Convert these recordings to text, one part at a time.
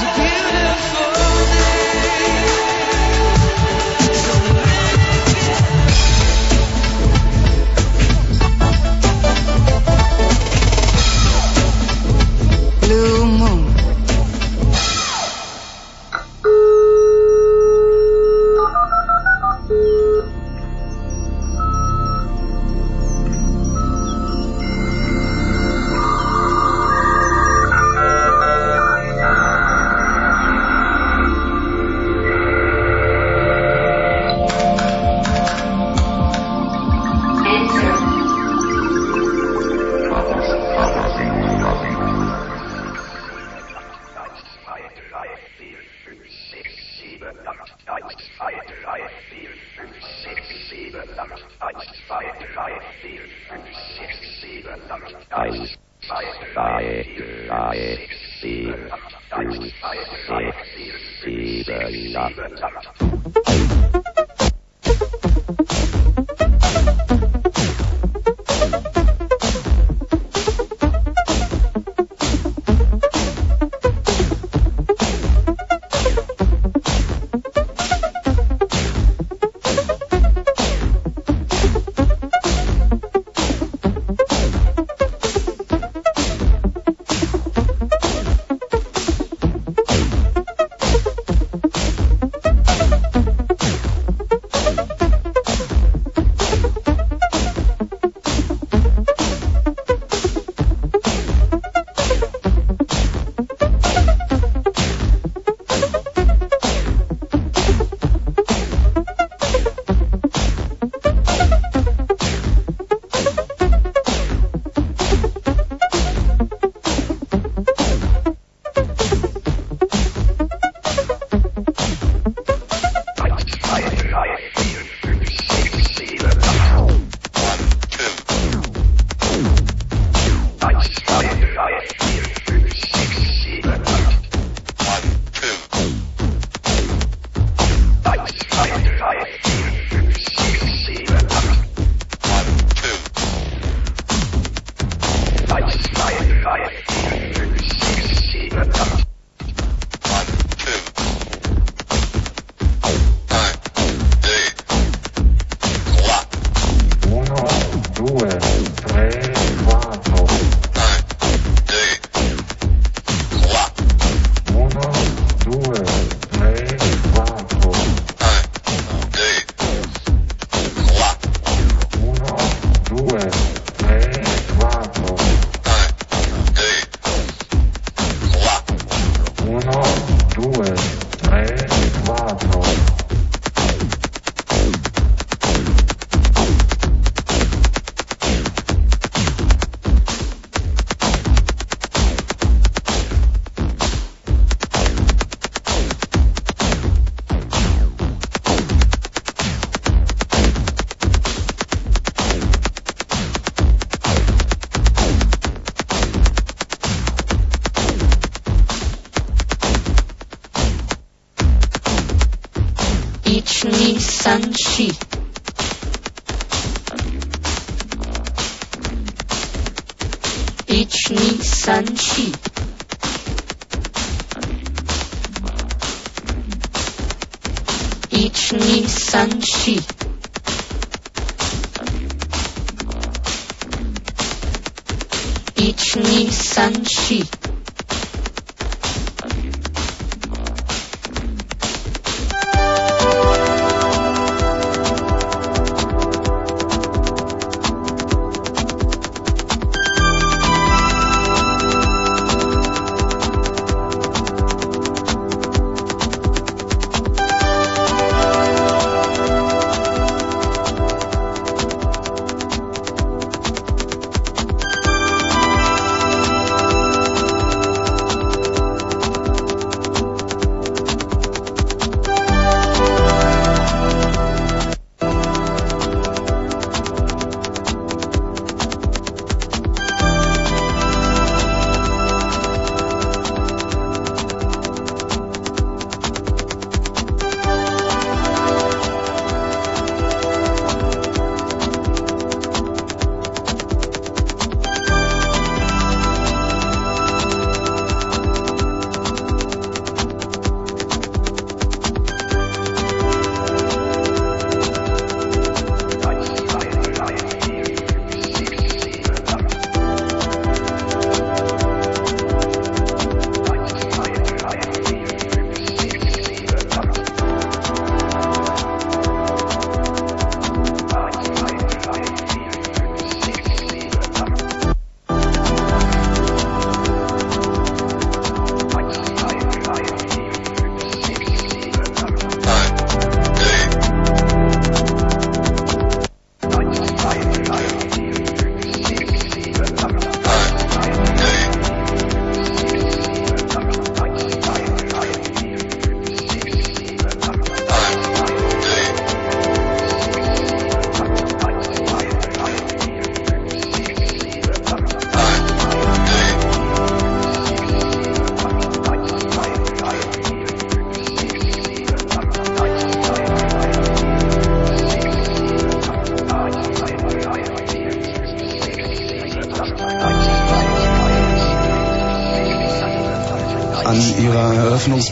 you beautiful.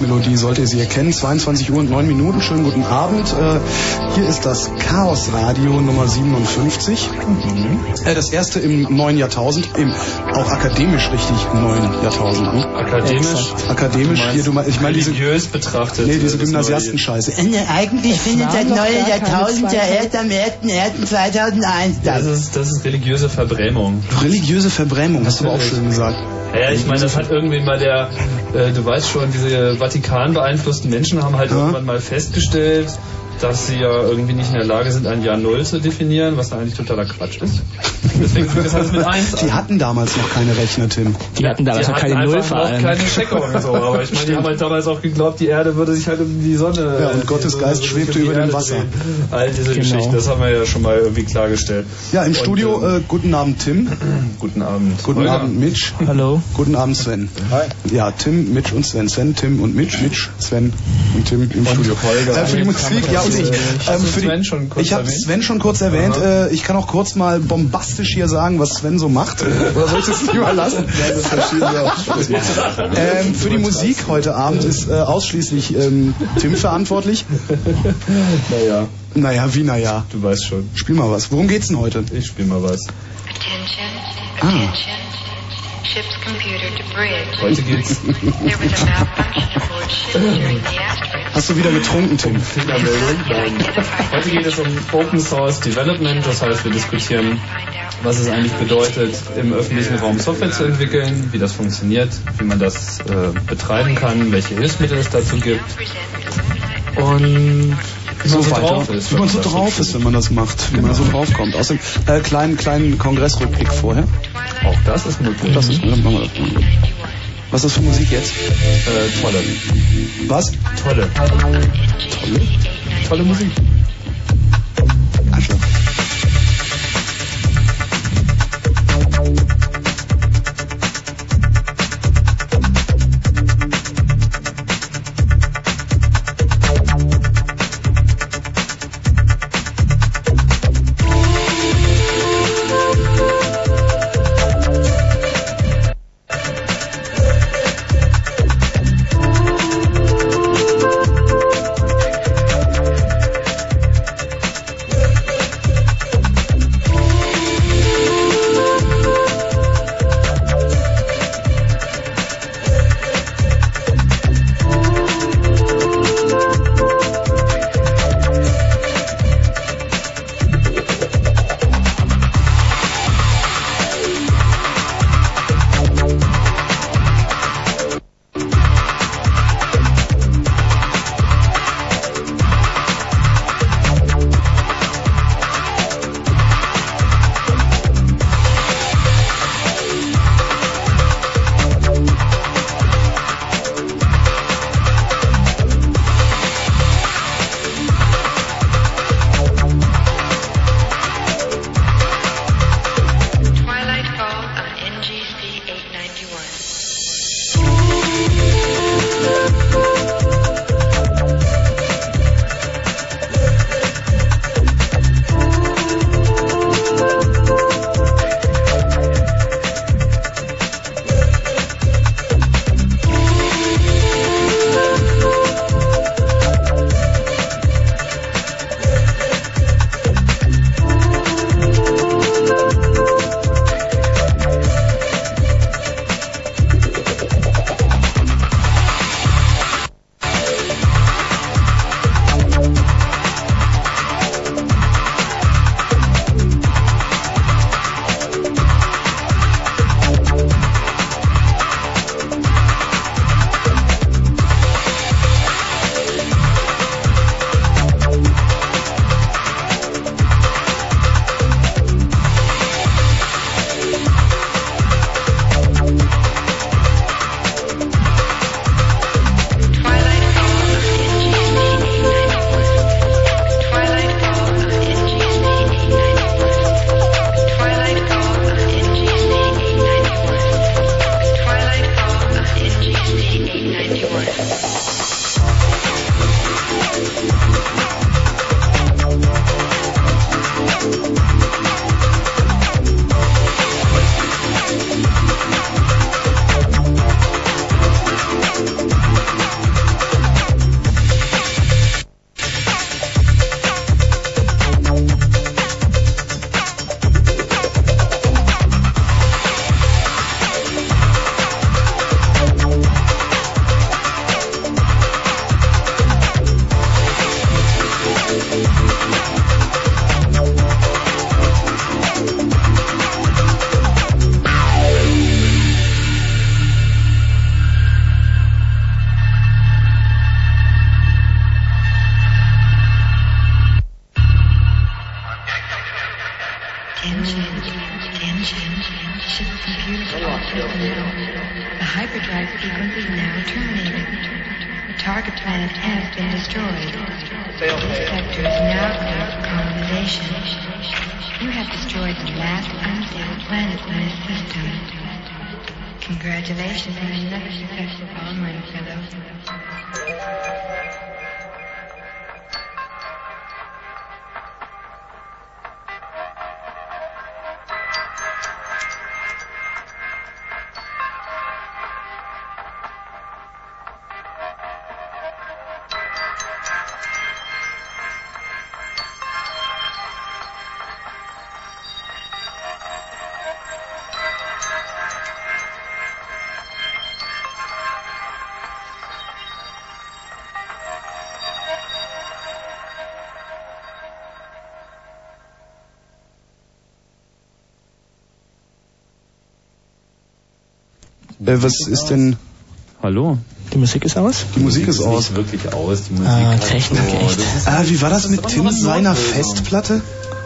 An ihrer Eröffnungsmelodie, sollt ihr sie erkennen. 22 Uhr und 9 Minuten. Schönen guten Abend. Äh, hier ist das Chaos Radio Nummer 57. Mhm. Äh, das erste im neuen Jahrtausend, im auch akademisch richtig neuen Jahrtausend. Ne? Akademisch? Akademisch. Du hier, du, ich meine diese, religiös betrachtet. nee, diese Gymnasiastenscheiße. Äh, Eigentlich findet das neue Jahrtausend ja erst am 1.1.2001 Das statt. ist, das ist religiöse Verbrämung. Religiöse Verbrämung, hast du aber auch schön gesagt. Ja, ich meine, das hat irgendwie mal der, äh, du weißt schon, diese Vatikan beeinflussten Menschen haben halt Ja. irgendwann mal festgestellt, dass sie ja irgendwie nicht in der Lage sind, ein Jahr Null zu definieren, was eigentlich totaler Quatsch ist. Deswegen fängt das alles mit eins Die an. hatten damals noch keine Rechner, Tim. Die hatten damals die noch hatten keine Null vor allem. keine Checker und so, aber ich meine, die haben halt damals auch geglaubt, die Erde würde sich halt um die Sonne... Ja, und Gottes die Geist Sonne schwebte über die dem Wasser. drehen. All diese Genau. Geschichten, das haben wir ja schon mal irgendwie klargestellt. Ja, im Und, Studio, ähm, äh, guten Abend Tim. Guten Abend. Guten Holger. Abend Mitch. Hallo. Guten Abend Sven. Hi. Ja, Tim, Mitch und Sven. Sven, Tim und Mitch. Mitch, Sven und Tim im Studio. Holger. Äh, für die Musik, ja und ich. Hast Ähm, für Sven die, schon kurz ich habe? Sven schon kurz erwähnt. Äh, ich kann auch kurz mal bombastisch hier sagen, was Sven so macht. Oder soll ich das lieber lassen? Ähm, für die Musik heute Abend ist äh, ausschließlich ähm, Tim verantwortlich. Naja, Naja, wie naja. du weißt schon. Spiel mal was. Worum geht's denn heute? Ich spiel mal was. Attention, Ah. attention. Ship's computer to bridge. Heute geht's There was a malfunction aboard ship during the asteroid. Hast du wieder getrunken, Tim? Heute geht es um Open Source Development, das heißt, wir diskutieren, was es eigentlich bedeutet, im öffentlichen Raum Software zu entwickeln, wie das funktioniert, wie man das äh, betreiben kann, welche Hilfsmittel es dazu gibt und wie man so drauf ist. Wie man so drauf ist, wenn man das macht, wie man so drauf kommt. Außerdem, äh, kleinen, kleinen Kongressrückblick vorher. Auch das ist möglich. Das ist, dann machen wir das. Was ist das für Musik jetzt? äh, tolle. Was? Tolle. Tolle. Tolle Musik. Äh, was ist denn... Hallo? Die Musik ist aus? Die Musik ist aus. Nicht wirklich aus. Die Musik Ah, Technik, so, echt. das ist Ah, wie war das mit Tim seiner. Festplatte?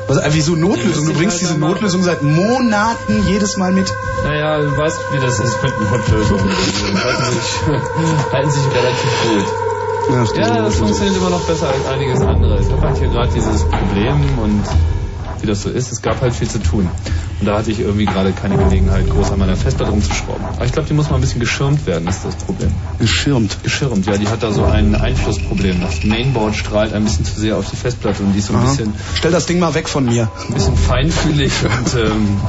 Was, äh, wieso Notlösung? Du Die bringst diese Notlösung seit Monaten jedes Mal mit. Naja, du weißt, wie das ist mit Notlösungen. Die halten sich, halten sich relativ gut. Ja, das funktioniert immer noch besser als einiges andere. Ich habe halt hier gerade dieses Problem und wie das so ist, es gab halt viel zu tun. Und da hatte ich irgendwie gerade keine Gelegenheit, groß an meiner Festplatte rumzuschrauben. Aber ich glaube, die muss mal ein bisschen geschirmt werden, ist das Problem. Geschirmt. Geschirmt, ja, die hat da so ein Einflussproblem. Das Mainboard strahlt ein bisschen zu sehr auf die Festplatte und die ist so ein Aha. bisschen, Stell das Ding mal weg von mir. ein bisschen feinfühlig und ähm.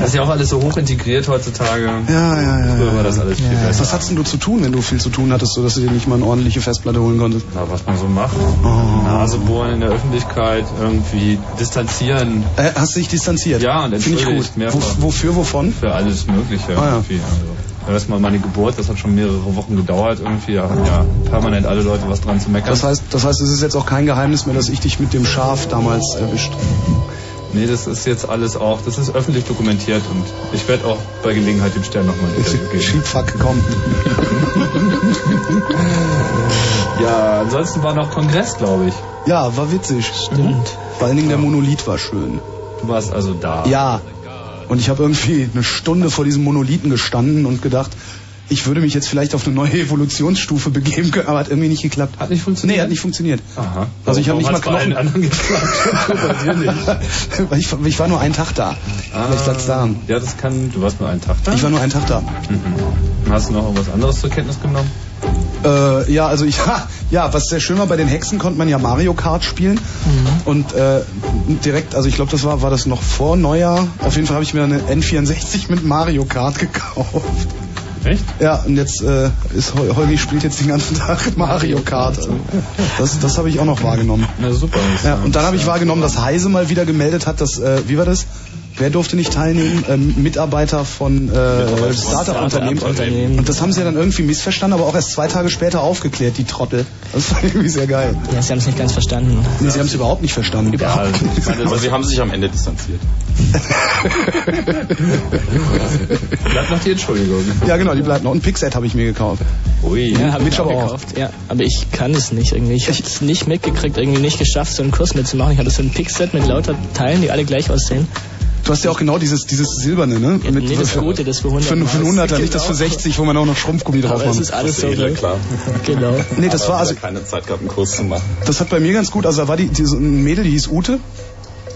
Das ist ja auch alles so hoch integriert heutzutage. Ja, ja, ja. Früher war das alles viel besser. Was hattest denn du zu tun, wenn du viel zu tun hattest, sodass du dir nicht mal eine ordentliche Festplatte holen konntest? Na, was man so macht. Oh. Nase bohren in der Öffentlichkeit, irgendwie distanzieren Äh, hast du dich distanziert? Ja, und Finde ich gut. mehrfach. Wo, wofür, wovon? für alles Mögliche. Ah, ja. irgendwie. Also, erstmal meine Geburt, das hat schon mehrere Wochen gedauert. Irgendwie da haben ja permanent alle Leute was dran zu meckern. Das heißt, das heißt, es ist jetzt auch kein Geheimnis mehr, dass ich dich mit dem Schaf damals erwischt. Nee, das ist jetzt alles auch, das ist öffentlich dokumentiert und ich werde auch bei Gelegenheit dem Stern nochmal ein Interview geben. Schiebfuck, komm. Ja, ansonsten war noch Kongress, glaube ich. Ja, war witzig. Stimmt. Vor allen Dingen der Monolith war schön. Du warst also da. Ja. Und ich habe irgendwie eine Stunde vor diesem Monolithen gestanden und gedacht, ich würde mich jetzt vielleicht auf eine neue Evolutionsstufe begeben können, aber hat irgendwie nicht geklappt. Hat nicht funktioniert? Nee, hat nicht funktioniert. Aha. Also ich habe nicht mal Knochen. anderen geklappt. ich, ich war nur einen Tag da. Vielleicht lag's daran. Ja, das kann, du warst nur einen Tag da. Ich war nur einen Tag da. Mhm. Hast du noch irgendwas anderes zur Kenntnis genommen? Äh, ja, also ich, ha, ja, was sehr schön war, bei den Hexen konnte man ja Mario Kart spielen. Und äh, direkt, also ich glaube, das war, war das noch vor Neujahr. Auf jeden Fall habe ich mir eine N64 mit Mario Kart gekauft. Echt? Ja, und jetzt äh, ist Hol- Holgi spielt jetzt den ganzen Tag Mario Kart. Das, das habe ich auch noch wahrgenommen. Na super. Ja, und dann habe ich wahrgenommen, dass Heise mal wieder gemeldet hat, dass, äh, wie war das? Wer durfte nicht teilnehmen? Ähm, Mitarbeiter von äh, Startup-Unternehmen. Startup-Unternehmen. Und das haben sie ja dann irgendwie missverstanden, aber auch erst zwei Tage später aufgeklärt, die Trottel. Das war irgendwie sehr geil. Ja, sie haben es nicht ganz verstanden. Nee, sie haben es überhaupt nicht verstanden. Ja, ich meine, Aber sie haben sich am Ende distanziert. bleibt noch die Entschuldigung. Ja, genau, die bleibt noch. Und Pixet habe ich mir gekauft. Ui. Ja, hab Mitch ich auch aber auch. gekauft. Ja, aber ich kann es nicht irgendwie. Ich habe es nicht mitgekriegt, irgendwie nicht geschafft, so einen Kurs mitzumachen. Ich hatte so ein Pixset mit lauter Teilen, die alle gleich aussehen. Du hast ja auch genau dieses, dieses silberne, ne? Ja, nee, das Gute, das für 100 Für, für einen 100er, nicht das für 60, wo man auch noch Schrumpfgummi drauf macht. ist alles so Seele, gleich. klar. Genau. Nee, das Aber war also, keine Zeit gehabt, einen Kurs zu machen. das hat bei mir ganz gut, also da war die, die so ein Mädel, die hieß Ute.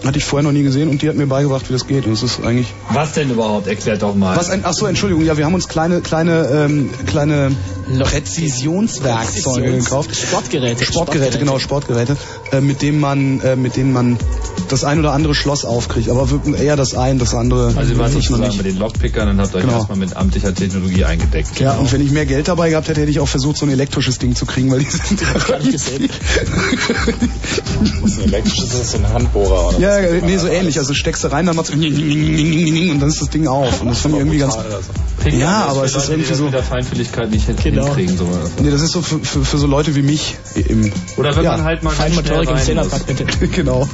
Hatte ich vorher noch nie gesehen und die hat mir beigebracht, wie das geht. Und das ist eigentlich. Was denn überhaupt? Erklärt doch mal. Was ein, ach so, Entschuldigung, ja, wir haben uns kleine, kleine, ähm, kleine Präzisionswerkzeuge Präzisions- gekauft. Sportgeräte. Sportgeräte, genau, Sportgeräte, äh, mit denen man, äh, mit denen man das ein oder andere Schloss aufkriegt, aber eher das ein, das andere Also ihr wart ich noch nicht. mit den Lockpickern und habt euch Genau. erstmal mit amtlicher Technologie eingedeckt. Ja, und wenn ich mehr Geld dabei gehabt hätte, hätte ich auch versucht, so ein elektrisches Ding zu kriegen, weil die sind Hab ich gesehen. Das ist ein elektrisches, das ist ein Handbohrer. Oder Ja, ja, nee, so ähnlich. Also steckst du rein, dann macht's und dann ist das Ding auf. Und das fand ich irgendwie ganz. Also. Ja, aber es ist irgendwie das so- mit der Feinfühligkeit nicht Genau. hinkriegen. So. Nee, das ist so für, für, für so Leute wie mich. Im, Oder wenn man halt mal Feinmotorik im. Zehnerpack, bitte. genau.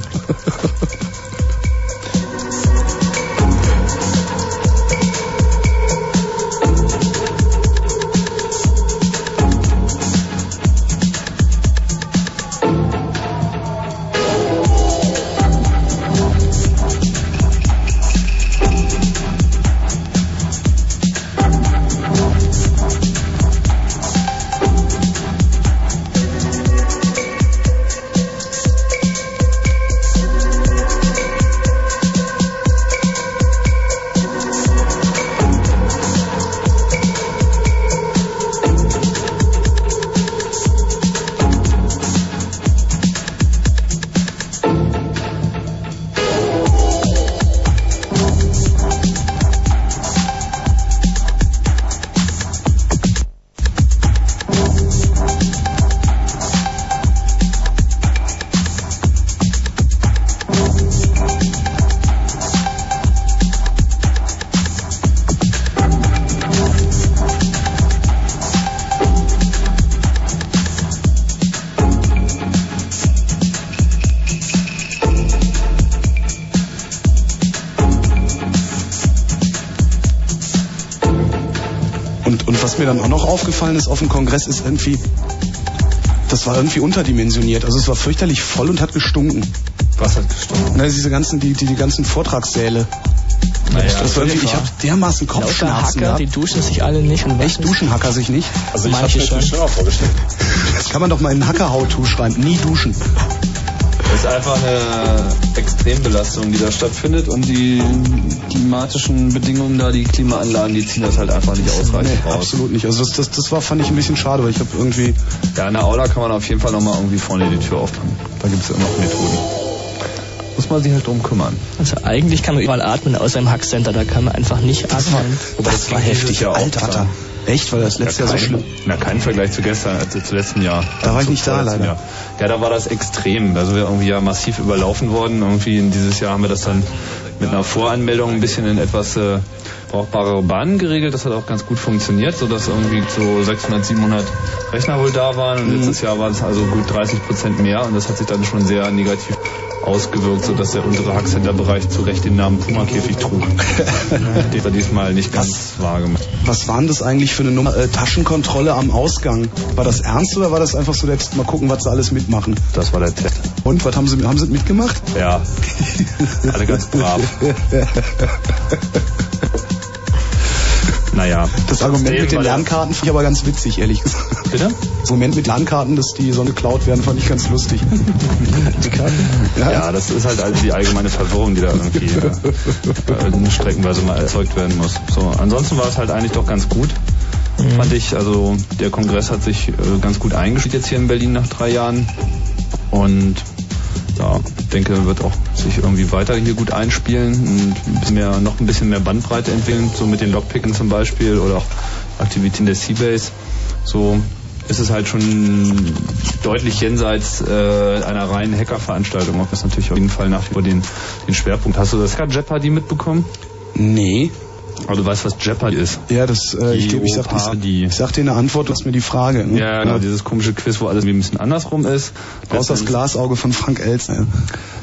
Dem Kongress, ist irgendwie, das war irgendwie unterdimensioniert. Also es war fürchterlich voll und hat gestunken. Was hat gestimmt? Na, diese ganzen, die, die, die ganzen Vortragssäle. Naja, das war irgendwie, ich habe dermaßen Kopfschmerzen Hacker, die gehabt. duschen sich alle nicht und Echt duschen Hacker sich nicht? Also ich habe Manche mir schon. das schlimmer vorgestellt. Das kann man doch mal in Hacker-How-To schreiben. Nie duschen. Das ist einfach eine Extrembelastung, die da stattfindet und die klimatischen Bedingungen da, die Klimaanlagen, die ziehen das halt einfach nicht ausreichend Nee, raus. absolut nicht. Also das, das, das war, fand ich ein bisschen schade, weil ich habe irgendwie... Ja, in der Aula kann man auf jeden Fall nochmal irgendwie vorne die Tür aufmachen. Da gibt es ja noch Methoden. Muss man sich halt drum kümmern. Also eigentlich kann man überall atmen, außer im Hackcenter, da kann man einfach nicht atmen. Das war ging heftig. Jahr auch Alter. Echt? War das letzte Jahr so schlimm? Na, kein Vergleich zu gestern, also zu letzten Jahr. Da war ich Zu nicht da, leider. Jahr. Ja, da war das extrem. Da sind wir irgendwie ja massiv überlaufen worden. Irgendwie in dieses Jahr haben wir das dann mit einer Voranmeldung ein bisschen in etwas äh, brauchbare Bahnen geregelt. Das hat auch ganz gut funktioniert, sodass irgendwie so 600, 700 Rechner wohl da waren. Und letztes Jahr waren es also gut 30 Prozent mehr. Und das hat sich dann schon sehr negativ ausgewirkt, sodass der untere Hackcenter-Bereich zu Recht den Namen Puma-Käfig trug. Den wir diesmal nicht ganz wahr gemacht. Was waren das eigentlich für eine Nummer? Äh, Taschenkontrolle am Ausgang. War das ernst oder war das einfach so, jetzt mal gucken, was sie alles mitmachen? Das war der Test. Und, was haben sie, haben sie mitgemacht? Ja, alle ganz brav. Naja. Das Argument mit den Lernkarten finde ich aber ganz witzig, ehrlich gesagt. Bitte? Das Argument mit Lernkarten, dass die so geklaut werden, fand ich ganz lustig. Ja, das ist halt also die allgemeine Verwirrung, die da irgendwie äh, streckenweise mal erzeugt werden muss. So, ansonsten war es halt eigentlich doch ganz gut. Fand ich, also der Kongress hat sich äh, ganz gut eingespielt jetzt hier in Berlin nach drei Jahren. Und ja, denke, wird auch sich irgendwie weiter hier gut einspielen und ein bisschen mehr, noch ein bisschen mehr Bandbreite entwickeln, so mit den Lockpicken zum Beispiel oder auch Aktivitäten der Seabase. So ist es halt schon deutlich jenseits äh, einer reinen Hackerveranstaltung. Auch das natürlich auf jeden Fall nach wie vor den, den Schwerpunkt. Hast du das Hacker Jeopardy mitbekommen? Nee. Aber du weißt, was Jeopardy ist. Ja, das, äh, ich glaube, ich sag, ich, ich sag dir eine Antwort, du hast mir die Frage. Ne? Ja, genau, dieses komische Quiz, wo alles irgendwie ein bisschen andersrum ist. Aus das Glasauge von Frank Elsner.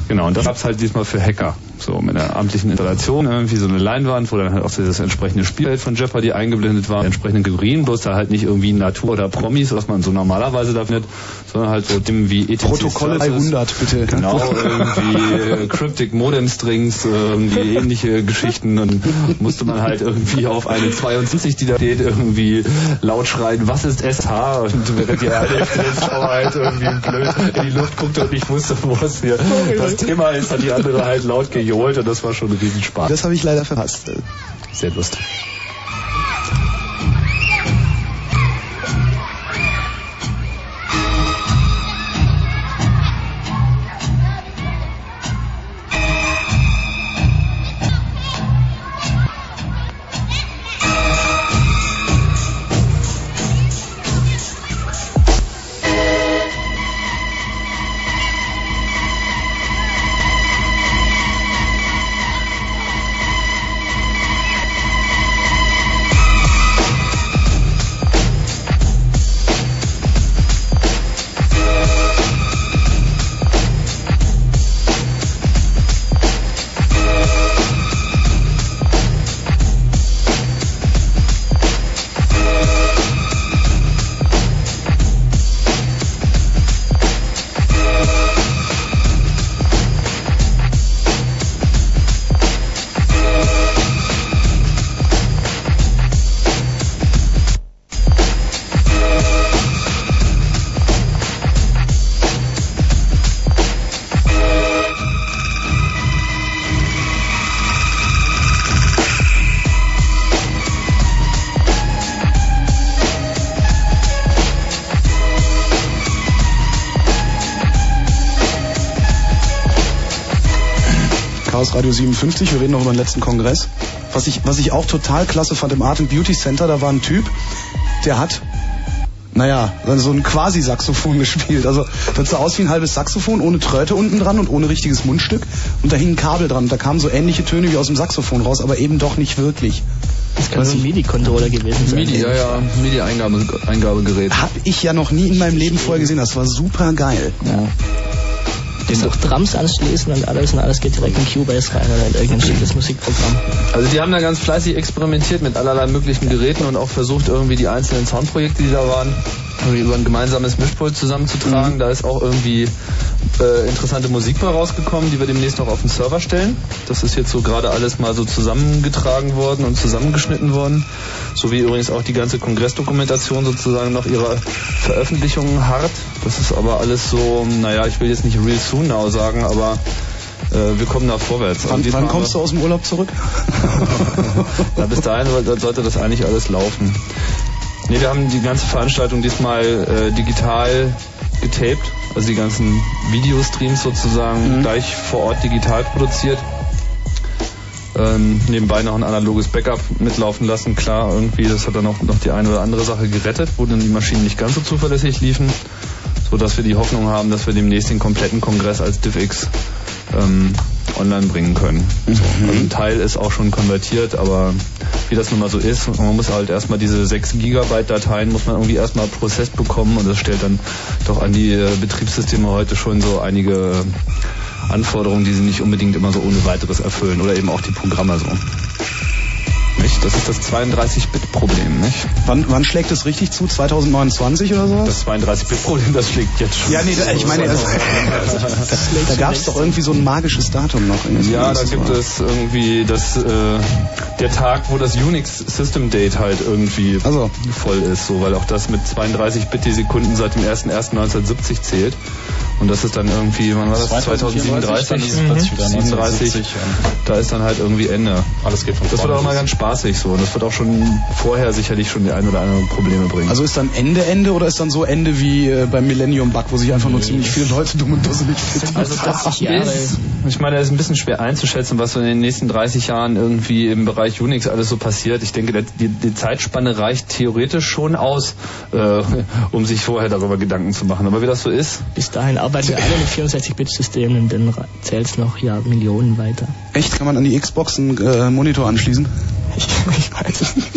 Genau, und das gab's halt diesmal für Hacker. So mit einer amtlichen Installation, irgendwie so eine Leinwand, wo dann halt auch dieses entsprechende Spielfeld von Jeopardy eingeblendet war, entsprechende Kategorien, bloß da halt nicht irgendwie Natur oder Promis, was man so normalerweise da findet, sondern halt so Themen wie ETC Protokolle Services. 300, bitte. Genau, irgendwie äh, Cryptic Modem Strings, äh, irgendwie ähnliche Geschichten und musste man halt irgendwie auf eine 72, die da steht, irgendwie laut schreien, was ist SH? Und während die eine Zuschauer halt irgendwie blöd in die Luft guckte und nicht wusste, wo es hier das Thema ist, hat die andere halt laut gejohlt und das war schon ein Riesenspaß. Das habe ich leider verpasst. Sehr lustig. Radio 57, wir reden noch über den letzten Kongress. Was ich, was ich auch total klasse fand im Art and Beauty Center, da war ein Typ, der hat, naja, so ein Quasi-Saxophon gespielt. Also das sah aus wie ein halbes Saxophon, ohne Tröte unten dran und ohne richtiges Mundstück. Und da hing ein Kabel dran. Und da kamen so ähnliche Töne wie aus dem Saxophon raus, aber eben doch nicht wirklich. Das kann so ein MIDI-Controller gewesen sein. MIDI, ja, ja, MIDI-Eingabegerät. Hab ich ja noch nie in meinem Leben vorher gesehen. Das war super geil. Kannst auch Drums anschließen und alles und alles geht direkt in Cubase rein oder in irgendein schickes Musikprogramm. Also die haben da ganz fleißig experimentiert mit allerlei möglichen Geräten und auch versucht irgendwie die einzelnen Soundprojekte, die da waren, irgendwie über ein gemeinsames Mischpult zusammenzutragen. Mhm. Da ist auch irgendwie äh, interessante Musik bei rausgekommen, die wir demnächst noch auf den Server stellen. Das ist jetzt so gerade alles mal so zusammengetragen worden und zusammengeschnitten worden. So wie übrigens auch die ganze Kongressdokumentation sozusagen noch ihrer Veröffentlichungen hart. Das ist aber alles so, naja, ich will jetzt nicht real soon now sagen, aber äh, wir kommen da vorwärts. Wann, wann kommst du aus dem Urlaub zurück? Na, bis dahin sollte das eigentlich alles laufen. Nee, wir haben die ganze Veranstaltung diesmal äh, digital getaped, also die ganzen Videostreams sozusagen Mhm. gleich vor Ort digital produziert. Ähm, nebenbei noch ein analoges Backup mitlaufen lassen, klar, irgendwie, das hat dann auch noch die eine oder andere Sache gerettet, wo dann die Maschinen nicht ganz so zuverlässig liefen, so dass wir die Hoffnung haben, dass wir demnächst den kompletten Kongress als DivX ähm, online bringen können. So. Also ein Teil ist auch schon konvertiert, aber wie das nun mal so ist, man muss halt erstmal diese 6 Gigabyte Dateien, muss man irgendwie erstmal prozessiert bekommen und das stellt dann doch an die äh, Betriebssysteme heute schon so einige äh, Anforderungen, die sie nicht unbedingt immer so ohne weiteres erfüllen oder eben auch die Programme so. Nicht? Das ist das 32-Bit-Problem, nicht? Wann, wann schlägt es richtig zu? 2029 oder sowas? Das 32-Bit-Problem, das schlägt jetzt schon. Ja, nee, da, ich meine, also, da gab es doch irgendwie so ein magisches Datum noch. irgendwie. Ja, da gibt es irgendwie das, äh, der Tag, wo das Unix System Date halt irgendwie Also. voll ist, so, weil auch das mit 32 Bit die Sekunden seit dem 01.01.1970 zählt. Und das ist dann irgendwie, wann war das? 2037? dann ist es plötzlich wieder 37. 1970, Da ist dann halt irgendwie Ende. Alles geht von Das wird vorne auch mal ganz spaßig so. Und das wird auch schon vorher sicherlich schon die ein oder andere Probleme bringen. Also ist dann Ende Ende oder ist dann so Ende wie äh, beim Millennium Bug, wo sich einfach nur ziemlich viele Leute dumm und dusselig finden? Also das 80 Jahre. ist, ich meine, es ist ein bisschen schwer einzuschätzen, was so in den nächsten 30 Jahren irgendwie im Bereich Unix alles so passiert. Ich denke, die, die Zeitspanne reicht theoretisch schon aus, äh, um sich vorher darüber Gedanken zu machen. Aber wie das so ist, Bis dahin arbeiten wir alle mit 64-Bit-Systemen und dann zählt es noch ja Millionen weiter. Echt? Kann man an die Xbox einen äh, Monitor anschließen? Ich, ich weiß es nicht.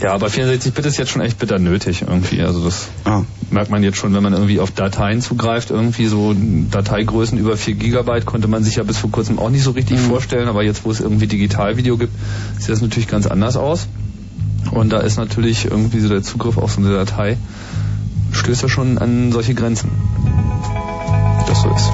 ja, aber 64-Bit ist jetzt schon echt bitter nötig irgendwie. Also das Ah. merkt man jetzt schon, wenn man irgendwie auf Dateien zugreift. Irgendwie so Dateigrößen über 4 Gigabyte konnte man sich ja bis vor kurzem auch nicht so richtig vorstellen. Aber jetzt, wo es irgendwie Digitalvideo gibt, sieht das natürlich ganz anders aus. Und da ist natürlich irgendwie so der Zugriff auf so eine Datei, stößt ja schon an solche Grenzen. Das so ist.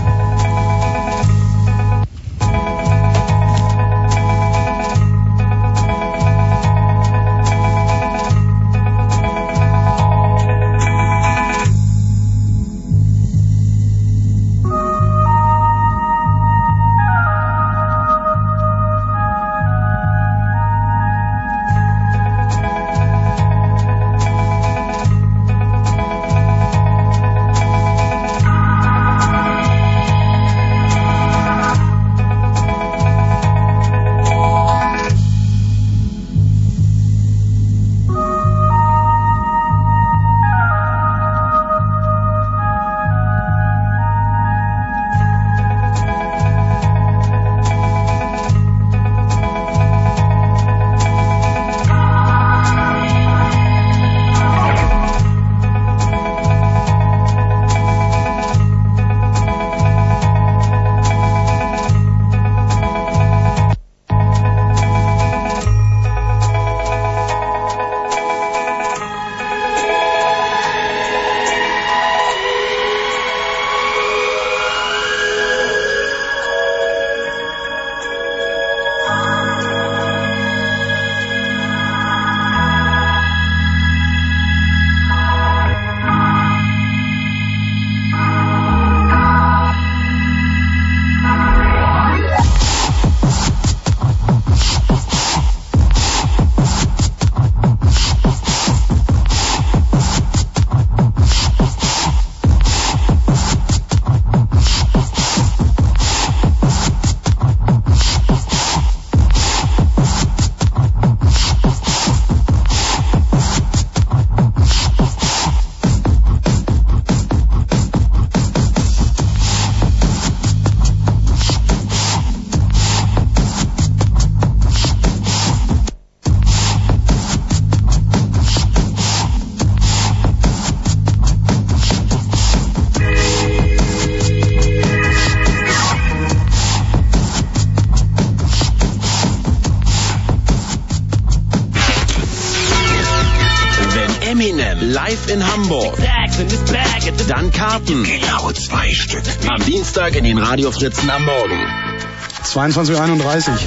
Karten. Genau zwei Stück. Am Dienstag in den Radio Fritzen am Morgen. 22.31 Uhr.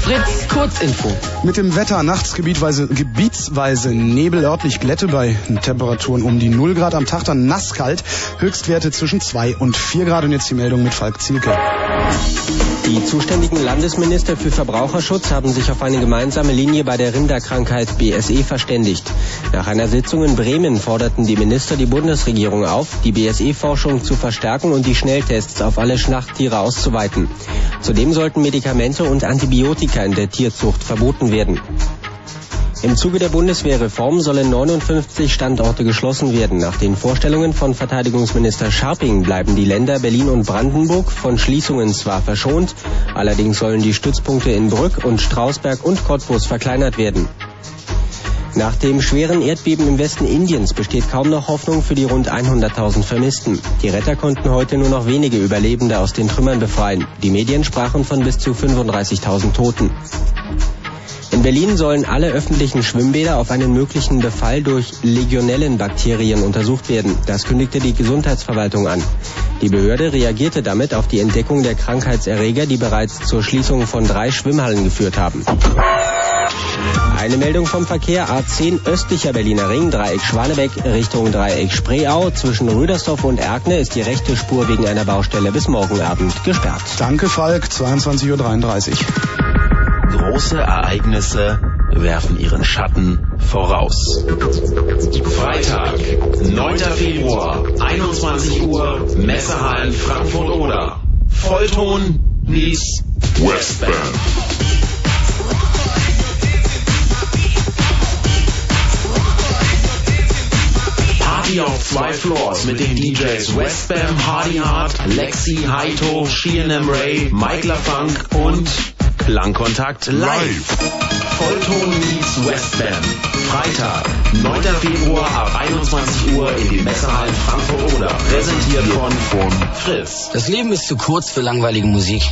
Fritz, Kurzinfo. Mit dem Wetter nachts gebietweise, gebietsweise Nebel, örtlich Glätte bei Temperaturen um die 0 Grad am Tag, dann nasskalt, Höchstwerte zwischen 2 und 4 Grad und jetzt die Meldung mit Falk Zielke. Die zuständigen Landesminister für Verbraucherschutz haben sich auf eine gemeinsame Linie bei der Rinderkrankheit BSE verständigt. Nach einer Sitzung in Bremen forderten die Minister die Bundesregierung auf, die BSE-Forschung zu verstärken und die Schnelltests auf alle Schlachttiere auszuweiten. Zudem sollten Medikamente und Antibiotika in der Tierzucht verboten werden. Im Zuge der Bundeswehrreform sollen 59 Standorte geschlossen werden. Nach den Vorstellungen von Verteidigungsminister Scharping bleiben die Länder Berlin und Brandenburg von Schließungen zwar verschont, allerdings sollen die Stützpunkte in Brück und Strausberg und Cottbus verkleinert werden. Nach dem schweren Erdbeben im Westen Indiens besteht kaum noch Hoffnung für die rund 100.000 Vermissten. Die Retter konnten heute nur noch wenige Überlebende aus den Trümmern befreien. Die Medien sprachen von bis zu 35.000 Toten. In Berlin sollen alle öffentlichen Schwimmbäder auf einen möglichen Befall durch Legionellenbakterien untersucht werden. Das kündigte die Gesundheitsverwaltung an. Die Behörde reagierte damit auf die Entdeckung der Krankheitserreger, die bereits zur Schließung von drei Schwimmhallen geführt haben. Eine Meldung vom Verkehr A10 östlicher Berliner Ring, Dreieck Schwanebeck Richtung Dreieck Spreeau. Zwischen Rüdersdorf und Erkne ist die rechte Spur wegen einer Baustelle bis morgen Abend gesperrt. Danke Falk, 22.33 Uhr. Große Ereignisse werfen ihren Schatten voraus. Freitag, 9. Februar, 21 Uhr, Messehallen Frankfurt-Oder. Vollton, Nies, Westband. Party auf zwei Floors mit den DJs Westbam, Hardy Hart, Lexi, Haito, Sheehan Ray, Mike LaFunk und Klangkontakt live. Vollton meets Westbam. Freitag, 9. Februar ab 21 Uhr in den Messerhallen Frankfurt oder präsentiert von, von Fritz. Das Leben ist zu kurz für langweilige Musik.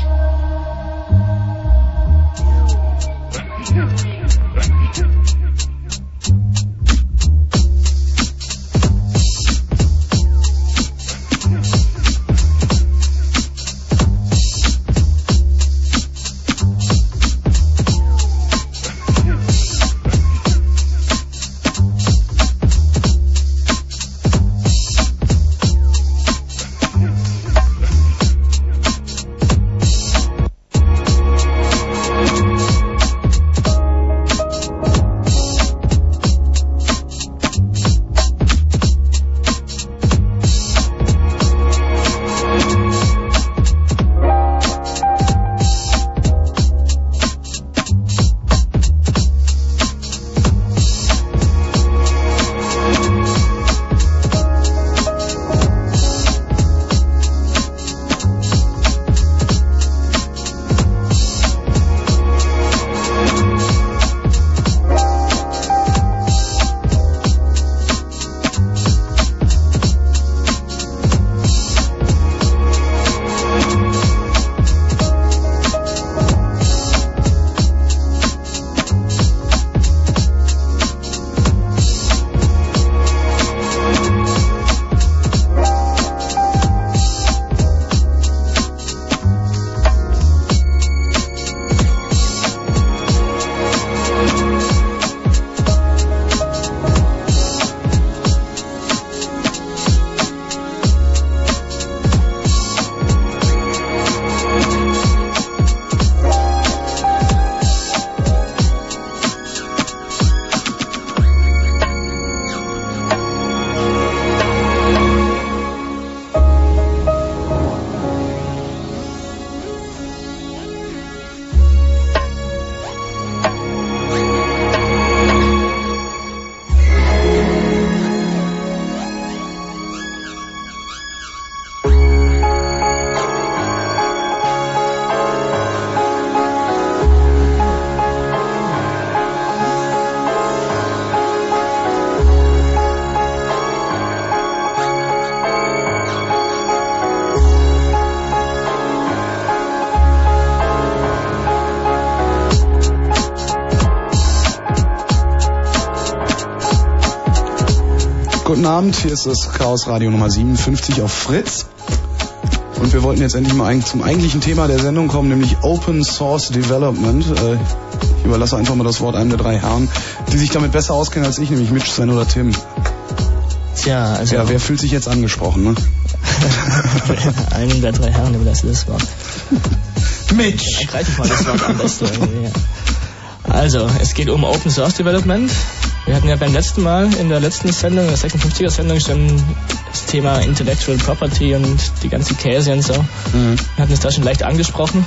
Guten Abend, hier ist das Chaos Radio Nummer 57 auf Fritz. Und wir wollten jetzt endlich mal zum eigentlichen Thema der Sendung kommen, nämlich Open Source Development. Äh, ich überlasse einfach mal das Wort einem der drei Herren, die sich damit besser auskennen als ich, nämlich Mitch, Sven oder Tim. Tja, also. Ja, wer fühlt sich jetzt angesprochen, ne? einem der drei Herren überlasse das Wort. Mitch! Greife ich mal das Wort am besten. Ja. Also, es geht um Open Source Development. Wir hatten ja beim letzten Mal, in der letzten Sendung, der 56er Sendung, schon das Thema Intellectual Property und die ganzen Käse und so. Mhm. Wir hatten es da schon leicht angesprochen.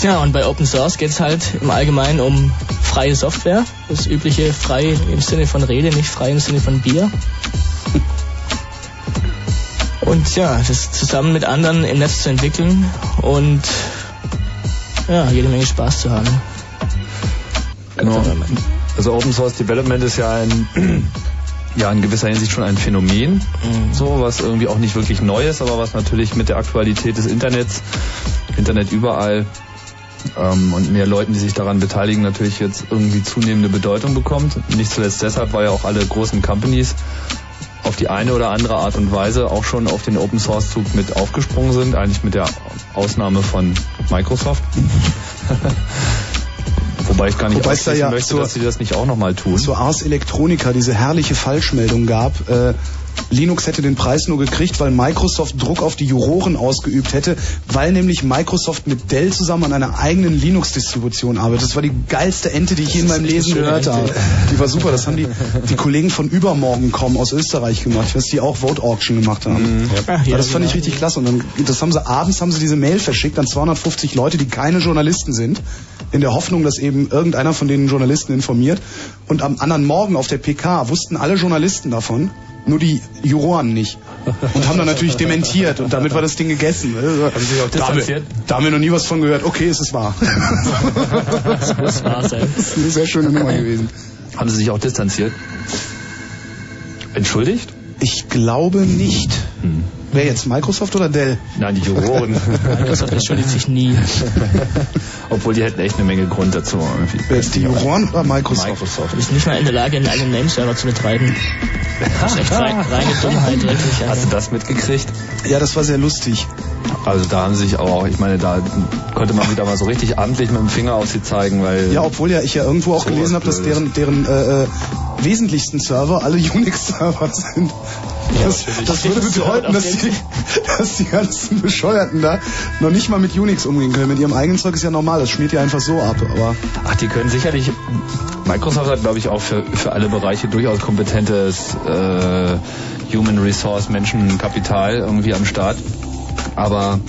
Tja, und bei Open Source geht es halt im Allgemeinen um freie Software. Das übliche frei im Sinne von Rede, nicht frei im Sinne von Bier. Und ja, das zusammen mit anderen im Netz zu entwickeln und ja, jede Menge Spaß zu haben. Genau. Also Open Source Development ist ja ein ja in gewisser Hinsicht schon ein Phänomen, mhm. so was irgendwie auch nicht wirklich neu ist, aber was natürlich mit der Aktualität des Internets, Internet überall ähm, und mehr Leuten, die sich daran beteiligen, natürlich jetzt irgendwie zunehmende Bedeutung bekommt. Nicht zuletzt deshalb, weil ja auch alle großen Companies auf die eine oder andere Art und Weise auch schon auf den Open Source Zug mit aufgesprungen sind, eigentlich mit der Ausnahme von Microsoft. Wobei ich gar nicht Wobei ausschließen ja möchte, zur, dass sie das nicht auch nochmal tun. Zur Ars Electronica diese herrliche Falschmeldung gab. Äh, Linux hätte den Preis nur gekriegt, weil Microsoft Druck auf die Juroren ausgeübt hätte, weil nämlich Microsoft mit Dell zusammen an einer eigenen Linux-Distribution arbeitet. Das war die geilste Ente, die ich je in meinem Leben gehört habe. Die war super. Das haben die, die Kollegen von Übermorgen kommen aus Österreich gemacht. Ich weiß, die auch Vote Auction gemacht haben. Mhm. Ja. Ja, das fand ich richtig klasse. Und dann, das haben sie abends haben sie diese Mail verschickt an 250 Leute, die keine Journalisten sind, in der Hoffnung, dass eben irgendeiner von den Journalisten informiert. Und am anderen Morgen auf der PK wussten alle Journalisten davon nur die Juroren nicht. Und haben dann natürlich dementiert und damit war das Ding gegessen. Haben Sie auch da, haben wir, da haben wir noch nie was von gehört. Okay, es ist wahr. das muss wahr sein. Das ist eine sehr schöne Nummer gewesen. Haben Sie sich auch distanziert? Entschuldigt? Ich glaube nicht. Hm. Wer jetzt, Microsoft oder Dell? Nein, die Juroren. Microsoft entschuldigt sich nie. Obwohl die hätten echt eine Menge Grund dazu. Wer ist die Juroren oder Microsoft? Microsoft. Du bist nicht mal in der Lage, einen eigenen Nameserver zu betreiben. Das ist echt rein, reine Dummheit, wirklich. Hast du das mitgekriegt? Ja, das war sehr lustig. Also da haben sie sich auch, ich meine, da konnte man wieder mal so richtig amtlich mit dem Finger auf sie zeigen, weil... Ja, obwohl ja ich ja irgendwo auch gelesen habe, dass deren, deren äh, äh, wesentlichsten Server alle Unix-Server sind. Das, das würde bedeuten, dass die, dass die ganzen Bescheuerten da noch nicht mal mit Unix umgehen können. Mit ihrem eigenen Zeug ist ja normal, das schmiert ja einfach so ab. Aber Ach, die können sicherlich. Microsoft hat, glaube ich, auch für, für alle Bereiche durchaus kompetentes äh, Human Resource, Menschenkapital irgendwie am Start. Aber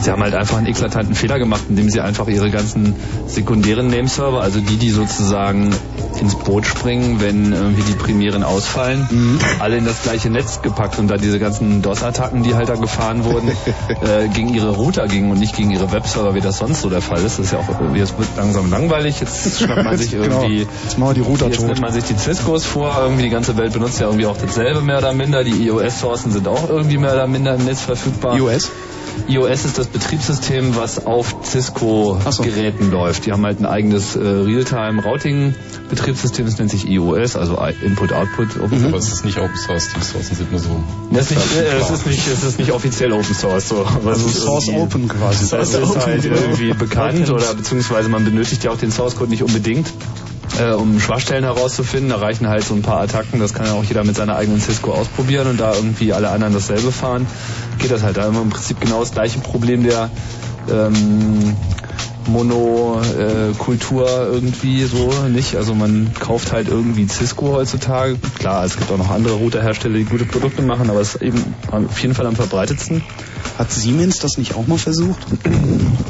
sie haben halt einfach einen eklatanten Fehler gemacht, indem sie einfach ihre ganzen sekundären Nameserver, also die, die sozusagen ins Boot springen, wenn irgendwie die primären ausfallen, mhm. alle in das gleiche Netz gepackt und da diese ganzen DOS-Attacken, die halt da gefahren wurden, äh, gegen ihre Router gingen und nicht gegen ihre Webserver, wie das sonst so der Fall ist. Das ist ja auch irgendwie, es wird langsam langweilig, jetzt schnappt man sich genau. irgendwie, genau. jetzt machen wir die Router jetzt tot. nimmt man sich die Ciscos vor, irgendwie die ganze Welt benutzt ja irgendwie auch dasselbe mehr oder minder, die iOS-Sourcen sind auch irgendwie mehr oder minder im Netz verfügbar. iOS? iOS ist das Betriebssystem, was auf Cisco-Geräten so. läuft. Die haben halt ein eigenes äh, Realtime-Routing-Betriebssystem, das nennt sich iOS, also Input-Output. Mhm. Aber es ist nicht Open Source, die Sourcen sind nur so. Das ist nicht, äh, es, ist nicht, es ist nicht offiziell Open Source. So. Also Source Open quasi. Das ist halt irgendwie bekannt oder beziehungsweise man benötigt ja auch den Source-Code nicht unbedingt äh, um Schwachstellen herauszufinden. Da reichen halt so ein paar Attacken, das kann ja auch jeder mit seiner eigenen Cisco ausprobieren und da irgendwie alle anderen dasselbe fahren. Geht das halt. Da wir im Prinzip genau das gleiche Problem der ähm, Monokultur äh, irgendwie so nicht. Also man kauft halt irgendwie Cisco heutzutage. Klar, es gibt auch noch andere Routerhersteller, die gute Produkte machen, aber es ist eben auf jeden Fall am verbreitetsten. Hat Siemens das nicht auch mal versucht?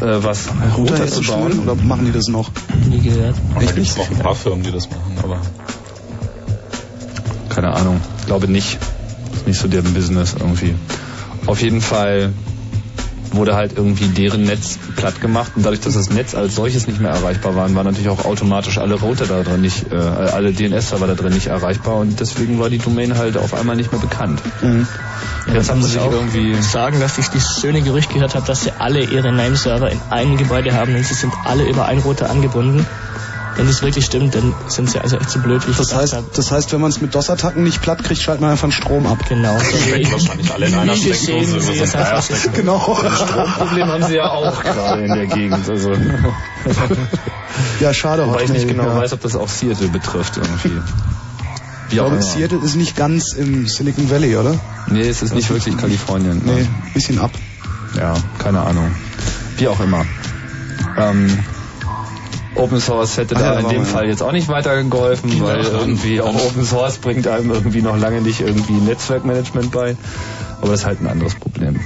Äh, was? Router, Router zu bauen? Oder machen die das noch? Nie gehört. Echt nicht? noch ein paar Firmen, die das machen, aber... Keine Ahnung. Glaube nicht. Ist nicht so deren Business irgendwie. Auf jeden Fall wurde halt irgendwie deren Netz platt gemacht und dadurch, dass das Netz als solches nicht mehr erreichbar war, waren natürlich auch automatisch alle Router da drin nicht, äh, alle DNS-Server da drin nicht erreichbar und deswegen war die Domain halt auf einmal nicht mehr bekannt. Mhm. Jetzt haben sie sich irgendwie sagen, dass ich das schöne Gerücht gehört habe, dass sie alle ihre Name-Server in einem Gebäude haben und sie sind alle über einen Router angebunden. Wenn das wirklich stimmt, dann sind sie also echt so blöd, wie ich Das heißt, das heißt, wenn man es mit DOS-Attacken nicht platt kriegt, schaltet man einfach den Strom ab. Genau. Stecken wahrscheinlich alle in einer Steckdose so einen Dreier stecken. Genau. Problem haben sie ja auch gerade in der Gegend. Also, Ja, schade. wobei ich nicht genau ja. weiß, ob das auch Seattle betrifft irgendwie. Ich Wie glaube. Seattle ist nicht ganz im Silicon Valley, oder? Nee, es ist nicht wirklich Kalifornien. Nee, bisschen ab. Ja, keine Ahnung. Wie auch immer. Ähm, Open Source hätte Ach ja, da da in waren dem Fall jetzt auch nicht weitergeholfen, weil irgendwie auch Open Source bringt einem irgendwie noch lange nicht irgendwie Netzwerkmanagement bei. Aber das ist halt ein anderes Problem.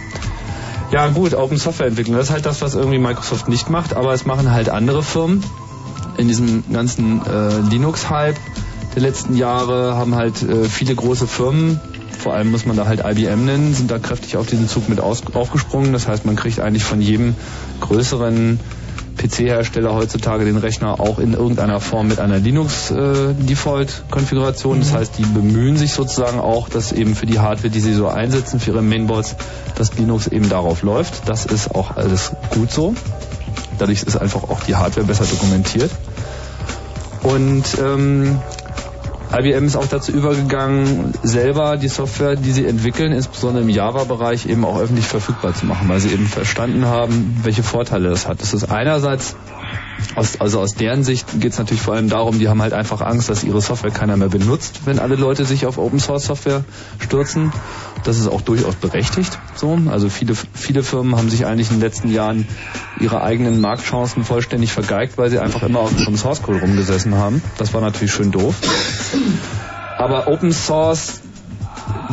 Ja gut, Open Software Entwicklung, das ist halt das, was irgendwie Microsoft nicht macht, aber es machen halt andere Firmen. In diesem ganzen äh, Linux-Hype der letzten Jahre haben halt äh, viele große Firmen, vor allem muss man da halt IBM nennen, sind da kräftig auf diesen Zug mit aus, aufgesprungen. Das heißt, man kriegt eigentlich von jedem größeren PC-Hersteller heutzutage den Rechner auch in irgendeiner Form mit einer Linux-Default-Konfiguration. Das heißt, die bemühen sich sozusagen auch, dass eben für die Hardware, die sie so einsetzen, für ihre Mainboards, dass Linux eben darauf läuft. Das ist auch alles gut so. Dadurch ist einfach auch die Hardware besser dokumentiert. Und ähm, IBM ist auch dazu übergegangen, selber die Software, die sie entwickeln, insbesondere im Java-Bereich eben auch öffentlich verfügbar zu machen, weil sie eben verstanden haben, welche Vorteile das hat. Das ist einerseits, aus, also aus deren Sicht geht es natürlich vor allem darum, die haben halt einfach Angst, dass ihre Software keiner mehr benutzt, wenn alle Leute sich auf Open-Source-Software stürzen. Das ist auch durchaus berechtigt. So, also viele viele Firmen haben sich eigentlich in den letzten Jahren ihre eigenen Marktchancen vollständig vergeigt, weil sie einfach immer auf dem Source Code rumgesessen haben. Das war natürlich schön doof. Aber Open Source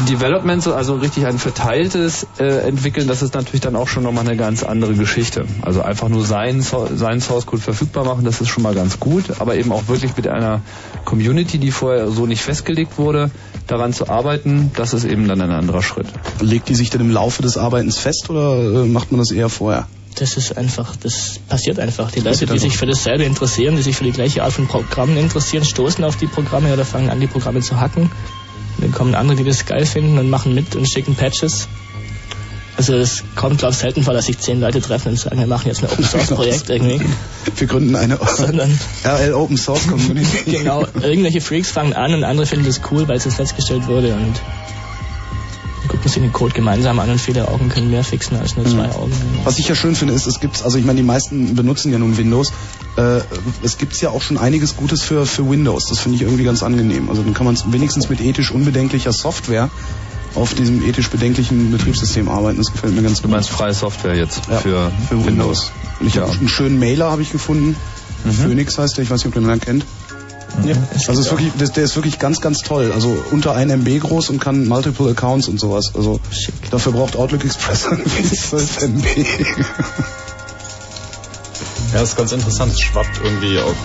Development, so- also richtig ein verteiltes äh, entwickeln, das ist natürlich dann auch schon nochmal eine ganz andere Geschichte. Also einfach nur seinen, So- seinen Source Code verfügbar machen, das ist schon mal ganz gut, aber eben auch wirklich mit einer Community, die vorher so nicht festgelegt wurde, daran zu arbeiten, das ist eben dann ein anderer Schritt. Legt die sich denn im Laufe des Arbeitens fest oder äh, macht man das eher vorher? Das ist einfach, das passiert einfach. Die Leute, die sich für dasselbe interessieren, die sich für die gleiche Art von Programmen interessieren, stoßen auf die Programme oder fangen an, die Programme zu hacken. Dann kommen andere, die das geil finden und machen mit und schicken Patches. Also es kommt, glaube ich, selten vor, dass sich zehn Leute treffen und sagen, wir machen jetzt ein Open Source Projekt irgendwie. Wir gründen eine Sondern RL Open Source Community. genau, irgendwelche Freaks fangen an und andere finden das cool, weil es ins Netz gestellt wurde und gucken sich den Code gemeinsam an und viele Augen können mehr fixen als nur zwei Augen. Was ich ja schön finde, ist, es gibt, also ich meine, die meisten benutzen ja nun Windows. Äh, es gibt ja auch schon einiges Gutes für, für Windows. Das finde ich irgendwie ganz angenehm. Also dann kann man wenigstens mit ethisch unbedenklicher Software auf diesem ethisch bedenklichen Betriebssystem arbeiten. Das gefällt mir ganz Du gut. meinst freie Software jetzt Ja, für, für Windows. Und ich habe einen schönen Mailer habe ich gefunden. Phoenix heißt der, ich weiß nicht, ob du den kennt. Ja, Also ist wirklich, der, ist wirklich ganz, ganz toll. Also unter 1 MB groß und kann multiple Accounts und sowas. Also dafür braucht Outlook Express irgendwie 12 MB. Ja, das ist ganz interessant. Es schwappt irgendwie auf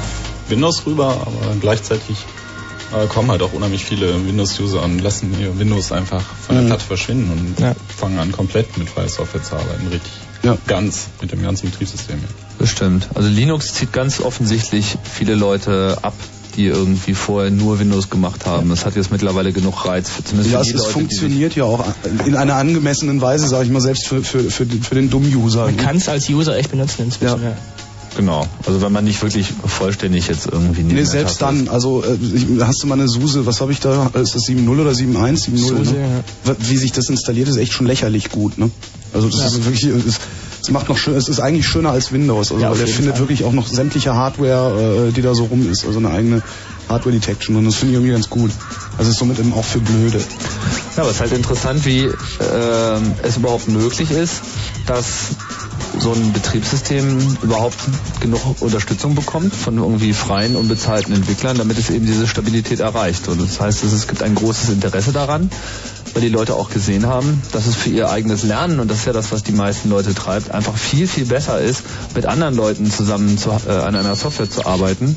Windows rüber, aber gleichzeitig äh, kommen halt auch unheimlich viele Windows-User und lassen ihr Windows einfach von der Mhm. Platte verschwinden und Ja. fangen an, komplett mit freier Software zu arbeiten. Richtig. Ja. Ganz, mit dem ganzen Betriebssystem. Bestimmt. Also Linux zieht ganz offensichtlich viele Leute ab, die irgendwie vorher nur Windows gemacht haben. Das hat jetzt mittlerweile genug Reiz, für, zumindest Ja, für es, die es Leute, funktioniert ja auch in einer angemessenen Weise, sage ich mal, selbst für, für, für, den- für den dummen User. Man kann es als User echt benutzen inzwischen. Ja. Ja. genau. Also wenn man nicht wirklich vollständig jetzt irgendwie Nee, selbst dann, also äh, ich, hast du mal eine SUSE, was habe ich da, ist das 7.0 oder 7.1? 7.0, SUSE, ne? Wie sich das installiert, ist echt schon lächerlich gut, ne? Also das Ja. ist wirklich, es, es macht noch schön, es ist eigentlich schöner als Windows, also Ja, der findet Fall. wirklich auch noch sämtliche Hardware, äh, die da so rum ist, also eine eigene Hardware Detection und das finde ich irgendwie ganz gut. Also ist somit eben auch für Blöde. Ja, aber es ist halt interessant, wie ähm, es überhaupt möglich ist, dass so ein Betriebssystem überhaupt genug Unterstützung bekommt von irgendwie freien, unbezahlten Entwicklern, damit es eben diese Stabilität erreicht. Und das heißt, es gibt ein großes Interesse daran, weil die Leute auch gesehen haben, dass es für ihr eigenes Lernen, und das ist ja das, was die meisten Leute treibt, einfach viel, viel besser ist, mit anderen Leuten zusammen zu, äh, an einer Software zu arbeiten,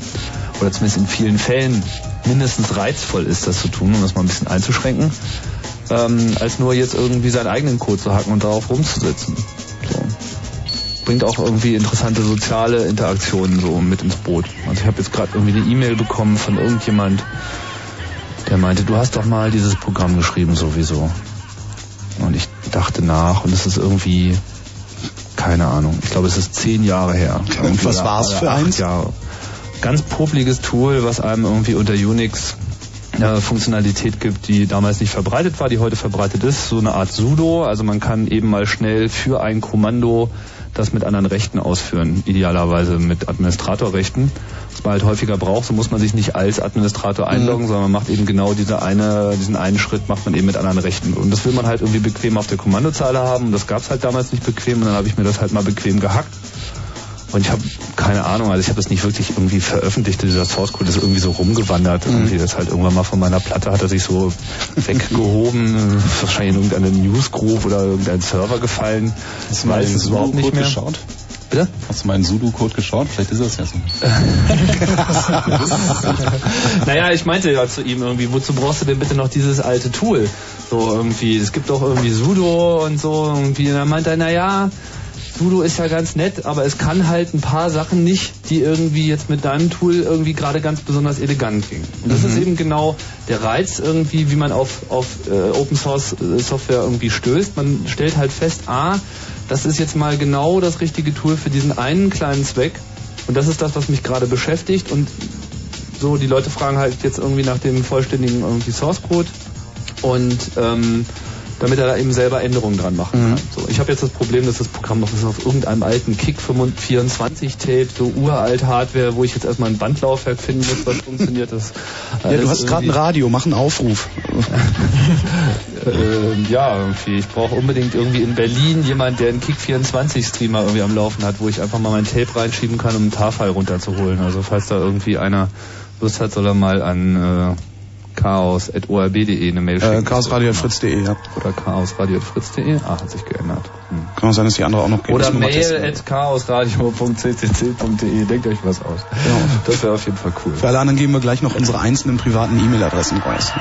oder zumindest in vielen Fällen mindestens reizvoll ist, das zu tun, um das mal ein bisschen einzuschränken, ähm, als nur jetzt irgendwie seinen eigenen Code zu hacken und darauf rumzusetzen. So. Bringt auch irgendwie interessante soziale Interaktionen so mit ins Boot. Also ich habe jetzt gerade irgendwie eine E-Mail bekommen von irgendjemand, der meinte, du hast doch mal dieses Programm geschrieben sowieso. Und ich dachte nach und es ist irgendwie, keine Ahnung, ich glaube es ist zehn Jahre her. Und was war's oder für eins? Jahre. ganz popliges Tool, was einem irgendwie unter Unix eine Funktionalität gibt, die damals nicht verbreitet war, die heute verbreitet ist, so eine Art Sudo. Also man kann eben mal schnell für ein Kommando das mit anderen Rechten ausführen, idealerweise mit Administratorrechten. Was man halt häufiger braucht, so muss man sich nicht als Administrator einloggen, sondern man macht eben genau diese eine, diesen einen Schritt macht man eben mit anderen Rechten. Und das will man halt irgendwie bequem auf der Kommandozeile haben. Und das gab es halt damals nicht bequem und dann habe ich mir das halt mal bequem gehackt. Und ich habe keine Ahnung, also ich habe das nicht wirklich irgendwie veröffentlicht, dieser Source Code ist irgendwie so rumgewandert. Irgendwie das halt irgendwann mal von meiner Platte hat er sich so weggehoben, wahrscheinlich in irgendeine Newsgroup oder irgendein Server gefallen. Hast du mal Weiß es überhaupt nicht Sudo-Code mehr. geschaut? Bitte? Hast du in Sudo-Code geschaut? Vielleicht ist das ja so. naja, ich meinte ja zu ihm irgendwie, wozu brauchst du denn bitte noch dieses alte Tool? So irgendwie, es gibt doch irgendwie Sudo und so irgendwie. Und dann meinte er, naja, Sudo ist ja ganz nett, aber es kann halt ein paar Sachen nicht, die irgendwie jetzt mit deinem Tool irgendwie gerade ganz besonders elegant gingen. Und das Mhm. ist eben genau der Reiz irgendwie, wie man auf, auf äh, Open Source äh, Software irgendwie stößt. Man stellt halt fest, ah, das ist jetzt mal genau das richtige Tool für diesen einen kleinen Zweck. Und das ist das, was mich gerade beschäftigt. Und so, die Leute fragen halt jetzt irgendwie nach dem vollständigen irgendwie Source Code und ähm, damit er da eben selber Änderungen dran machen kann. So, ich habe jetzt das Problem, dass das Programm noch ist auf irgendeinem alten Kick 24 Tape, so uralt Hardware, wo ich jetzt erstmal ein Bandlaufwerk finden muss, was funktioniert. Das Ja, du hast gerade ein Radio, mach einen Aufruf. ähm, ja, irgendwie. Ich brauche unbedingt irgendwie in Berlin jemand, der einen Kick24-Streamer irgendwie am Laufen hat, wo ich einfach mal mein Tape reinschieben kann, um einen TAR-File runterzuholen. Also falls da irgendwie einer Lust hat, soll er mal an äh, chaos.orb.de eine Mail Äh, schicken. chaosradio.fritz.de, ja. Oder chaosradio.fritz.de. Ah, hat sich geändert. Hm. Kann auch sein, dass die andere auch noch geht. Oder Müssen wir mal mail testen. at chaosradio.ccc.de. Denkt euch was aus. Das wäre auf jeden Fall cool. Für alle anderen geben wir gleich noch unsere einzelnen privaten E-Mail-Adressen raus.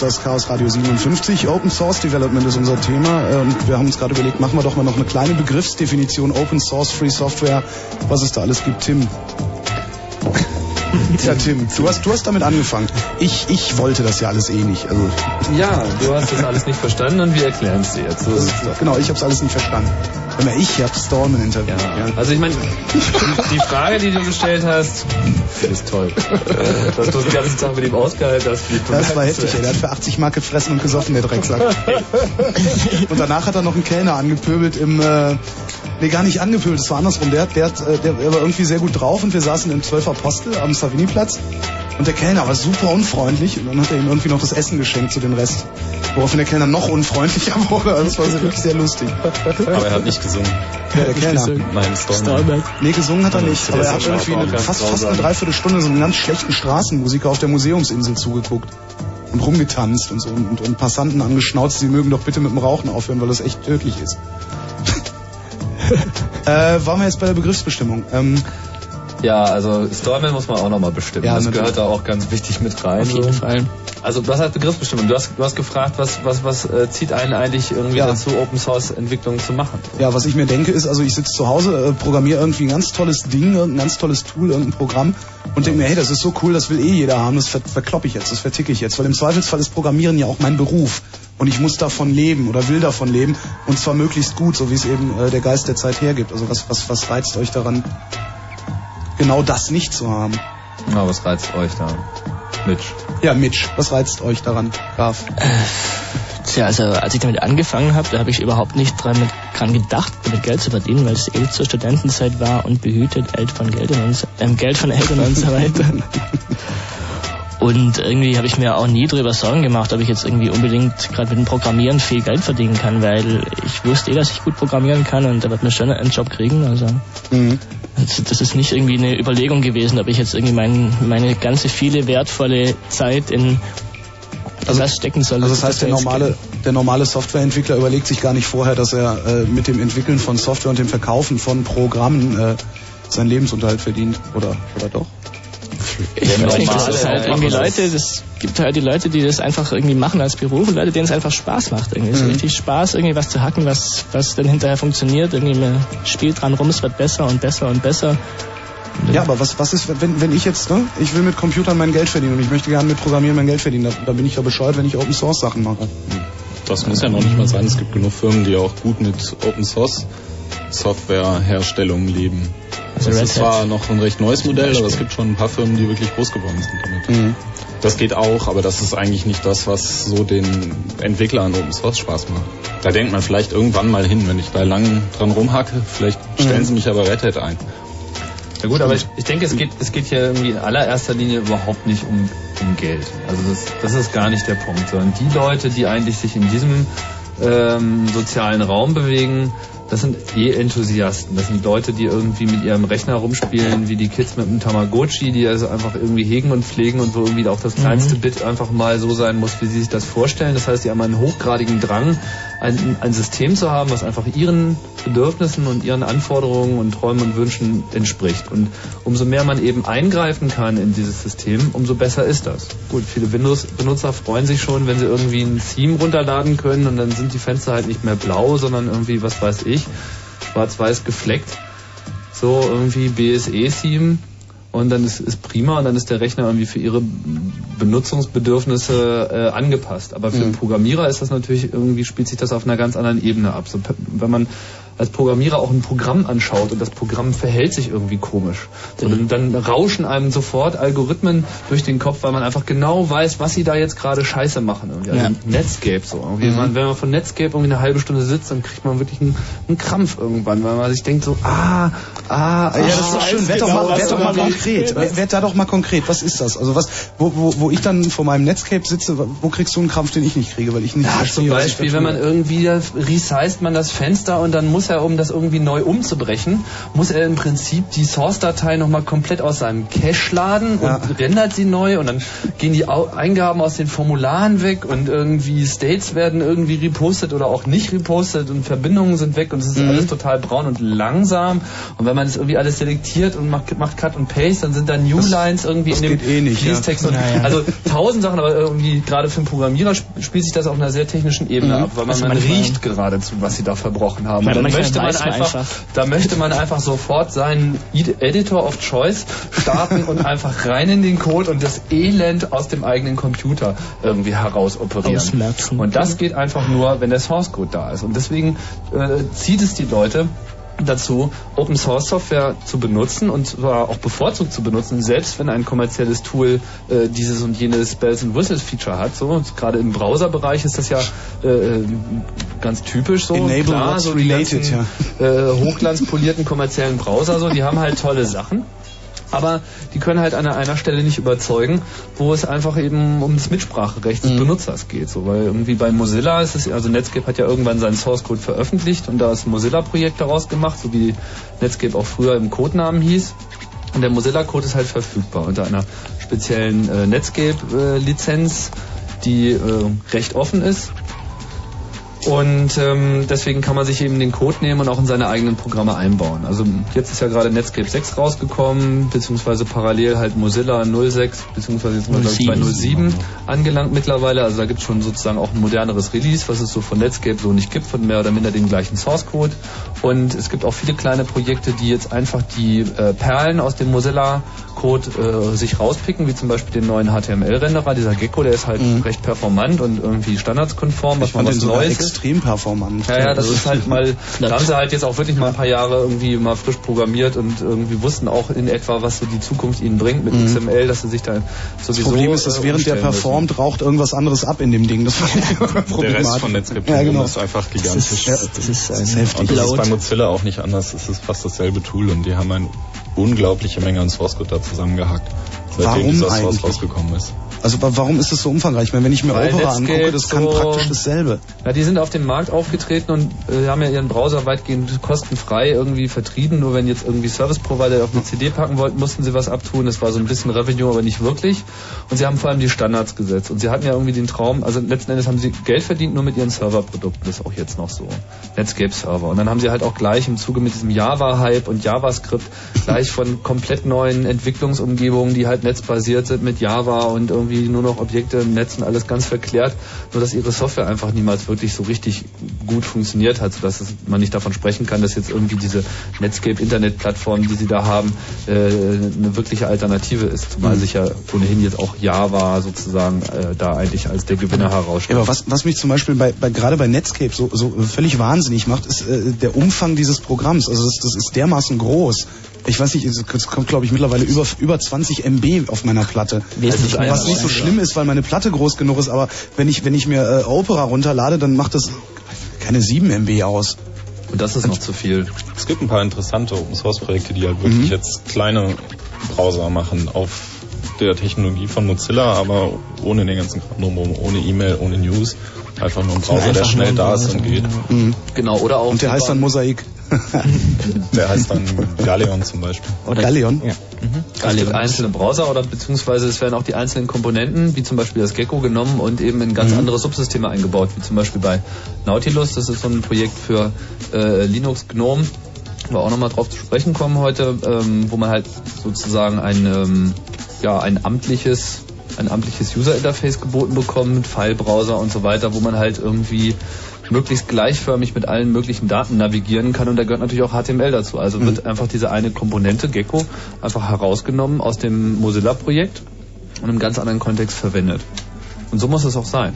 Das Chaos Radio 57. Open Source Development ist unser Thema. Und wir haben uns gerade überlegt, machen wir doch mal noch eine kleine Begriffsdefinition. Open Source, Free Software, was es da alles gibt. Tim. Tja, Tim, du hast, du hast damit angefangen. Ich, ich wollte das ja alles eh nicht. Also, Ja, du hast das alles nicht verstanden und wir erklären es dir jetzt. So es genau, ich hab's alles nicht verstanden. Immer ich hab Stormen interviewt. Ja. Also ich meine, die Frage, die du gestellt hast, ist toll. Äh, Dass du den ganzen Tag mit ihm ausgehalten hast, finde ich Das war bemerkenswert. heftig, ey. Der hat für 80 Mark gefressen und gesoffen, der Drecksack. Und danach hat er noch einen Kellner angepöbelt im, äh, nee, gar nicht angepöbelt, es war andersrum. Der, der, äh, der, der war irgendwie sehr gut drauf und wir saßen im 12 Apostel am Savini-Platz und der Kellner war super unfreundlich und dann hat er ihm irgendwie noch das Essen geschenkt zu den Rest. Woraufhin der Kellner noch unfreundlicher wurde. Also das war wirklich sehr lustig. Aber er hat nicht gesungen. Ja, der Kellner. Nein, Storm. Nee, gesungen hat er nicht, aber er hat irgendwie eine, fast, fast eine. Dreiviertelstunde so einen ganz schlechten Straßenmusiker auf der Museumsinsel zugeguckt und rumgetanzt und so und, und Passanten angeschnauzt, sie mögen doch bitte mit dem Rauchen aufhören, weil das echt tödlich ist. äh, waren wir jetzt bei der Begriffsbestimmung. Ähm, Ja, also Stallman muss man auch nochmal bestimmen. Ja, das natürlich. gehört da auch ganz wichtig mit rein. Auf jeden so. Fall. Also was heißt Begriffsbestimmung? Du hast, du hast gefragt, was, was, was äh, zieht einen eigentlich irgendwie Ja. dazu, Open Source Entwicklung zu machen? Ja, was ich mir denke ist, also ich sitze zu Hause, äh, programmiere irgendwie ein ganz tolles Ding, irgendein ganz tolles Tool, irgendein Programm und denke mir, hey, das ist so cool, das will eh jeder haben, das ver verkloppe ich jetzt, das verticke ich jetzt, weil im Zweifelsfall ist Programmieren ja auch mein Beruf und ich muss davon leben oder will davon leben und zwar möglichst gut, so wie es eben äh, der Geist der Zeit hergibt. Also was, was, was reizt euch daran, genau das nicht zu haben? Na, was reizt euch da? Mitch. Ja, Mitch, was reizt euch daran, Graf? Tja, also als ich damit angefangen habe, da habe ich überhaupt nicht dran, mit, dran gedacht, damit Geld zu verdienen, weil es eh zur Studentenzeit war und behütet Geld von Geldern und, so- ähm, Geld von Eltern und so weiter. Und irgendwie habe ich mir auch nie darüber Sorgen gemacht, ob ich jetzt irgendwie unbedingt gerade mit dem Programmieren viel Geld verdienen kann, weil ich wusste eh, dass ich gut programmieren kann und da wird mir schon einen Job kriegen. Also Mhm. das, ist nicht irgendwie eine Überlegung gewesen, ob ich jetzt irgendwie mein, meine ganze viele wertvolle Zeit in Also- das stecken soll. Also das heißt, der normale, der normale Softwareentwickler überlegt sich gar nicht vorher, dass er äh, mit dem Entwickeln von Software und dem Verkaufen von Programmen äh, seinen Lebensunterhalt verdient. Oder, oder doch? Ich weiß nicht, das ist halt irgendwie. Leute, das gibt halt die Leute, die das einfach irgendwie machen als Beruf und Leute, denen es einfach Spaß macht. Irgendwie. So Mhm. richtig Spaß, irgendwie was zu hacken, was, was dann hinterher funktioniert. Irgendwie man spielt dran rum, es wird besser und besser und besser. Ja, aber was, was ist, wenn, wenn ich jetzt, ne, ich will mit Computern mein Geld verdienen und ich möchte gerne mit Programmieren mein Geld verdienen, da, da bin ich ja bescheuert, wenn ich Open Source Sachen mache. Das muss ja noch nicht mal sein. Es gibt genug Firmen, die auch gut mit Open Source Softwareherstellung leben. Also das ist zwar noch ein recht neues Modell, aber es gibt schon ein paar Firmen, die wirklich groß geworden sind damit. Mhm. Das geht auch, aber das ist eigentlich nicht das, was so den Entwicklern Open Source Spaß macht. Da denkt man vielleicht irgendwann mal hin, wenn ich da lang dran rumhacke, vielleicht stellen Mhm. sie mich aber Red Hat ein. Ja gut, aber ich, ich denke, es geht, es geht hier irgendwie in allererster Linie überhaupt nicht um, um Geld. Also das, das ist gar nicht der Punkt, sondern die Leute, die eigentlich sich in diesem ähm, sozialen Raum bewegen, das sind eh Enthusiasten. Das sind Leute, die irgendwie mit ihrem Rechner rumspielen, wie die Kids mit einem Tamagotchi, die also einfach irgendwie hegen und pflegen und wo irgendwie auch das kleinste Bit einfach mal so sein muss, wie sie sich das vorstellen. Das heißt, die haben einen hochgradigen Drang, ein, ein System zu haben, was einfach ihren Bedürfnissen und ihren Anforderungen und Träumen und Wünschen entspricht. Und umso mehr man eben eingreifen kann in dieses System, umso besser ist das. Gut, viele Windows-Benutzer freuen sich schon, wenn sie irgendwie ein Theme runterladen können und dann sind die Fenster halt nicht mehr blau, sondern irgendwie, was weiß ich, schwarz-weiß gefleckt. So irgendwie BSE-Theme. Und dann ist, ist prima und dann ist der Rechner irgendwie für ihre Benutzungsbedürfnisse äh, angepasst. Aber für Mhm. den Programmierer ist das natürlich irgendwie, spielt sich das auf einer ganz anderen Ebene ab. So, wenn man als Programmierer auch ein Programm anschaut und das Programm verhält sich irgendwie komisch, so, dann, dann rauschen einem sofort Algorithmen durch den Kopf, weil man einfach genau weiß, was sie da jetzt gerade scheiße machen. Irgendwie. Also Ja. Netscape so. Irgendwie. Mhm. Man, wenn man von Netscape irgendwie eine halbe Stunde sitzt, dann kriegt man wirklich einen, einen Krampf irgendwann, weil man sich denkt so, ah, ah, Ja, das ist doch schön. Werd doch genau, mal, werd doch mal konkret. Werd da doch mal konkret. Was ist das? Also was, wo, wo, wo ich dann vor meinem Netscape sitze, wo kriegst du einen Krampf, den ich nicht kriege, weil ich nicht Ja, verstehe, zum Beispiel, wenn man irgendwie, resized man das Fenster und dann muss er, um das irgendwie neu umzubrechen, muss er im Prinzip die Source-Datei nochmal komplett aus seinem Cache laden und Ja. rendert sie neu und dann gehen die Eingaben aus den Formularen weg und irgendwie States werden irgendwie repostet oder auch nicht repostet und Verbindungen sind weg und es ist Mhm. alles total braun und langsam und wenn man das irgendwie alles selektiert und macht, macht Cut und Paste, dann sind da Newlines irgendwie das in dem eh nicht, ja. Fließtext und Ja, ja. also tausend Sachen, aber irgendwie gerade für einen Programmierer sp- spielt sich das auf einer sehr technischen Ebene Mhm. ab, weil man, Also man riecht geradezu, was sie da verbrochen haben. Ja, dann manchmal möchte man einfach, einfach. da möchte man einfach sofort seinen Ed- Editor of Choice starten und einfach rein in den Code und das Elend aus dem eigenen Computer irgendwie herausoperieren. Ausmerzen. Und das geht einfach nur, wenn der Source Code da ist. Und deswegen äh, zieht es die Leute dazu, Open Source Software zu benutzen und zwar auch bevorzugt zu benutzen, selbst wenn ein kommerzielles Tool äh, dieses und jenes Bells and Whistles Feature hat. So gerade im Browserbereich ist das ja äh, ganz typisch so. Enable Klar, so related, ganzen, äh, hochglanzpolierten kommerziellen Browser, so die haben halt tolle Sachen. Aber die können halt an einer Stelle nicht überzeugen, wo es einfach eben um das Mitspracherecht des Benutzers geht. So, weil irgendwie bei Mozilla ist es, also Netscape hat ja irgendwann seinen Source Code veröffentlicht und da ist ein Mozilla-Projekt daraus gemacht, so wie Netscape auch früher im Codenamen hieß. Und der Mozilla-Code ist halt verfügbar unter einer speziellen äh, Netscape-Lizenz, die äh, recht offen ist. Und ähm, deswegen kann man sich eben den Code nehmen und auch in seine eigenen Programme einbauen. Also jetzt ist ja gerade Netscape 6 rausgekommen, beziehungsweise parallel halt Mozilla 06, beziehungsweise jetzt ich bei 07 angelangt mittlerweile. Also da gibt es schon sozusagen auch ein moderneres Release, was es so von Netscape so nicht gibt, von mehr oder minder dem gleichen Source Code. Und es gibt auch viele kleine Projekte, die jetzt einfach die äh, Perlen aus dem Mozilla Code äh, sich rauspicken, wie zum Beispiel den neuen HTML-Renderer. Dieser Gecko, der ist halt Mhm. recht performant und irgendwie standardskonform, was Ich fand was den sogar Neues ist. extrem performant. Ja, ja, das ist halt mal, da haben sie halt jetzt auch wirklich mal ein paar Jahre irgendwie mal frisch programmiert und irgendwie wussten auch in etwa, was so die Zukunft ihnen bringt mit Mhm. XML, dass sie sich da Das sowieso Problem ist, dass äh, während der performt, raucht irgendwas anderes ab in dem Ding. Das war Der problematisch. Rest von Netscape Ja, genau. ist einfach gigantisch. Ja, das ist, das ist heftig. Und das ist bei Mozilla auch nicht anders. Es ist fast dasselbe Tool und die haben eine unglaubliche Menge an Source Code da zusammengehackt, seitdem Warum dieser Source eigentlich? rausgekommen ist. Also wa- warum ist es so umfangreich? Ich meine, wenn ich mir Weil Opera angucke, das kann so- praktisch dasselbe. Ja, die sind auf dem Markt aufgetreten und äh, haben ja ihren Browser weitgehend kostenfrei irgendwie vertrieben. Nur wenn jetzt irgendwie Service Provider auf eine CD packen wollten, mussten sie was abtun. Das war so ein bisschen Revenue, aber nicht wirklich. Und sie haben vor allem die Standards gesetzt. Und sie hatten ja irgendwie den Traum, also letzten Endes haben sie Geld verdient nur mit ihren Serverprodukten. Das ist auch jetzt noch so. Netscape Server. Und dann haben sie halt auch gleich im Zuge mit diesem Java-Hype und JavaScript gleich von komplett neuen Entwicklungsumgebungen, die halt netzbasiert sind mit Java und irgendwie nur noch Objekte im Netz und alles ganz verklärt, nur dass ihre Software einfach niemals wirklich so richtig gut funktioniert hat, sodass es, man nicht davon sprechen kann, dass jetzt irgendwie diese Netscape-Internet-Plattform, die sie da haben, äh, eine wirkliche Alternative ist, zumal Mhm. sich ja ohnehin jetzt auch Java sozusagen äh, da eigentlich als der Gewinner Ja, herausstellt. aber was, was mich zum Beispiel bei, bei gerade bei Netscape so, so völlig wahnsinnig macht, ist äh, der Umfang dieses Programms. Also das, das ist dermaßen groß. Ich weiß nicht, es kommt glaube ich mittlerweile über über 20 MB auf meiner Platte. Wesentlich mehr was nicht so schlimm ist, weil meine Platte groß genug ist. Aber wenn ich wenn ich mir äh, Opera runterlade, dann macht das keine 7 MB aus. Und das ist noch zu viel. Es gibt ein paar interessante Open Source Projekte, die halt wirklich Mhm. jetzt kleine Browser machen auf der Technologie von Mozilla, aber ohne den ganzen Kram drumherum, ohne E-Mail, ohne News. Einfach nur ein Browser, der schnell da ist und geht. Mhm. Genau, oder auch Und der heißt dann Mosaik. Der heißt dann Galeon zum Beispiel. Oder Galeon? Ja. Es gibt einzelne Browser oder beziehungsweise es werden auch die einzelnen Komponenten, wie zum Beispiel das Gecko genommen und eben in ganz Mhm. andere Subsysteme eingebaut, wie zum Beispiel bei Nautilus. Das ist so ein Projekt für äh, Linux GNOME, wo wir auch nochmal drauf zu sprechen kommen heute, ähm, wo man halt sozusagen ein, ähm, ja, ein amtliches ein amtliches User-Interface geboten bekommt mit File-Browser und so weiter, wo man halt irgendwie möglichst gleichförmig mit allen möglichen Daten navigieren kann und da gehört natürlich auch HTML dazu. Also wird einfach diese eine Komponente Gecko einfach herausgenommen aus dem Mozilla-Projekt und im ganz anderen Kontext verwendet. Und so muss es auch sein.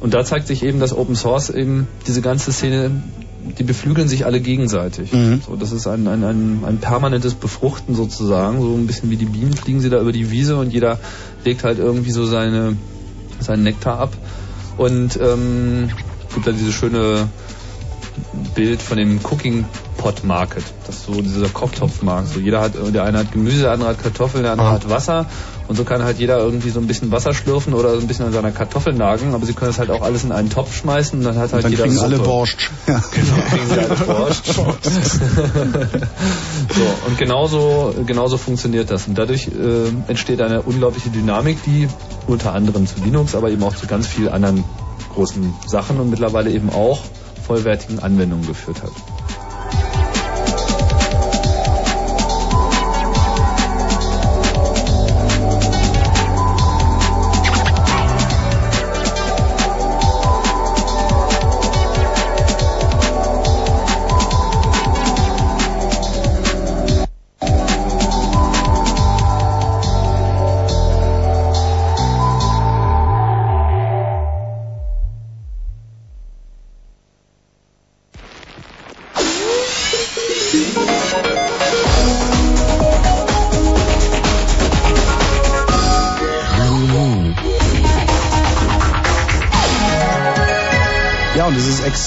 Und da zeigt sich eben, dass Open Source eben diese ganze Szene, die beflügeln sich alle gegenseitig. Mhm. So, das ist ein, ein, ein, ein permanentes Befruchten sozusagen, so ein bisschen wie die Bienen fliegen sie da über die Wiese und jeder legt halt irgendwie so seine, seinen Nektar ab. Und ähm, es gibt da diese schöne Bild von dem Cooking Pot Market. Das ist so dieser Kochtopfmarkt. So jeder hat, der eine hat Gemüse, der andere hat Kartoffeln, der andere Ah. hat Wasser. Und so kann halt jeder irgendwie so ein bisschen Wasser schlürfen oder so ein bisschen an seiner Kartoffel nagen. Aber sie können es halt auch alles in einen Topf schmeißen und dann hat halt Dann jeder kriegen Suppe. alle Borscht. Ja. Genau, kriegen sie alle Borscht. so, und genauso, genauso funktioniert das. Und dadurch äh, entsteht eine unglaubliche Dynamik, die unter anderem zu Linux, aber eben auch zu ganz vielen anderen großen Sachen und mittlerweile eben auch vollwertigen Anwendungen geführt hat.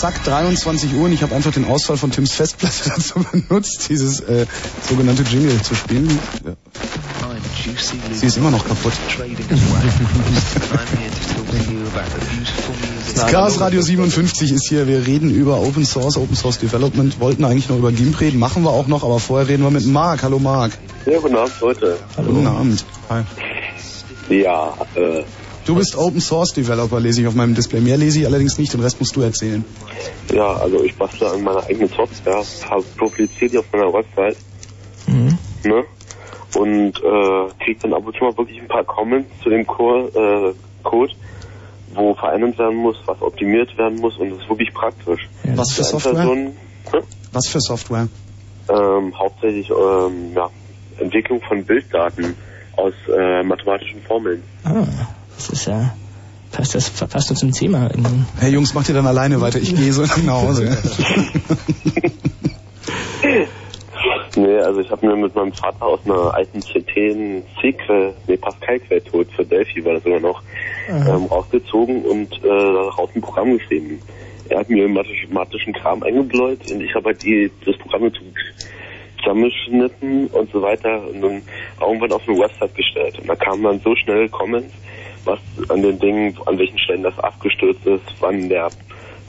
Exakt 23 Uhr und ich habe einfach den Ausfall von Tims Festplatte dazu benutzt, dieses äh, sogenannte Jingle zu spielen. Ja. Sie ist immer noch kaputt. Das Chaos Radio 57 ist hier. Wir reden über Open Source, Open Source Development. Wollten eigentlich noch über GIMP reden, machen wir auch noch, aber vorher reden wir mit Marc. Hallo Marc. Ja, guten Abend, Leute. Guten Abend. Hi. Ja, äh, Du bist Open Source Developer, lese ich auf meinem Display. Mehr lese ich allerdings nicht, den Rest musst du erzählen. Ja, also ich bastle an meiner eigenen Software, habe publiziert die auf meiner Website, Mhm. ne? Und äh, krieg dann ab und zu mal wirklich ein paar Comments zu dem Core, äh, Code, wo verändert werden muss, was optimiert werden muss und das ist wirklich praktisch. Was für Software? Einzelpersonen, ne? Was für Software? ähm, hauptsächlich ähm, ja, Entwicklung von Bilddaten aus äh, mathematischen Formeln. Ah, das ist ja, passt das passt doch zum Thema. irgendwie. Hey Jungs, macht ihr dann alleine weiter. Ich gehe so nach Hause. Nee, also ich habe mir mit meinem Vater aus einer alten CT einen C-Quell, nee, Pascal-Quellcode für Delphi war das sogar noch, ähm, rausgezogen und äh, daraus ein Programm geschrieben. Er hat mir mathematischen Kram eingebläut und ich habe halt die, das Programm zusammengeschnitten und so weiter und dann irgendwann auf eine Website gestellt. Und da kamen dann so schnell Comments, was an den Dingen, an welchen Stellen das abgestürzt ist, wann der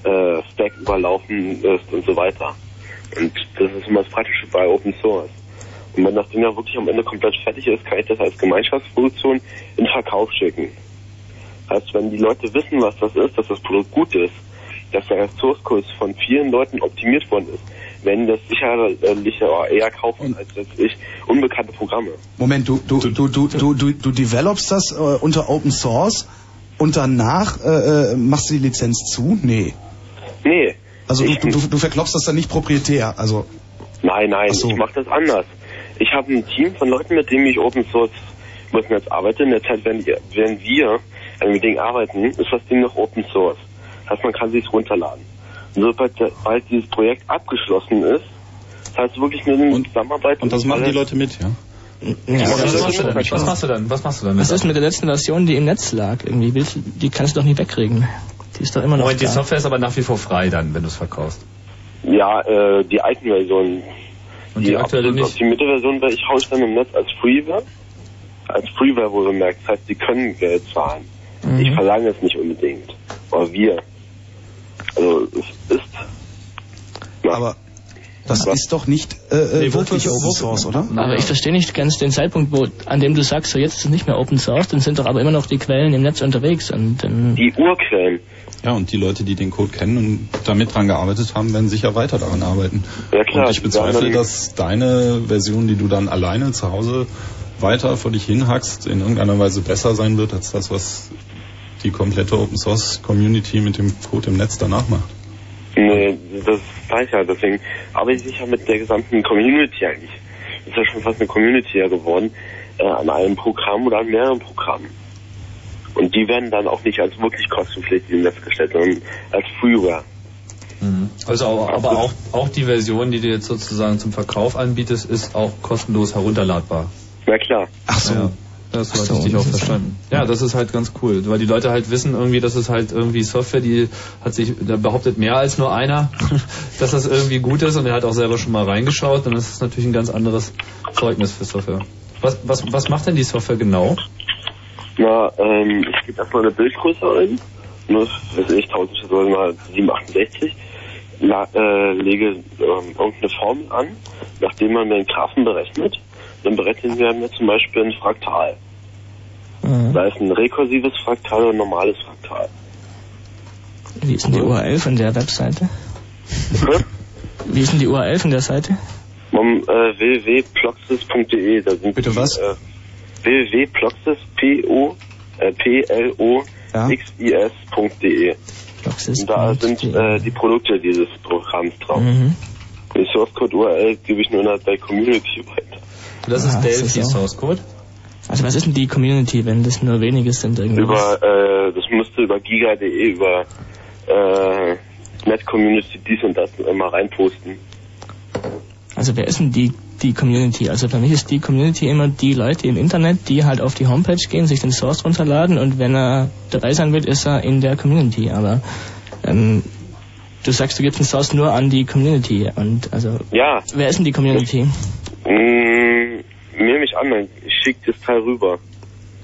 äh, Stack überlaufen ist und so weiter. Und das ist immer das Praktische bei Open Source. Und wenn das Ding ja wirklich am Ende komplett fertig ist, kann ich das als Gemeinschaftsproduktion in Verkauf schicken. Heißt, wenn die Leute wissen, was das ist, dass das Produkt gut ist, dass der Source Code von vielen Leuten optimiert worden ist, werden das sicherlich eher kaufen als jetzt ich unbekannte Programme. Moment, du, du, du, du, du, du, du developst das äh, unter Open Source und danach äh, äh, machst du die Lizenz zu? Nee. Nee. Also du, du, du, du verklopfst das dann nicht proprietär. Also Nein, nein, so. ich mache das anders. Ich habe ein Team von Leuten, mit denen ich Open Source was jetzt arbeite. In der Zeit, ihr- während wir an dem Ding arbeiten, ist das Ding noch Open Source. Das heißt, man kann sich runterladen. Sobald, sobald dieses Projekt abgeschlossen ist, das heißt wirklich nur eine Zusammenarbeit. Und das machen die Leute mit, ja? Ja, was, was, machst du dann? was machst du dann? Was machst du dann? was ist mit der letzten Version, die im Netz lag? Irgendwie, willst, du- die kannst du doch nicht wegkriegen. Die ist doch immer noch Moment, die da. Software ist aber nach wie vor frei dann, wenn du es verkaufst. Ja, äh, die alten Versionen. Und die aktuelle absolut nicht? optimierte Version, weil ich haue ich dann im Netz als Freeware. Als Freeware wohlgemerkt. Das heißt, die können Geld zahlen. Mhm. Ich verlange es nicht unbedingt. Aber wir. Also es ist. Aber das Was? ist doch nicht äh, äh, Nee, wirklich Open Source, oder? Aber ich verstehe nicht ganz den Zeitpunkt, wo, an dem du sagst, so jetzt ist es nicht mehr Open Source, dann sind doch aber immer noch die Quellen im Netz unterwegs und dann, Die Urquellen. Ja, und die Leute, die den Code kennen und damit dran gearbeitet haben, werden sicher weiter daran arbeiten. Ja klar. und ich bezweifle, dass deine Version, die du dann alleine zu Hause weiter vor dich hinhackst, in irgendeiner Weise besser sein wird als das, was die komplette Open Source Community mit dem Code im Netz danach macht. Nee, das weiß ich ja. Deswegen arbeite ich ja mit der gesamten Community eigentlich. Ist ja schon fast eine Community ja geworden. Äh, an einem Programm oder an mehreren Programmen. Und die werden dann auch nicht als wirklich kostenpflichtig im Netz gestellt, sondern als Freeware. Also auch, aber auch, auch die Version, die du jetzt sozusagen zum Verkauf anbietest, ist auch kostenlos herunterladbar. Na klar. Ach so. Ja, das Ach hatte so, ich dich auch das ist verstanden. Ja, das ist halt ganz cool, weil die Leute halt wissen irgendwie, dass es halt irgendwie Software, die hat sich, da behauptet mehr als nur einer, dass das irgendwie gut ist und er hat auch selber schon mal reingeschaut, dann ist es natürlich ein ganz anderes Zeugnis für Software. Was, was, was macht denn die Software genau? Na, ähm, ich gebe erstmal eine Bildgröße ein. Nur, weiß ich, 1000 statt mal 768. La, äh, lege ähm, irgendeine Formel an, nachdem man den Graphen berechnet. Dann berechnen wir mir zum Beispiel ein Fraktal. Mhm. Da ist ein rekursives Fraktal und ein normales Fraktal. wie ist denn die URL von der Webseite? Hm? Wie ist denn die URL von der Seite? Um, äh, www.ploxis.de, da sind Bitte die, was? Äh, www.ploxis, P-O, äh, P-L-O-X-I-S.de. Und da sind äh, die Produkte dieses Programms drauf. Mhm. Den Source Code URL gebe ich nur in der Community weiter. Das ist Ah, Delphi Source Code. Also was ist denn die Community, wenn das nur wenige sind irgendwie? Über, äh, das müsste über giga.de, über äh, Net Community dies und das immer reinposten. Also wer ist denn die, die Community? Also für mich ist die Community immer die Leute im Internet, die halt auf die Homepage gehen, sich den Source runterladen und wenn er dabei sein will, ist er in der Community. Aber ähm, du sagst, du gibst den Source nur an die Community und also Ja, wer ist denn die Community? mh, nehme ich an, ich schicke das Teil rüber.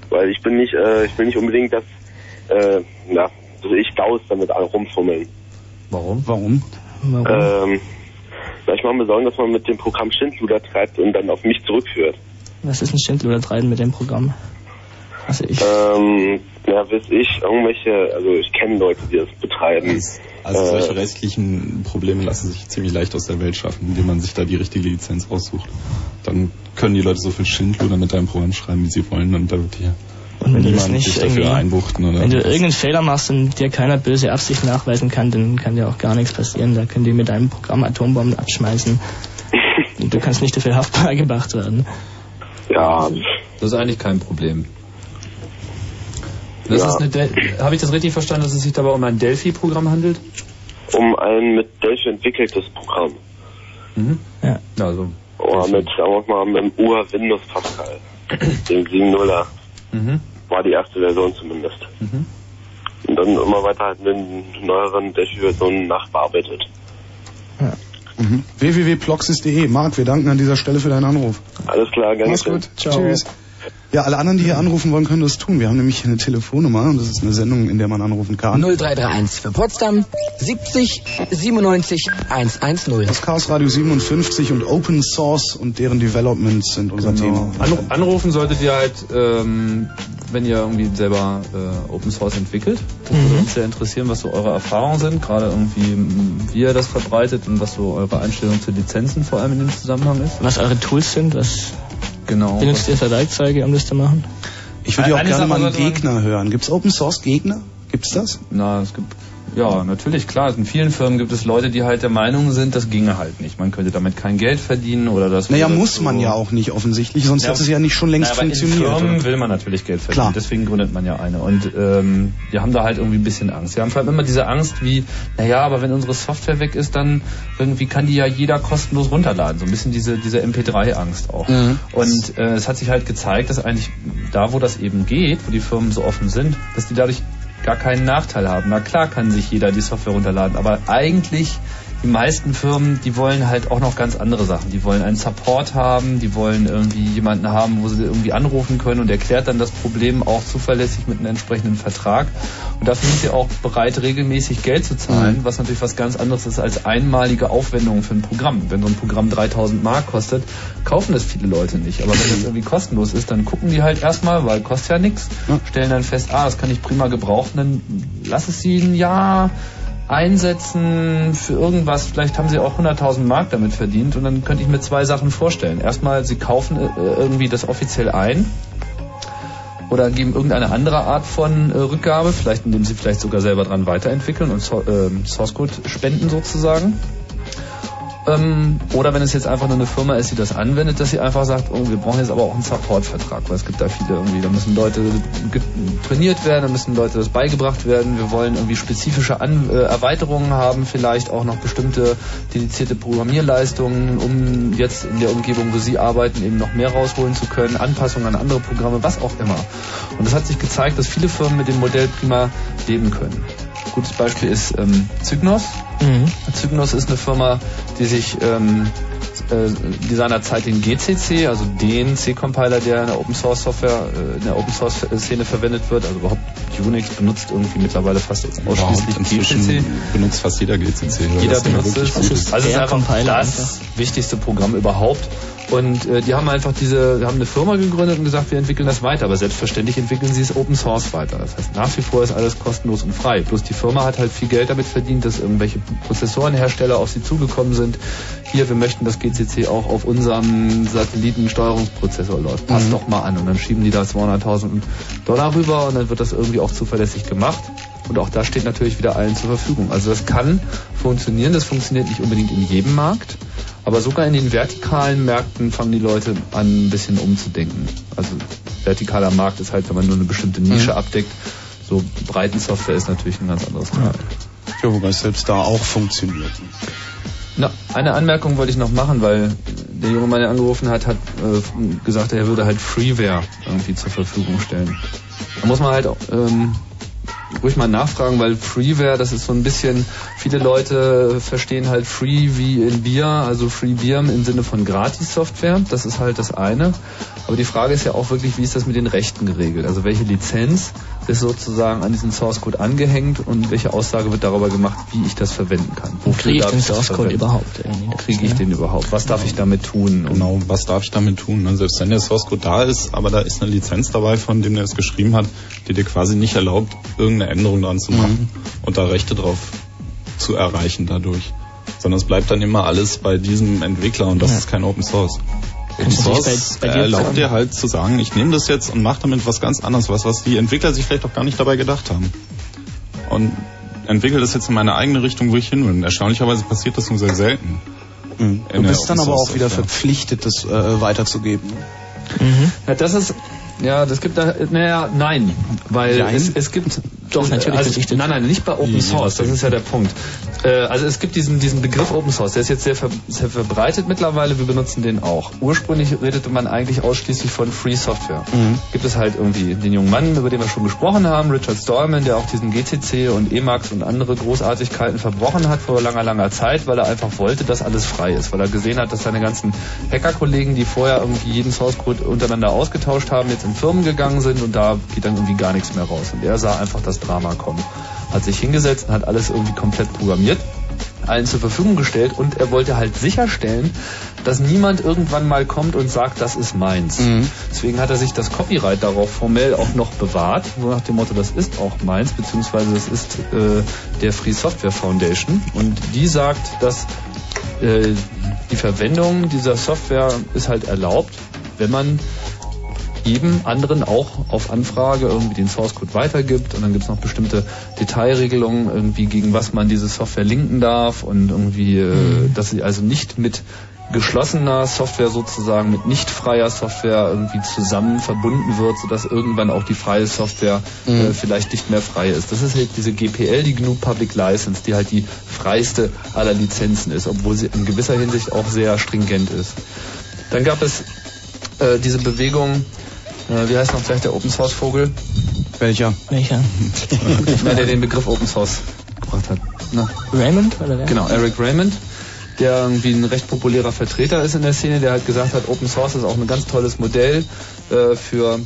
Weil ich bin nicht, äh, ich will nicht unbedingt, dass, äh, na, dass ich Daus damit rumfummeln. Warum? Warum? Warum? Ähm, weil ich mache mir Sorgen, dass man mit dem Programm Schindluder treibt und dann auf mich zurückführt. Was ist ein Schindluder treiben mit dem Programm? Also ich, Ähm, ja, weiß ich, irgendwelche, also ich kenne Leute, die das betreiben. Also Äh, solche rechtlichen Probleme lassen sich ziemlich leicht aus der Welt schaffen, indem man sich da die richtige Lizenz raussucht. Dann können die Leute so viel Schindluder mit deinem Programm schreiben, wie sie wollen, und da wird hier und wenn niemand nicht dich dafür irgendwie, einbuchten. Oder wenn du irgendeinen Fehler machst und dir keiner böse Absicht nachweisen kann, dann kann dir auch gar nichts passieren. Da können die mit deinem Programm Atombomben abschmeißen. Und du kannst nicht dafür haftbar gemacht werden. Ja, Das ist eigentlich kein Problem. Das Ja. ist eine Habe ich das richtig verstanden, dass es sich dabei um ein Delphi-Programm handelt? um ein mit Delphi entwickeltes Programm. Mhm. Ja. Also. Oder mit, sagen wir mal, mit dem Ur Windows Pascal. Dem 7.0er. Mhm. War die erste Version zumindest. Mhm. Und dann immer weiter halt mit den neueren Delphi-Versionen nachbearbeitet. Mhm. www.ploxis.de. Marc, wir danken an dieser Stelle für deinen Anruf. Alles klar, gerne. Mach's gut. Tschüss. Ja, alle anderen, die hier anrufen wollen, können das tun. Wir haben nämlich hier eine Telefonnummer und das ist eine Sendung, in der man anrufen kann. 0331 für Potsdam 70 97 110. Das Chaos Radio 57 und Open Source und deren Developments sind unser Thema. Anru anrufen solltet ihr halt, ähm, wenn ihr irgendwie selber äh, Open Source entwickelt. Das würde uns sehr interessieren, was so eure Erfahrungen sind, gerade irgendwie, wie ihr das verbreitet und was so eure Einstellung zu Lizenzen vor allem in dem Zusammenhang ist. Was eure Tools sind, was Genau. benutzt ihr für Werkzeuge, um das zu machen? Ich würde ja auch Eine gerne mal einen Gegner hören. Gibt's Open Source Gegner? Gibt's das? Na, es gibt, ja, natürlich, klar. In vielen Firmen gibt es Leute, die halt der Meinung sind, das ginge halt nicht. Man könnte damit kein Geld verdienen oder das. Naja, muss so- man ja auch nicht offensichtlich, sonst Ja, hätte es ja nicht schon längst Na, aber funktioniert. In Firmen will man natürlich Geld verdienen, Klar. deswegen gründet man ja eine. Und ähm, wir haben da halt irgendwie ein bisschen Angst. Wir haben vor allem immer diese Angst wie, naja, aber wenn unsere Software weg ist, dann irgendwie kann die ja jeder kostenlos runterladen. So ein bisschen diese, diese MP3-Angst auch. Mhm. Und äh, es hat sich halt gezeigt, dass eigentlich da, wo das eben geht, wo die Firmen so offen sind, dass die dadurch gar keinen Nachteil haben. Na klar kann sich jeder die Software runterladen, aber eigentlich die meisten Firmen, die wollen halt auch noch ganz andere Sachen. Die wollen einen Support haben, die wollen irgendwie jemanden haben, wo sie irgendwie anrufen können und erklärt dann das Problem auch zuverlässig mit einem entsprechenden Vertrag. Und dafür sind sie auch bereit, regelmäßig Geld zu zahlen, was natürlich was ganz anderes ist als einmalige Aufwendungen für ein Programm. Wenn so ein Programm 3000 Mark kostet, kaufen das viele Leute nicht. Aber wenn das irgendwie kostenlos ist, dann gucken die halt erstmal, weil kostet ja nichts, stellen dann fest, ah, das kann ich prima gebrauchen, dann lass es sie ein Jahr einsetzen für irgendwas. Vielleicht haben sie auch 100.000 Mark damit verdient und dann könnte ich mir zwei Sachen vorstellen. Erstmal, sie kaufen äh, irgendwie das offiziell ein oder geben irgendeine andere Art von äh, Rückgabe, vielleicht indem sie vielleicht sogar selber dran weiterentwickeln und ähm, Source Code spenden sozusagen. Ähm, oder wenn es jetzt einfach nur eine Firma ist, die das anwendet, dass sie einfach sagt, oh, wir brauchen jetzt aber auch einen Support-Vertrag, weil es gibt da viele irgendwie, da müssen Leute trainiert werden, da müssen Leute das beigebracht werden, wir wollen irgendwie spezifische An äh, Erweiterungen haben, vielleicht auch noch bestimmte dedizierte Programmierleistungen, um jetzt in der Umgebung, wo sie arbeiten, eben noch mehr rausholen zu können, Anpassungen an andere Programme, was auch immer. Und es hat sich gezeigt, dass viele Firmen mit dem Modell prima leben können. Gutes Beispiel ist ähm, Cygnos. Cygnos ist eine Firma, die sich ähm, äh, die seinerzeit den GCC, also den C-Compiler, der in der Open Source Software, äh, in der Open Source Szene verwendet wird, also überhaupt Unix benutzt irgendwie mittlerweile fast ausschließlich GCC. benutzt fast jeder GCC. Jeder benutzt wirklich es. Also es ist der einfach Compiler das wichtigste Programm überhaupt. Und äh, die haben einfach diese, haben eine Firma gegründet und gesagt, wir entwickeln das weiter. Aber selbstverständlich entwickeln sie es Open Source weiter. Das heißt, nach wie vor ist alles kostenlos und frei. Bloß die Firma hat halt viel Geld damit verdient, dass irgendwelche Prozessorenhersteller auf sie zugekommen sind. Hier, wir möchten, dass GCC auch auf unserem Satellitensteuerungsprozessor läuft. Passt Mhm. doch mal an. Und dann schieben die da 200.000 Dollar rüber und dann wird das irgendwie auch zuverlässig gemacht. Und auch das steht natürlich wieder allen zur Verfügung. Also das kann funktionieren. Das funktioniert nicht unbedingt in jedem Markt. Aber sogar in den vertikalen Märkten fangen die Leute an, ein bisschen umzudenken. Also vertikaler Markt ist halt, wenn man nur eine bestimmte Nische Mhm. abdeckt. So Breitensoftware ist natürlich ein ganz anderes Thema. Ja, wobei es selbst da auch funktioniert. Na, eine Anmerkung wollte ich noch machen, weil der junge Mann, der angerufen hat, hat äh, gesagt, er würde halt Freeware irgendwie zur Verfügung stellen. Da muss man halt auch, ähm, ruhig mal nachfragen, weil Freeware, das ist so ein bisschen, viele Leute verstehen halt Free wie in Bier, also Free Bier im Sinne von Gratis-Software. Das ist halt das eine. Aber die Frage ist ja auch wirklich, wie ist das mit den Rechten geregelt? Also welche Lizenz ist sozusagen an diesen Source Code angehängt und welche Aussage wird darüber gemacht, wie ich das verwenden kann. Wofür kriege ich den Source Code überhaupt? Kriege ich den überhaupt? Was darf ich damit tun? Genau, was darf ich damit tun? Ne? Selbst wenn der Source Code da ist, aber da ist eine Lizenz dabei, von dem der es geschrieben hat, die dir quasi nicht erlaubt, irgendeine Änderung dran zu machen mhm. und da Rechte drauf zu erreichen dadurch. Sondern es bleibt dann immer alles bei diesem Entwickler und das ja. ist kein Open Source. Open Source bei, bei erlaubt dir halt zu sagen, ich nehme das jetzt und mache damit was ganz anderes, was, was die Entwickler sich vielleicht auch gar nicht dabei gedacht haben. Und entwickle das jetzt in meine eigene Richtung, wo ich hin will. Erstaunlicherweise passiert das nur sehr selten. Mhm. Du bist dann aber auch wieder verpflichtet, das äh, weiterzugeben. Mhm. Ja, das ist ja, das gibt da, naja, nein, weil nein. Es, es gibt doch natürlich also, Nein, nein, nicht bei Open Source. Das ist ja der Punkt. Äh, also es gibt diesen diesen Begriff Open Source. Der ist jetzt sehr, ver sehr verbreitet mittlerweile. Wir benutzen den auch. Ursprünglich redete man eigentlich ausschließlich von Free Software. Mhm. Gibt es halt irgendwie den jungen Mann, über den wir schon gesprochen haben, Richard Stallman, der auch diesen GCC und Emacs und andere Großartigkeiten verbrochen hat vor langer langer Zeit, weil er einfach wollte, dass alles frei ist, weil er gesehen hat, dass seine ganzen Hacker-Kollegen, die vorher irgendwie jeden Source Code untereinander ausgetauscht haben, jetzt in Firmen gegangen sind und da geht dann irgendwie gar nichts mehr raus. Und er sah einfach das Drama kommen. Hat sich hingesetzt und hat alles irgendwie komplett programmiert, allen zur Verfügung gestellt und er wollte halt sicherstellen, dass niemand irgendwann mal kommt und sagt, das ist meins. Mhm. Deswegen hat er sich das Copyright darauf formell auch noch bewahrt, so nach dem Motto, das ist auch meins, beziehungsweise das ist äh, der Free Software Foundation und die sagt, dass äh, die Verwendung dieser Software ist halt erlaubt, wenn man jedem anderen auch auf Anfrage irgendwie den Source Code weitergibt und dann gibt es noch bestimmte Detailregelungen, irgendwie gegen was man diese Software linken darf und irgendwie, äh, mhm. dass sie also nicht mit geschlossener Software sozusagen mit nicht freier Software irgendwie zusammen verbunden wird, sodass irgendwann auch die freie Software mhm. äh, vielleicht nicht mehr frei ist. Das ist halt diese GPL, die GNU Public License, die halt die freiste aller Lizenzen ist, obwohl sie in gewisser Hinsicht auch sehr stringent ist. Dann gab es äh, diese Bewegung äh, wie heißt noch gleich der Open Source Vogel? Welcher? Welcher? Na, der den Begriff Open Source gebracht hat. Na? Raymond? Oder wer? Genau, Eric Raymond der irgendwie ein recht populärer Vertreter ist in der Szene, der halt gesagt hat, Open Source ist auch ein ganz tolles Modell äh, für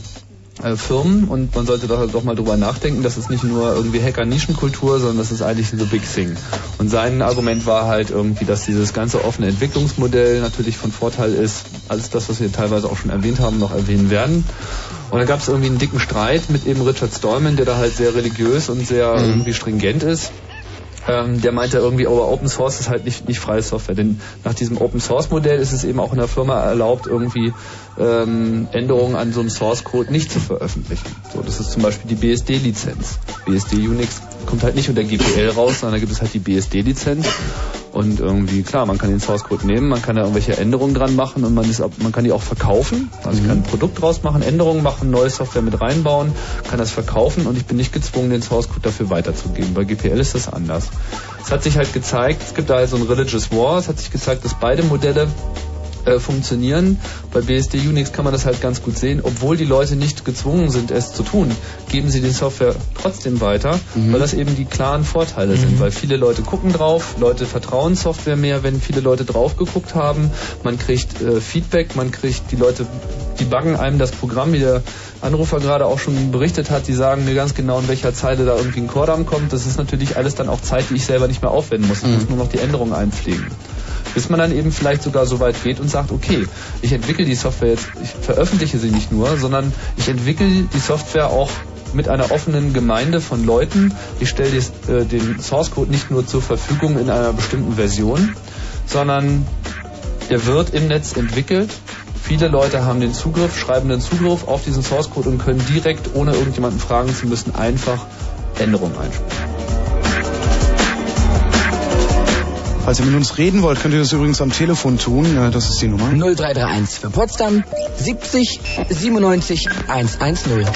äh, Firmen und man sollte doch, doch mal drüber nachdenken, das ist nicht nur irgendwie Hacker-Nischenkultur, sondern das ist eigentlich the big thing. Und sein Argument war halt irgendwie, dass dieses ganze offene Entwicklungsmodell natürlich von Vorteil ist, alles das, was wir teilweise auch schon erwähnt haben, noch erwähnen werden. Und dann gab es irgendwie einen dicken Streit mit eben Richard Stallman, der da halt sehr religiös und sehr mhm. irgendwie stringent ist ähm, der meinte irgendwie, oh, Open Source ist halt nicht, nicht freie Software. Denn nach diesem Open Source Modell ist es eben auch in der Firma erlaubt, irgendwie ähm, Änderungen an so einem Source Code nicht zu veröffentlichen. So, das ist zum Beispiel die BSD-Lizenz. BSD Unix kommt halt nicht unter GPL raus, sondern da gibt es halt die BSD-Lizenz. Und irgendwie, klar, man kann den Source Code nehmen, man kann da irgendwelche Änderungen dran machen und man, ist, man kann die auch verkaufen. Also ich kann ein Produkt draus machen, Änderungen machen, neue Software mit reinbauen, kann das verkaufen und ich bin nicht gezwungen, den Source Code dafür weiterzugeben. Bei GPL ist das anders. Es hat sich halt gezeigt, es gibt da so ein Religious War, es hat sich gezeigt, dass beide Modelle äh, funktionieren. Bei BSD Unix kann man das halt ganz gut sehen. Obwohl die Leute nicht gezwungen sind, es zu tun, geben sie die Software trotzdem weiter, mhm. weil das eben die klaren Vorteile mhm. sind. Weil viele Leute gucken drauf, Leute vertrauen Software mehr, wenn viele Leute drauf geguckt haben. Man kriegt äh, Feedback, man kriegt die Leute, die buggen einem das Programm, wie der Anrufer gerade auch schon berichtet hat, die sagen mir ganz genau, in welcher Zeile da irgendwie ein Chordam kommt. Das ist natürlich alles dann auch Zeit, die ich selber nicht mehr aufwenden muss. Ich mhm. muss nur noch die Änderungen einpflegen bis man dann eben vielleicht sogar so weit geht und sagt, okay, ich entwickle die Software jetzt, ich veröffentliche sie nicht nur, sondern ich entwickle die Software auch mit einer offenen Gemeinde von Leuten. Ich stelle äh, den Source Code nicht nur zur Verfügung in einer bestimmten Version, sondern er wird im Netz entwickelt. Viele Leute haben den Zugriff, schreiben den Zugriff auf diesen Source Code und können direkt, ohne irgendjemanden fragen zu müssen, einfach Änderungen einspielen. Falls ihr mit uns reden wollt, könnt ihr das übrigens am Telefon tun. Das ist die Nummer. 0331 für Potsdam 70 97 110.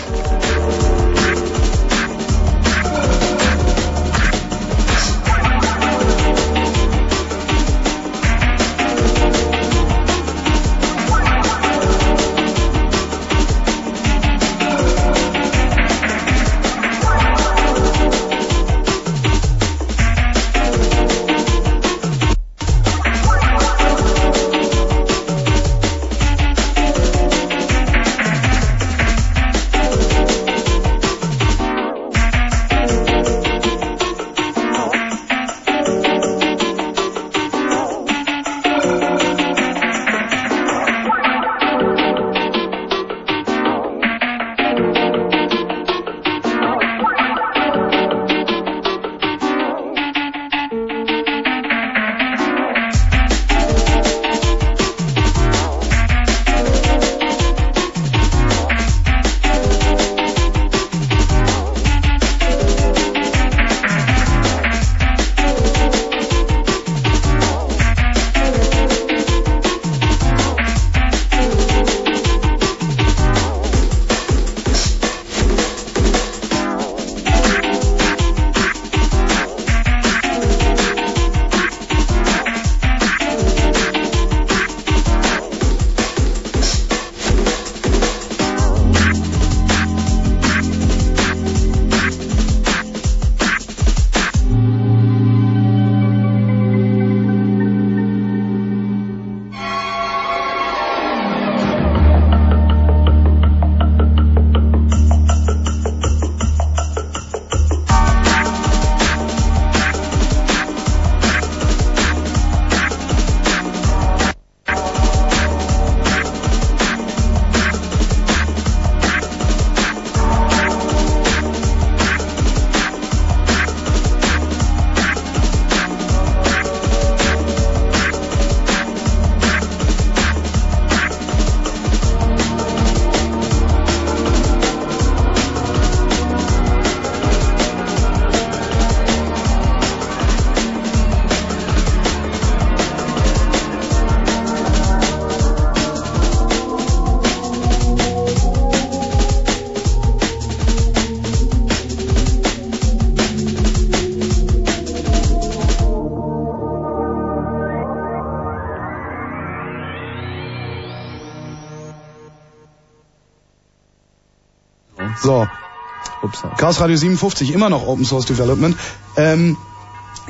Chaos Radio 57, immer noch Open Source Development. Ähm,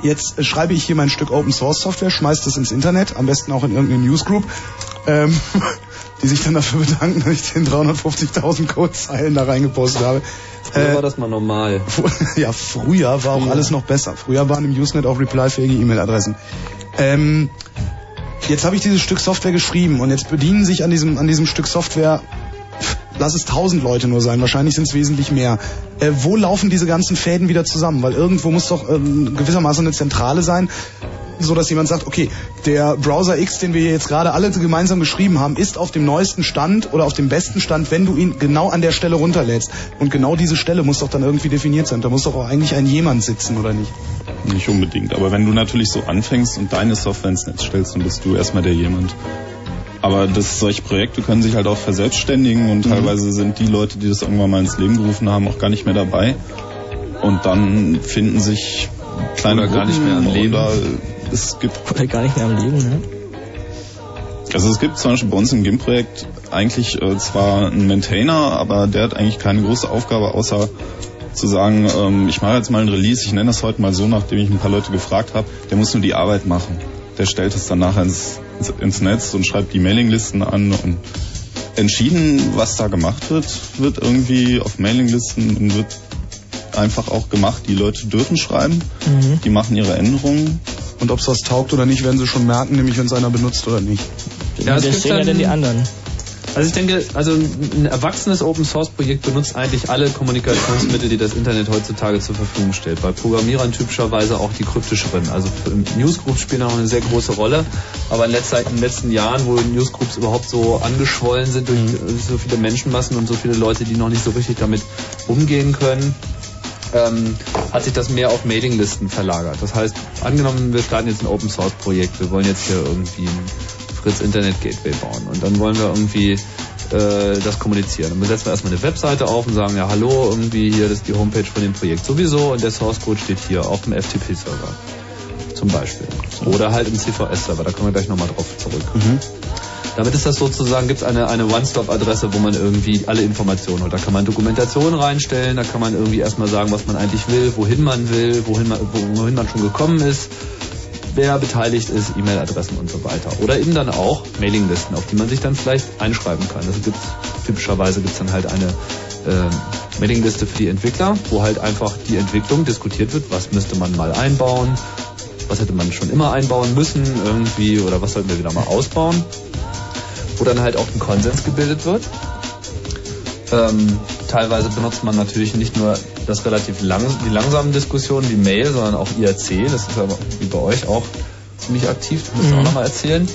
jetzt schreibe ich hier mein Stück Open Source Software, schmeiß das ins Internet, am besten auch in irgendeine Newsgroup, ähm, die sich dann dafür bedanken, dass ich den 350.000 Codezeilen da reingepostet habe. Früher war das mal normal. Ja, früher war auch alles noch besser. Früher waren im Usenet auch replyfähige E-Mail-Adressen. Ähm, jetzt habe ich dieses Stück Software geschrieben und jetzt bedienen sich an diesem, an diesem Stück Software, lass es tausend Leute nur sein, wahrscheinlich sind es wesentlich mehr. Äh, wo laufen diese ganzen Fäden wieder zusammen? Weil irgendwo muss doch ähm, gewissermaßen eine Zentrale sein, so dass jemand sagt, okay, der Browser X, den wir jetzt gerade alle gemeinsam geschrieben haben, ist auf dem neuesten Stand oder auf dem besten Stand, wenn du ihn genau an der Stelle runterlädst. Und genau diese Stelle muss doch dann irgendwie definiert sein. Da muss doch auch eigentlich ein jemand sitzen, oder nicht? Nicht unbedingt, aber wenn du natürlich so anfängst und deine Software ins Netz stellst, dann bist du erstmal der jemand. Aber das, solche Projekte können sich halt auch verselbstständigen und Mhm. teilweise sind die Leute, die das irgendwann mal ins Leben gerufen haben, auch gar nicht mehr dabei. Und dann finden sich kleine Oder gar nicht mehr am Leben. Oder es gibt Oder gar nicht mehr am Leben, ne? Also es gibt zum Beispiel bei uns im GIMP-Projekt eigentlich äh, zwar einen Maintainer, aber der hat eigentlich keine große Aufgabe, außer zu sagen, ähm, ich mache jetzt mal ein Release, ich nenne das heute mal so, nachdem ich ein paar Leute gefragt habe, der muss nur die Arbeit machen. Der stellt es dann nachher ins, ins, ins Netz und schreibt die Mailinglisten an und entschieden, was da gemacht wird, wird irgendwie auf Mailinglisten und wird einfach auch gemacht. Die Leute dürfen schreiben, Mhm. die machen ihre Änderungen. Und ob es was taugt oder nicht, werden sie schon merken, nämlich wenn es einer benutzt oder nicht. Ja, gibt sehen ja dann die anderen. Also ich denke, also ein erwachsenes Open Source Projekt benutzt eigentlich alle Kommunikationsmittel, die das Internet heutzutage zur Verfügung stellt. Bei Programmierern typischerweise auch die kryptischeren. Also Newsgroups spielen auch eine sehr große Rolle. Aber in, letzter, in den letzten Jahren, wo Newsgroups überhaupt so angeschwollen sind durch äh, so viele Menschenmassen und so viele Leute, die noch nicht so richtig damit umgehen können, ähm, hat sich das mehr auf Mailinglisten verlagert. Das heißt, angenommen, wir starten jetzt ein Open Source Projekt, wir wollen jetzt hier irgendwie ein Fritz Internet Gateway bauen und dann wollen wir irgendwie äh, das kommunizieren. Dann setzen wir erstmal eine Webseite auf und sagen, ja hallo, irgendwie hier, das ist die Homepage von dem Projekt sowieso und der Source Code steht hier auf dem FTP-Server zum Beispiel. Oder halt im CVS-Server, da kommen wir gleich nochmal drauf zurück. Damit ist das sozusagen, gibt es eine, eine One-Stop-Adresse, wo man irgendwie alle Informationen hat. Da kann man Dokumentation reinstellen, da kann man irgendwie erstmal sagen, was man eigentlich will, wohin man will, wohin man, wohin man schon gekommen ist, wer beteiligt ist, E-Mail-Adressen und so weiter. Oder eben dann auch Mailinglisten, auf die man sich dann vielleicht einschreiben kann. Also gibt's, typischerweise gibt es dann halt eine äh, Mailingliste für die Entwickler, wo halt einfach die Entwicklung diskutiert wird, was müsste man mal einbauen, was hätte man schon immer einbauen müssen irgendwie oder was sollten wir wieder mal ausbauen, wo dann halt auch ein Konsens gebildet wird. Ähm, teilweise benutzt man natürlich nicht nur das relativ lang, die langsamen Diskussionen wie Mail, sondern auch IRC. Das ist aber wie bei euch auch ziemlich aktiv. Das müsst ihr Mhm. auch nochmal erzählen.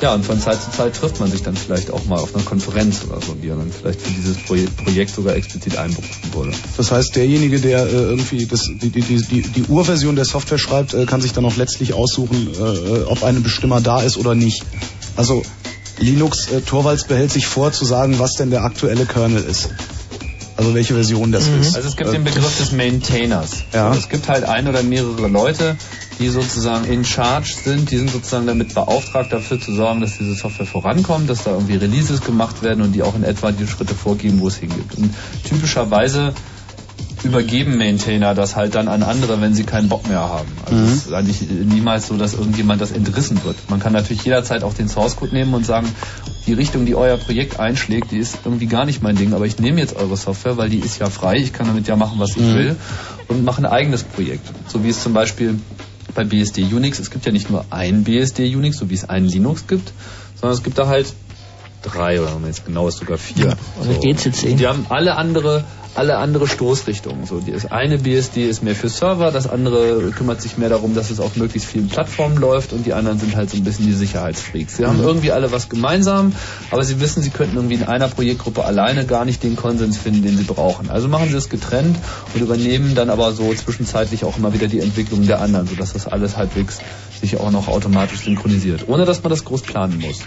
Ja, und von Zeit zu Zeit trifft man sich dann vielleicht auch mal auf einer Konferenz oder so, die dann vielleicht für dieses Projekt, sogar explizit einberufen wurde. Das heißt, derjenige, der äh, irgendwie das, die, die, die, die, Urversion der Software schreibt, äh, kann sich dann auch letztlich aussuchen, äh, ob ein Bestimmer da ist oder nicht. Also Linux äh, Torvalds behält sich vor zu sagen, was denn der aktuelle Kernel ist. Also welche Version das ist. Also es gibt Äh, den Begriff des Maintainers. Ja. Also es gibt halt ein oder mehrere Leute, die sozusagen in charge sind, die sind sozusagen damit beauftragt, dafür zu sorgen, dass diese Software vorankommt, dass da irgendwie Releases gemacht werden und die auch in etwa die Schritte vorgeben, wo es hingeht. Und typischerweise übergeben Maintainer das halt dann an andere, wenn sie keinen Bock mehr haben. Also Mhm. es ist eigentlich niemals so, dass irgendjemand das entrissen wird. Man kann natürlich jederzeit auch den Source Code nehmen und sagen, die Richtung, die euer Projekt einschlägt, die ist irgendwie gar nicht mein Ding, aber ich nehme jetzt eure Software, weil die ist ja frei, ich kann damit ja machen, was ich Mhm. will und mache ein eigenes Projekt. So wie es zum Beispiel bei BSD Unix, es gibt ja nicht nur ein BSD Unix, so wie es ein Linux gibt, sondern es gibt da halt drei oder wenn man jetzt genau ist, sogar vier. Also GCC. Die haben alle andere, alle andere Stoßrichtungen. So, das eine BSD ist mehr für Server, das andere kümmert sich mehr darum, dass es auf möglichst vielen Plattformen läuft und die anderen sind halt so ein bisschen die Sicherheitsfreaks. Sie haben Mhm. irgendwie alle was gemeinsam, aber sie wissen, sie könnten irgendwie in einer Projektgruppe alleine gar nicht den Konsens finden, den sie brauchen. Also machen sie es getrennt und übernehmen dann aber so zwischenzeitlich auch immer wieder die Entwicklung der anderen, sodass das alles halbwegs sich auch noch automatisch synchronisiert, ohne dass man das groß planen muss.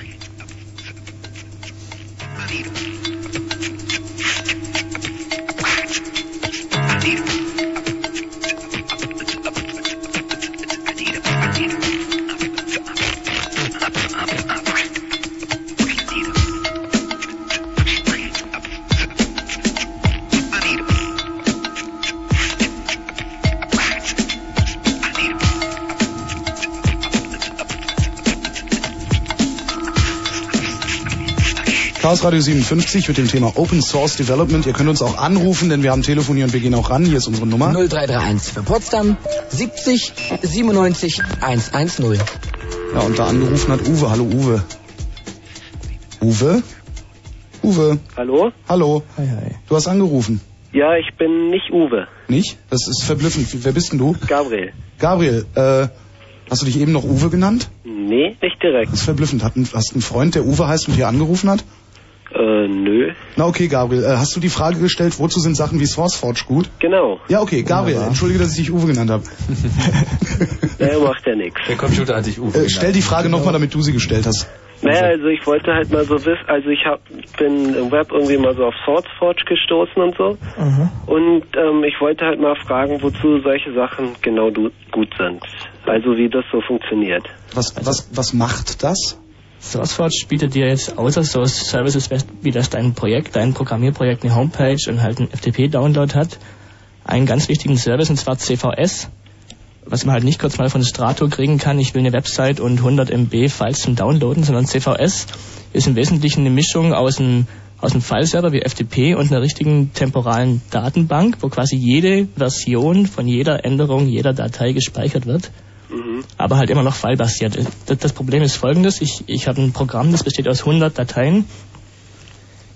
Chaos Radio 57 mit dem Thema Open Source Development. Ihr könnt uns auch anrufen, denn wir haben Telefon hier und wir gehen auch ran. Hier ist unsere Nummer. 0331 für Potsdam 70 97 110. Ja, und da angerufen hat Uwe. Hallo Uwe. Uwe? Uwe. Hallo? Hallo. Hi, hi. Du hast angerufen. Ja, ich bin nicht Uwe. Nicht? Das ist verblüffend. Wer bist denn du? Gabriel. Gabriel, äh, hast du dich eben noch Uwe genannt? Nee, nicht direkt. Das ist verblüffend. Hast du einen Freund, der Uwe heißt und hier angerufen hat? Äh, nö. Na okay, Gabriel. Äh, hast du die Frage gestellt, wozu sind Sachen wie SourceForge gut? Genau. Ja, okay, Gabriel. Wunderbar. Entschuldige, dass ich dich Uwe genannt habe. Naja, macht ja nichts. Der Computer hat dich Uwe Äh, stell die Frage nochmal, damit du sie gestellt hast. Naja, also ich wollte halt mal so wissen, also ich hab, bin im Web irgendwie mal so auf SourceForge gestoßen und so. Und ähm, ich wollte halt mal fragen, wozu solche Sachen genau du, gut sind. Also wie das so funktioniert. Was, was, was macht das? SourceForge bietet dir jetzt außer so Services wie das dein Projekt, dein Programmierprojekt eine Homepage und halt einen FTP-Download hat, einen ganz wichtigen Service und zwar CVS, was man halt nicht kurz mal von Strato kriegen kann, ich will eine Website und 100 MB Files zum Downloaden, sondern CVS ist im Wesentlichen eine Mischung aus einem, aus einem Fileserver wie FTP und einer richtigen temporalen Datenbank, wo quasi jede Version von jeder Änderung jeder Datei gespeichert wird aber halt immer noch fallbasiert. Das, das Problem ist folgendes, ich, ich habe ein Programm, das besteht aus 100 Dateien.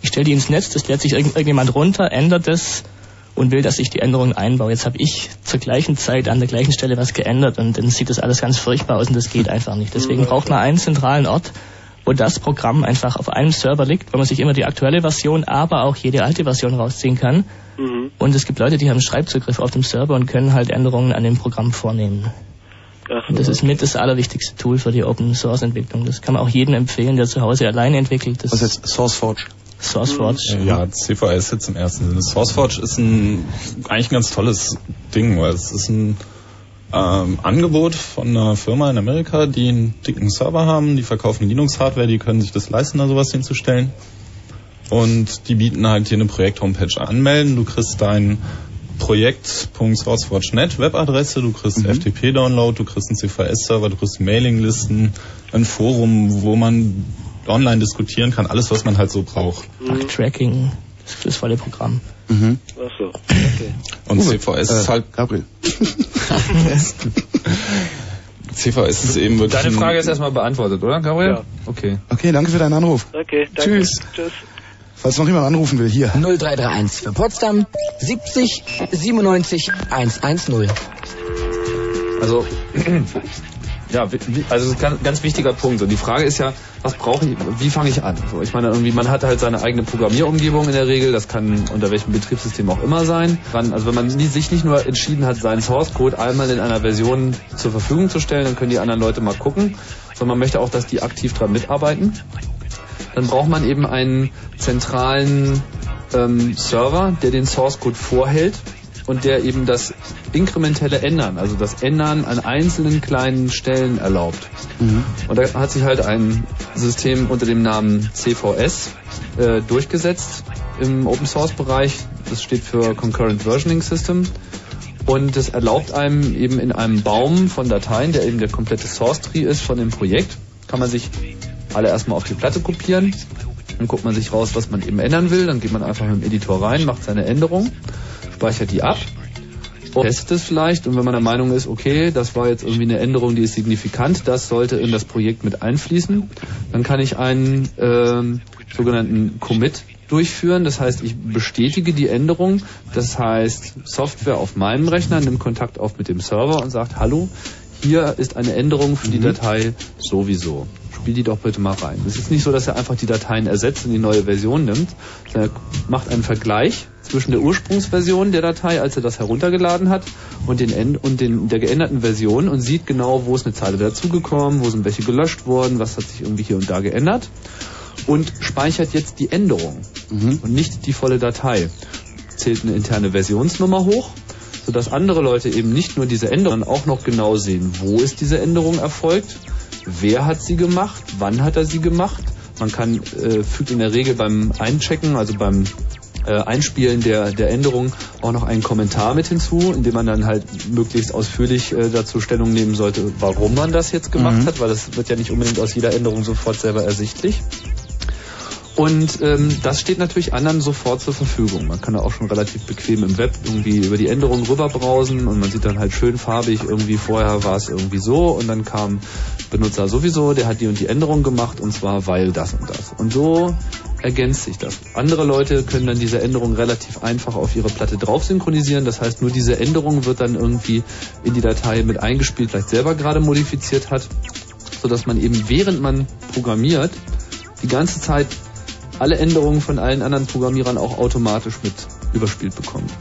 Ich stelle die ins Netz, das lädt sich irgend, irgendjemand runter, ändert es und will, dass ich die Änderungen einbaue. Jetzt habe ich zur gleichen Zeit an der gleichen Stelle was geändert und dann sieht das alles ganz furchtbar aus und das geht einfach nicht. Deswegen braucht man einen zentralen Ort, wo das Programm einfach auf einem Server liegt, wo man sich immer die aktuelle Version, aber auch jede alte Version rausziehen kann. Mhm. Und es gibt Leute, die haben Schreibzugriff auf dem Server und können halt Änderungen an dem Programm vornehmen. Ach, Und das ist mit das allerwichtigste Tool für die Open Source Entwicklung. Das kann man auch jedem empfehlen, der zu Hause alleine entwickelt. Das Was jetzt SourceForge? SourceForge. Ja, CVS jetzt im ersten Sinne. SourceForge ist ein, eigentlich ein ganz tolles Ding, weil es ist ein ähm, Angebot von einer Firma in Amerika, die einen dicken Server haben, die verkaufen Linux-Hardware, die können sich das leisten, da sowas hinzustellen. Und die bieten halt hier eine Projekt-Homepage anmelden. Du kriegst dein Projekt.sourceforge.net Webadresse, du kriegst FTP-Download, du kriegst einen CVS-Server, du kriegst Mailinglisten, ein Forum, wo man online diskutieren kann, alles, was man halt so braucht. Bug-Tracking, das, das volle Programm. Mhm. Ach so. Okay. Und Uwe, CVS äh, ist halt, Gabriel. CVS ist eben wirklich. Deine ein- Frage ist erstmal beantwortet, oder, Gabriel? Ja. Okay. Okay, danke für deinen Anruf. Okay, danke. Tschüss. Tschüss. Falls noch jemand anrufen will, hier. 0331 für Potsdam 70 97 110. Also, ja, also das ist ein ganz, wichtiger Punkt. Und die Frage ist ja, was brauche ich, wie fange ich an? So, ich meine, irgendwie, man hat halt seine eigene Programmierumgebung in der Regel, das kann unter welchem Betriebssystem auch immer sein. Dann, also wenn man sich nicht nur entschieden hat, seinen Source Code einmal in einer Version zur Verfügung zu stellen, dann können die anderen Leute mal gucken, sondern man möchte auch, dass die aktiv dran mitarbeiten. Dann braucht man eben einen zentralen ähm, Server, der den Source Code vorhält und der eben das inkrementelle Ändern, also das Ändern an einzelnen kleinen Stellen erlaubt. Und da hat sich halt ein System unter dem Namen CVS äh, durchgesetzt im Open Source Bereich. Das steht für Concurrent Versioning System. Und das erlaubt einem eben in einem Baum von Dateien, der eben der komplette Source Tree ist von dem Projekt, kann man sich alle erstmal auf die Platte kopieren. Dann guckt man sich raus, was man eben ändern will. Dann geht man einfach mit dem Editor rein, macht seine Änderung, speichert die ab testet es vielleicht. Und wenn man der Meinung ist, okay, das war jetzt irgendwie eine Änderung, die ist signifikant, das sollte in das Projekt mit einfließen, dann kann ich einen ähm, sogenannten Commit durchführen. Das heißt, ich bestätige die Änderung. Das heißt, Software auf meinem Rechner nimmt Kontakt auf mit dem Server und sagt, hallo, hier ist eine Änderung für die Datei sowieso. Spiel die doch bitte mal rein. Es ist nicht so, dass er einfach die Dateien ersetzt und die neue Version nimmt, sondern er macht einen Vergleich zwischen der Ursprungsversion der Datei, als er das heruntergeladen hat, und, den, und den, der geänderten Version und sieht genau, wo ist eine Zeile dazugekommen, wo sind welche gelöscht worden, was hat sich irgendwie hier und da geändert und speichert jetzt die Änderung und nicht die volle Datei. Zählt eine interne Versionsnummer hoch, sodass andere Leute eben nicht nur diese Änderung, sondern auch noch genau sehen, wo ist diese Änderung erfolgt, wer hat sie gemacht, wann hat er sie gemacht. Man kann äh, fügt in der Regel beim Einchecken, also beim äh, Einspielen der, der Änderung auch noch einen Kommentar mit hinzu, in dem man dann halt möglichst ausführlich äh, dazu Stellung nehmen sollte, warum man das jetzt gemacht Mhm. hat, weil das wird ja nicht unbedingt aus jeder Änderung sofort selber ersichtlich. Und ähm, das steht natürlich anderen sofort zur Verfügung. Man kann da auch schon relativ bequem im Web irgendwie über die Änderungen rüberbrausen und man sieht dann halt schön farbig, irgendwie vorher war es irgendwie so und dann kam Benutzer sowieso, der hat die und die Änderung gemacht und zwar weil das und das. Und so ergänzt sich das. Andere Leute können dann diese Änderung relativ einfach auf ihre Platte drauf synchronisieren. Das heißt, nur diese Änderung wird dann irgendwie in die Datei mit eingespielt, vielleicht selber gerade modifiziert hat, sodass man eben während man programmiert die ganze Zeit alle Änderungen von allen anderen Programmierern auch automatisch mit überspielt bekommt.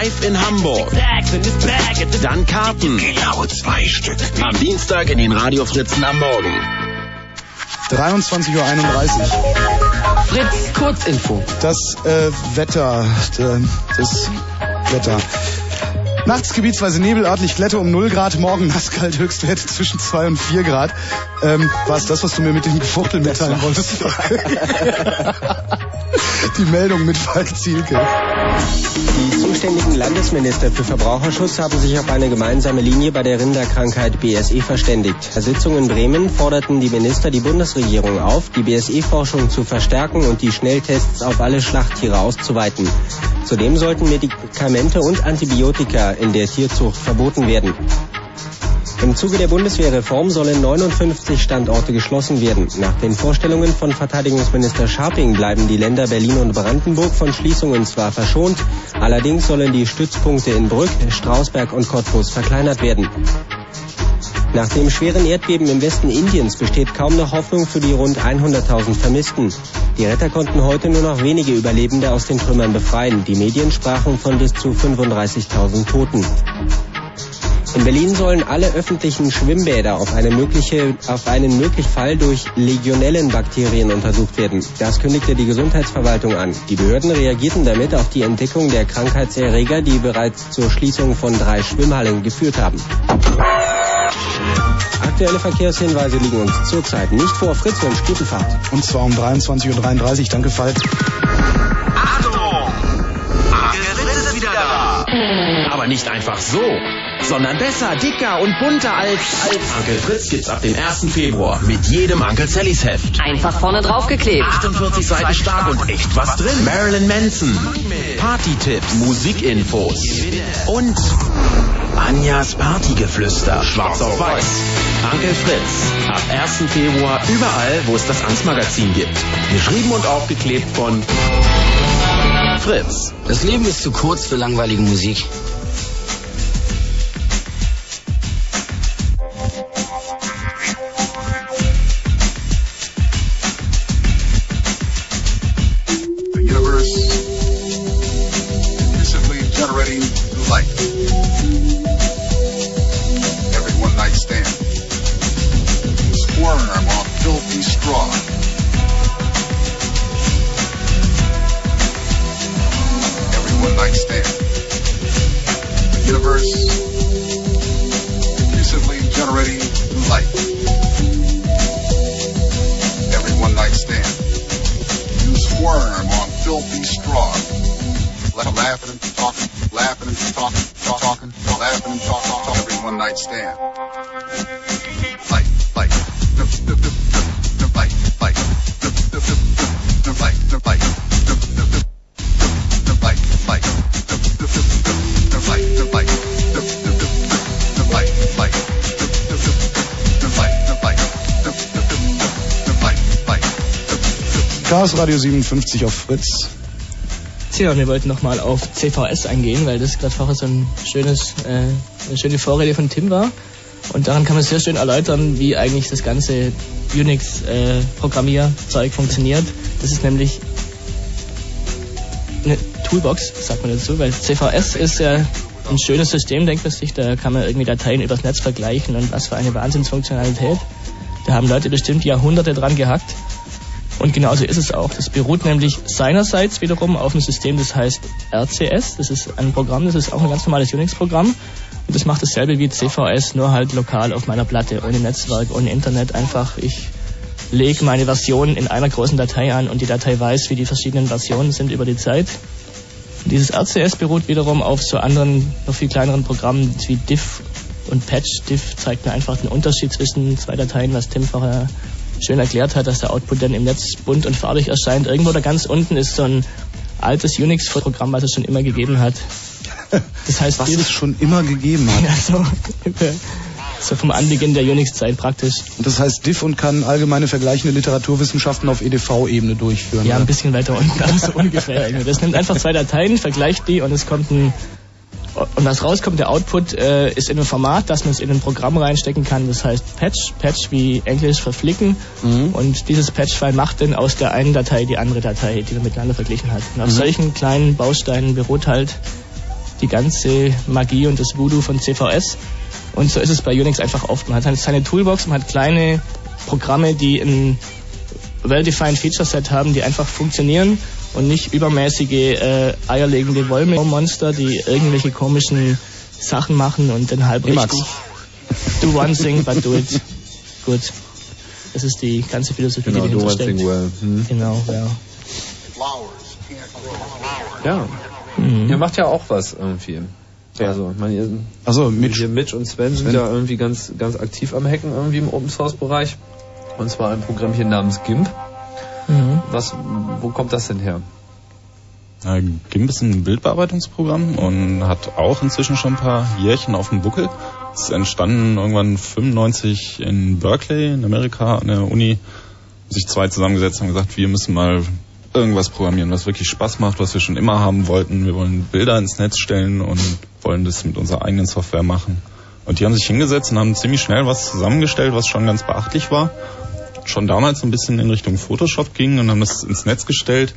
Live in Hamburg, dann Karten. Genau zwei Stück. Am Dienstag in den Radiofritzen am Morgen. 23.31 Uhr. Fritz Kurzinfo. Das äh, Wetter, das Wetter. Nachts gebietsweise Nebel, örtlich Glätte um 0 Grad, morgen nasskalt, Höchstwerte zwischen 2 und 4 Grad. Ähm, war es das, was du mir mit dem Gefuchtel mitteilen wolltest? Die Meldung mit Falk Zielke. Landesminister für Verbraucherschutz haben sich auf eine gemeinsame Linie bei der Rinderkrankheit BSE verständigt. Bei Sitzung in Bremen forderten die Minister die Bundesregierung auf, die BSE-Forschung zu verstärken und die Schnelltests auf alle Schlachttiere auszuweiten. Zudem sollten Medikamente und Antibiotika in der Tierzucht verboten werden. Im Zuge der Bundeswehrreform sollen 59 Standorte geschlossen werden. Nach den Vorstellungen von Verteidigungsminister Scharping bleiben die Länder Berlin und Brandenburg von Schließungen zwar verschont, allerdings sollen die Stützpunkte in Brück, Strausberg und Cottbus verkleinert werden. Nach dem schweren Erdbeben im Westen Indiens besteht kaum noch Hoffnung für die rund 100.000 Vermissten. Die Retter konnten heute nur noch wenige Überlebende aus den Trümmern befreien. Die Medien sprachen von bis zu 35.000 Toten. In Berlin sollen alle öffentlichen Schwimmbäder auf, eine mögliche, auf einen möglichen Fall durch Legionellenbakterien untersucht werden. Das kündigte die Gesundheitsverwaltung an. Die Behörden reagierten damit auf die Entdeckung der Krankheitserreger, die bereits zur Schließung von drei Schwimmhallen geführt haben. Aktuelle Verkehrshinweise liegen uns zurzeit nicht vor. Fritz wünscht gute Fahrt. Und zwar um 23.33 Uhr. Danke, Falk. Achtung! Fritz ist wieder da. Aber nicht einfach so, sondern besser, dicker und bunter als, als Onkel Fritz gibt's ab dem 1. Februar mit jedem Onkel Sallys Heft. Einfach vorne draufgeklebt. 48 Seiten stark und echt was drin. Marilyn Manson, Party-Tipps, Musikinfos und Anjas Partygeflüster, schwarz auf weiß. Onkel Fritz, ab 1. Februar überall, wo es das Angstmagazin gibt. Geschrieben und aufgeklebt von Fritz. Das Leben ist zu kurz für langweilige Musik. Radio 57 auf Fritz. Tja, wir wollten nochmal auf CVS eingehen, weil das gerade vorher so ein schönes, äh, eine schöne Vorrede von Tim war. Und daran kann man sehr schön erläutern, wie eigentlich das ganze Unix-Programmierzeug funktioniert. Das ist nämlich eine Toolbox, sagt man dazu, weil CVS ist ja ein schönes System, denkt man sich, da kann man irgendwie Dateien übers Netz vergleichen und was für eine Wahnsinnsfunktionalität. Da haben Leute bestimmt Jahrhunderte dran gehackt. Und genauso ist es auch. Das beruht nämlich seinerseits wiederum auf einem System, das heißt RCS. Das ist ein Programm, das ist auch ein ganz normales Unix-Programm. Und das macht dasselbe wie CVS, nur halt lokal auf meiner Platte, ohne Netzwerk, ohne Internet. Einfach, ich lege meine Version in einer großen Datei an und die Datei weiß, wie die verschiedenen Versionen sind über die Zeit. Und dieses RCS beruht wiederum auf so anderen, noch viel kleineren Programmen wie diff und patch. Diff zeigt mir einfach den Unterschied zwischen zwei Dateien, was Tim vorher schön erklärt hat, dass der Output dann im Netz bunt und farbig erscheint. Irgendwo da ganz unten ist so ein altes Unix-Programm, was es schon immer gegeben hat. Das heißt, Was es schon immer gegeben hat. Ja, so, so vom Anbeginn der Unix-Zeit praktisch. Und das heißt Diff und kann allgemeine vergleichende Literaturwissenschaften auf EDV-Ebene durchführen. Ja, oder? ein bisschen weiter unten, aber so ungefähr. irgendwie. Das nimmt einfach zwei Dateien, vergleicht die und es kommt ein und was rauskommt, der Output äh, ist in einem Format, dass man es in ein Programm reinstecken kann, das heißt Patch, Patch wie Englisch verflicken und dieses Patch-File macht dann aus der einen Datei die andere Datei, die man miteinander verglichen hat. Und auf Mhm. solchen kleinen Bausteinen beruht halt die ganze Magie und das Voodoo von CVS und so ist es bei Unix einfach oft. Man hat halt seine Toolbox, man hat kleine Programme, die ein well-defined Feature Set haben, die einfach funktionieren und nicht übermäßige äh, eierlegende Wollmonster, die irgendwelche komischen Sachen machen und dann halb Emacs. richtig. Do one thing, but do it good. Das ist die ganze Philosophie, Genau, die do dahinter one steckt. thing well. Hm. Genau, ja. Ja. Mhm. Ihr macht ja auch was irgendwie. Also, ich meine, ihr, also Mitch. Hier Mitch und Sven sind Sven. ja irgendwie ganz, ganz aktiv am Hacken irgendwie im Open Source Bereich. Und zwar ein Programmchen namens GIMP. Mhm. Was, wo kommt das denn her? Äh, GIMP ist ein Bildbearbeitungsprogramm und hat auch inzwischen schon ein paar Jährchen auf dem Buckel. Es ist entstanden irgendwann 95 in Berkeley in Amerika an der Uni. Sich zwei zusammengesetzt und gesagt, wir müssen mal irgendwas programmieren, was wirklich Spaß macht, was wir schon immer haben wollten. Wir wollen Bilder ins Netz stellen und wollen das mit unserer eigenen Software machen. Und die haben sich hingesetzt und haben ziemlich schnell was zusammengestellt, was schon ganz beachtlich war. Schon damals so ein bisschen in Richtung Photoshop ging und haben das ins Netz gestellt.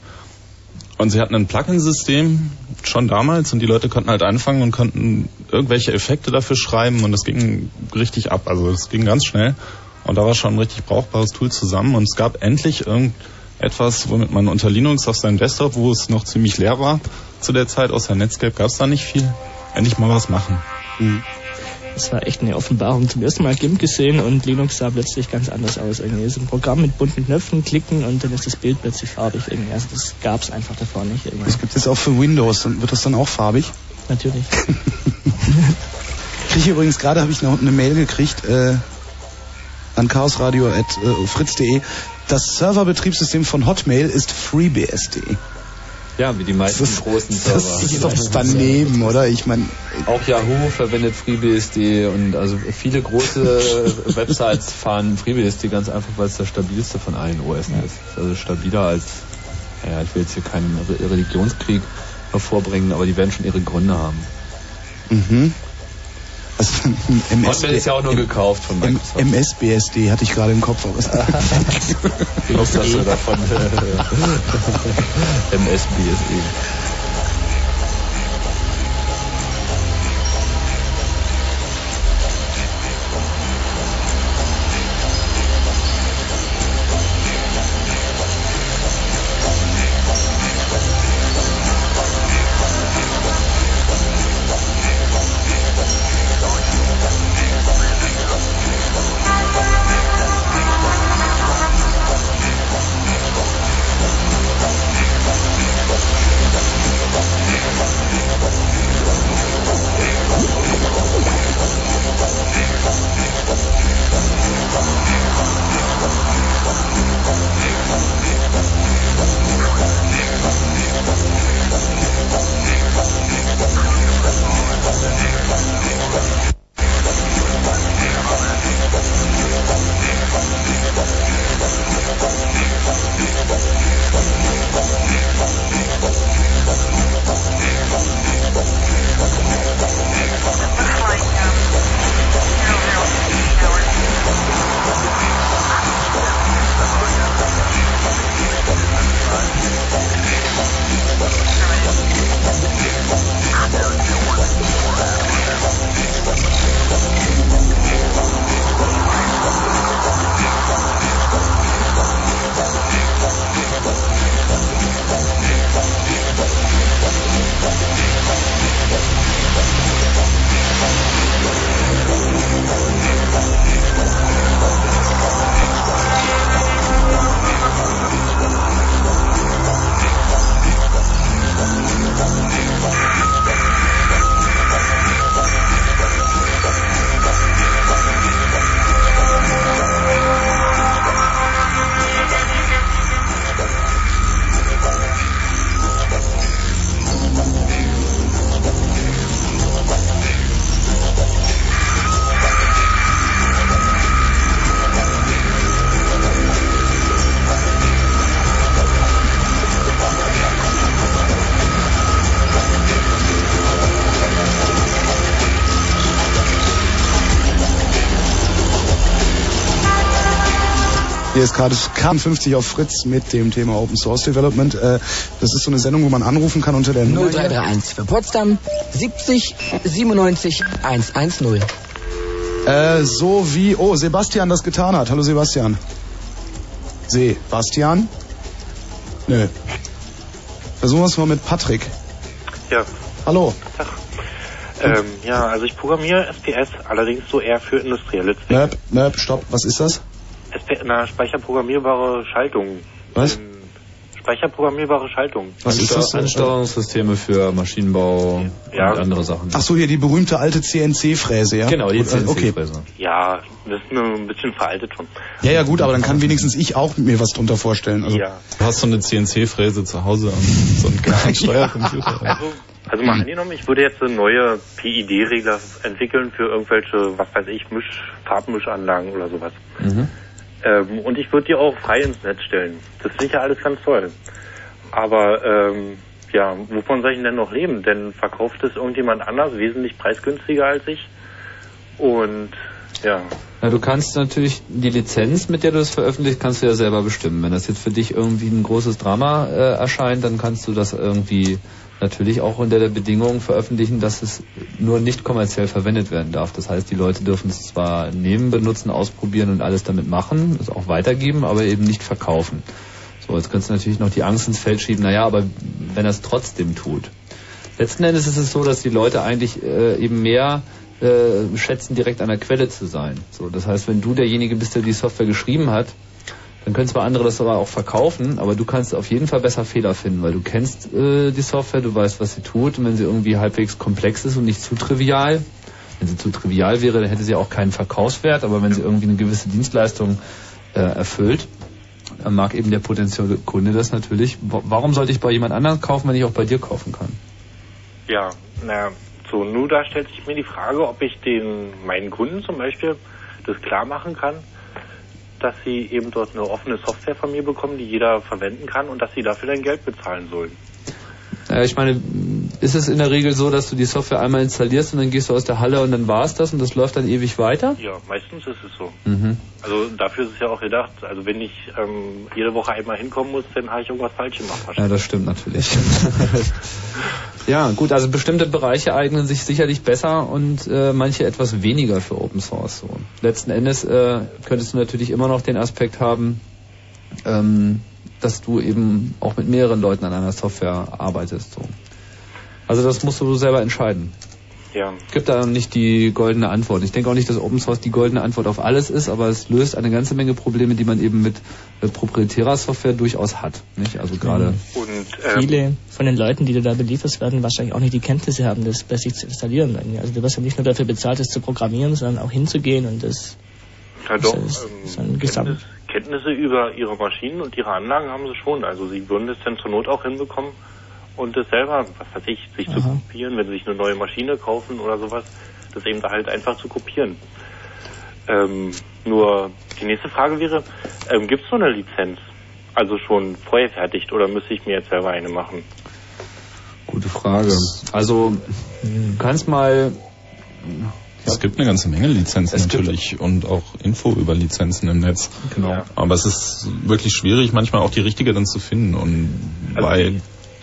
Und sie hatten ein Plugin-System schon damals und die Leute konnten halt anfangen und konnten irgendwelche Effekte dafür schreiben und das ging richtig ab. Also das ging ganz schnell und da war schon ein richtig brauchbares Tool zusammen und es gab endlich irgendetwas, womit man unter Linux auf seinem Desktop, wo es noch ziemlich leer war zu der Zeit, außer Netscape gab es da nicht viel, endlich mal was machen. Mhm. Das war echt eine Offenbarung. Zum ersten Mal GIMP gesehen und Linux sah plötzlich ganz anders aus. Irgendwie ist ein Programm mit bunten Knöpfen, klicken und dann ist das Bild plötzlich farbig. Irgendwie. Also das gab es einfach davor nicht. Irgendwie. Das gibt es auch für Windows. Wird das dann auch farbig? Natürlich. Kriege übrigens gerade habe ich noch eine Mail gekriegt äh, an chaosradio@fritz.de. Das Serverbetriebssystem von Hotmail ist FreeBSD. Ja, wie die meisten Das- großen Server. Das ist doch daneben, oder? Ich meine, Auch Yahoo verwendet FreeBSD und also viele große Websites fahren FreeBSD ganz einfach, weil es das stabilste von allen OS ist. Also stabiler als, naja, ich will jetzt hier keinen Re- Religionskrieg hervorbringen, aber die werden schon ihre Gründe haben. mhm. Also, MS, Hotmail ist ja auch nur gekauft von Microsoft. MSBSD hatte ich gerade im Kopf. aber- Die Hauptsache davon MSBSD. Ist gerade K50 auf Fritz mit dem Thema Open Source Development. Äh, das ist so eine Sendung, wo man anrufen kann unter der Nummer. 0331 für Potsdam 70 97 110. Äh, so wie, oh, Sebastian das getan hat. Hallo Sebastian. Sebastian? Nö. Versuchen wir es mal mit Patrick. Ja, Hallo. ähm, ja, also ich programmiere SPS, allerdings so eher für industrielle Zwecke. Möp, Möp, stopp. Was ist das? Na, speicherprogrammierbare Schaltung. Was? Speicherprogrammierbare Schaltung. Was ist das? Ansteuerungssysteme für Maschinenbau Ja. und andere Sachen. Ach so, hier die berühmte alte CNC-Fräse, ja? Genau, die Gut, äh, Okay. CNC-Fräse. Ja, das ist nur ein bisschen veraltet schon. Ja, ja, gut, aber dann kann wenigstens ich auch mir was drunter vorstellen. Also, Ja. Du hast so eine CNC-Fräse zu Hause und so einen kleinen Steuercomputer. Also, also mal angenommen, ich würde jetzt eine neue PID-Regler entwickeln für irgendwelche, was weiß ich, Misch, Farbmischanlagen oder sowas. Mhm. Ähm, und ich würde die auch frei ins Netz stellen. Das finde ich ja alles ganz toll. Aber ähm, ja, wovon soll ich denn noch leben? Denn verkauft es irgendjemand anders, wesentlich preisgünstiger als ich. Und ja, Na, du kannst natürlich die Lizenz, mit der du das veröffentlicht, kannst du ja selber bestimmen. Wenn das jetzt für dich irgendwie ein großes Drama äh, erscheint, dann kannst du das irgendwie natürlich auch unter der Bedingung veröffentlichen, dass es nur nicht kommerziell verwendet werden darf. Das heißt, die Leute dürfen es zwar nehmen, benutzen, ausprobieren und alles damit machen, es auch weitergeben, aber eben nicht verkaufen. So, jetzt kannst du natürlich noch die Angst ins Feld schieben, naja, aber wenn er es trotzdem tut. Letzten Endes ist es so, dass die Leute eigentlich äh, eben mehr äh, schätzen, direkt an der Quelle zu sein. So, das heißt, wenn du derjenige bist, der die Software geschrieben hat, dann können zwar andere das aber auch verkaufen, aber du kannst auf jeden Fall besser Fehler finden, weil du kennst äh, die Software, du weißt, was sie tut und wenn sie irgendwie halbwegs komplex ist und nicht zu trivial, wenn sie zu trivial wäre, dann hätte sie auch keinen Verkaufswert, aber wenn sie irgendwie eine gewisse Dienstleistung äh, erfüllt, dann mag eben der potenzielle Kunde das natürlich. Warum sollte ich bei jemand anderem kaufen, wenn ich auch bei dir kaufen kann? Ja, na, so, nur da stellt sich mir die Frage, ob ich den meinen Kunden zum Beispiel das klar machen kann, dass sie eben dort eine offene Software von mir bekommen, die jeder verwenden kann und dass sie dafür dann Geld bezahlen sollen. Ja, ich meine, ist es in der Regel so, dass du die Software einmal installierst und dann gehst du aus der Halle und dann war es das und das läuft dann ewig weiter? Ja, meistens ist es so. Mhm. Also dafür ist es ja auch gedacht. Also wenn ich ähm, jede Woche einmal hinkommen muss, dann habe ich irgendwas falsch gemacht. Ja, das stimmt natürlich. ja, gut, also bestimmte Bereiche eignen sich sicherlich besser und äh, manche etwas weniger für Open Source. So. Letzten Endes äh, könntest du natürlich immer noch den Aspekt haben, ähm, dass du eben auch mit mehreren Leuten an einer Software arbeitest. So. Also das musst du selber entscheiden. Ja. Gibt da nicht die goldene Antwort. Ich denke auch nicht, dass Open Source die goldene Antwort auf alles ist, aber es löst eine ganze Menge Probleme, die man eben mit äh, proprietärer Software durchaus hat. Nicht? Also gerade mhm. ähm, viele von den Leuten, die du da belieferst, werden wahrscheinlich auch nicht die Kenntnisse haben, das bei sich zu installieren. Also du wirst ja nicht nur dafür bezahlt, das zu programmieren, sondern auch hinzugehen und das. Ja, doch. Das ist, ähm, ist ein Gesamt. Kenntnisse über ihre Maschinen und ihre Anlagen haben sie schon. Also sie würden es dann zur Not auch hinbekommen und das selber, was weiß ich, sich Aha. zu kopieren, wenn sie sich eine neue Maschine kaufen oder sowas, das eben da halt einfach zu kopieren. Ähm, nur die nächste Frage wäre, ähm, gibt es so eine Lizenz? Also schon vorher fertigt oder müsste ich mir jetzt selber eine machen? Gute Frage. Also du kannst mal es gibt eine ganze Menge Lizenzen es natürlich und auch Info über Lizenzen im Netz. Genau. Aber es ist wirklich schwierig, manchmal auch die richtige dann zu finden. Und also bei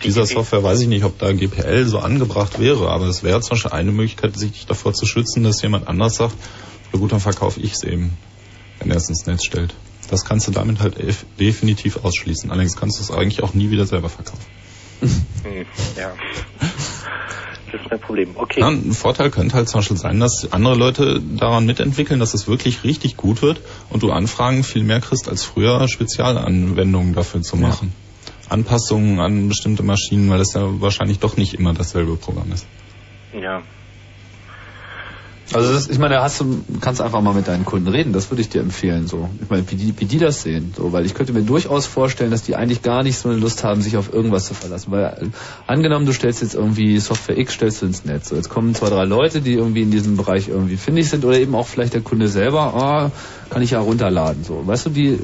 dieser Software weiß ich nicht, ob da GPL so angebracht wäre, aber es wäre zum Beispiel eine Möglichkeit, sich davor zu schützen, dass jemand anders sagt, ja gut, dann verkaufe ich es eben, wenn er es ins Netz stellt. Das kannst du damit halt definitiv ausschließen. Allerdings kannst du es eigentlich auch nie wieder selber verkaufen. Ja. Das ist ein Problem. Okay. Ja, ein Vorteil könnte halt zum Beispiel sein, dass andere Leute daran mitentwickeln, dass es wirklich richtig gut wird und du Anfragen viel mehr kriegst als früher, Spezialanwendungen dafür zu machen. Ja. Anpassungen an bestimmte Maschinen, weil es ja wahrscheinlich doch nicht immer dasselbe Programm ist. Ja, also das, ich meine, hast du kannst einfach mal mit deinen Kunden reden, das würde ich dir empfehlen. So, ich meine, wie die, wie die das sehen, so, weil ich könnte mir durchaus vorstellen, dass die eigentlich gar nicht so eine Lust haben, sich auf irgendwas zu verlassen. Weil äh, angenommen, du stellst jetzt irgendwie Software X, stellst du ins Netz. So, jetzt kommen zwei, drei Leute, die irgendwie in diesem Bereich irgendwie findig sind oder eben auch vielleicht der Kunde selber, ah, kann ich ja runterladen. So, weißt du, die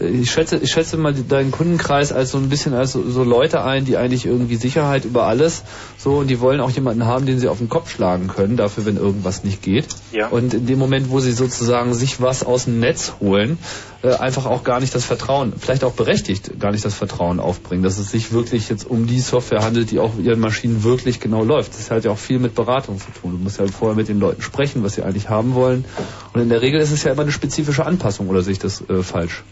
ich schätze, ich schätze mal deinen Kundenkreis als so ein bisschen als so, so, Leute ein, die eigentlich irgendwie Sicherheit über alles so und die wollen auch jemanden haben, den sie auf den Kopf schlagen können, dafür, wenn irgendwas nicht geht. Ja. Und in dem Moment, wo sie sozusagen sich was aus dem Netz holen, äh, einfach auch gar nicht das Vertrauen, vielleicht auch berechtigt, gar nicht das Vertrauen aufbringen, dass es sich wirklich jetzt um die Software handelt, die auf ihren Maschinen wirklich genau läuft. Das hat ja auch viel mit Beratung zu tun. Du musst ja vorher mit den Leuten sprechen, was sie eigentlich haben wollen. Und in der Regel ist es ja immer eine spezifische Anpassung, oder sehe ich das äh, falsch?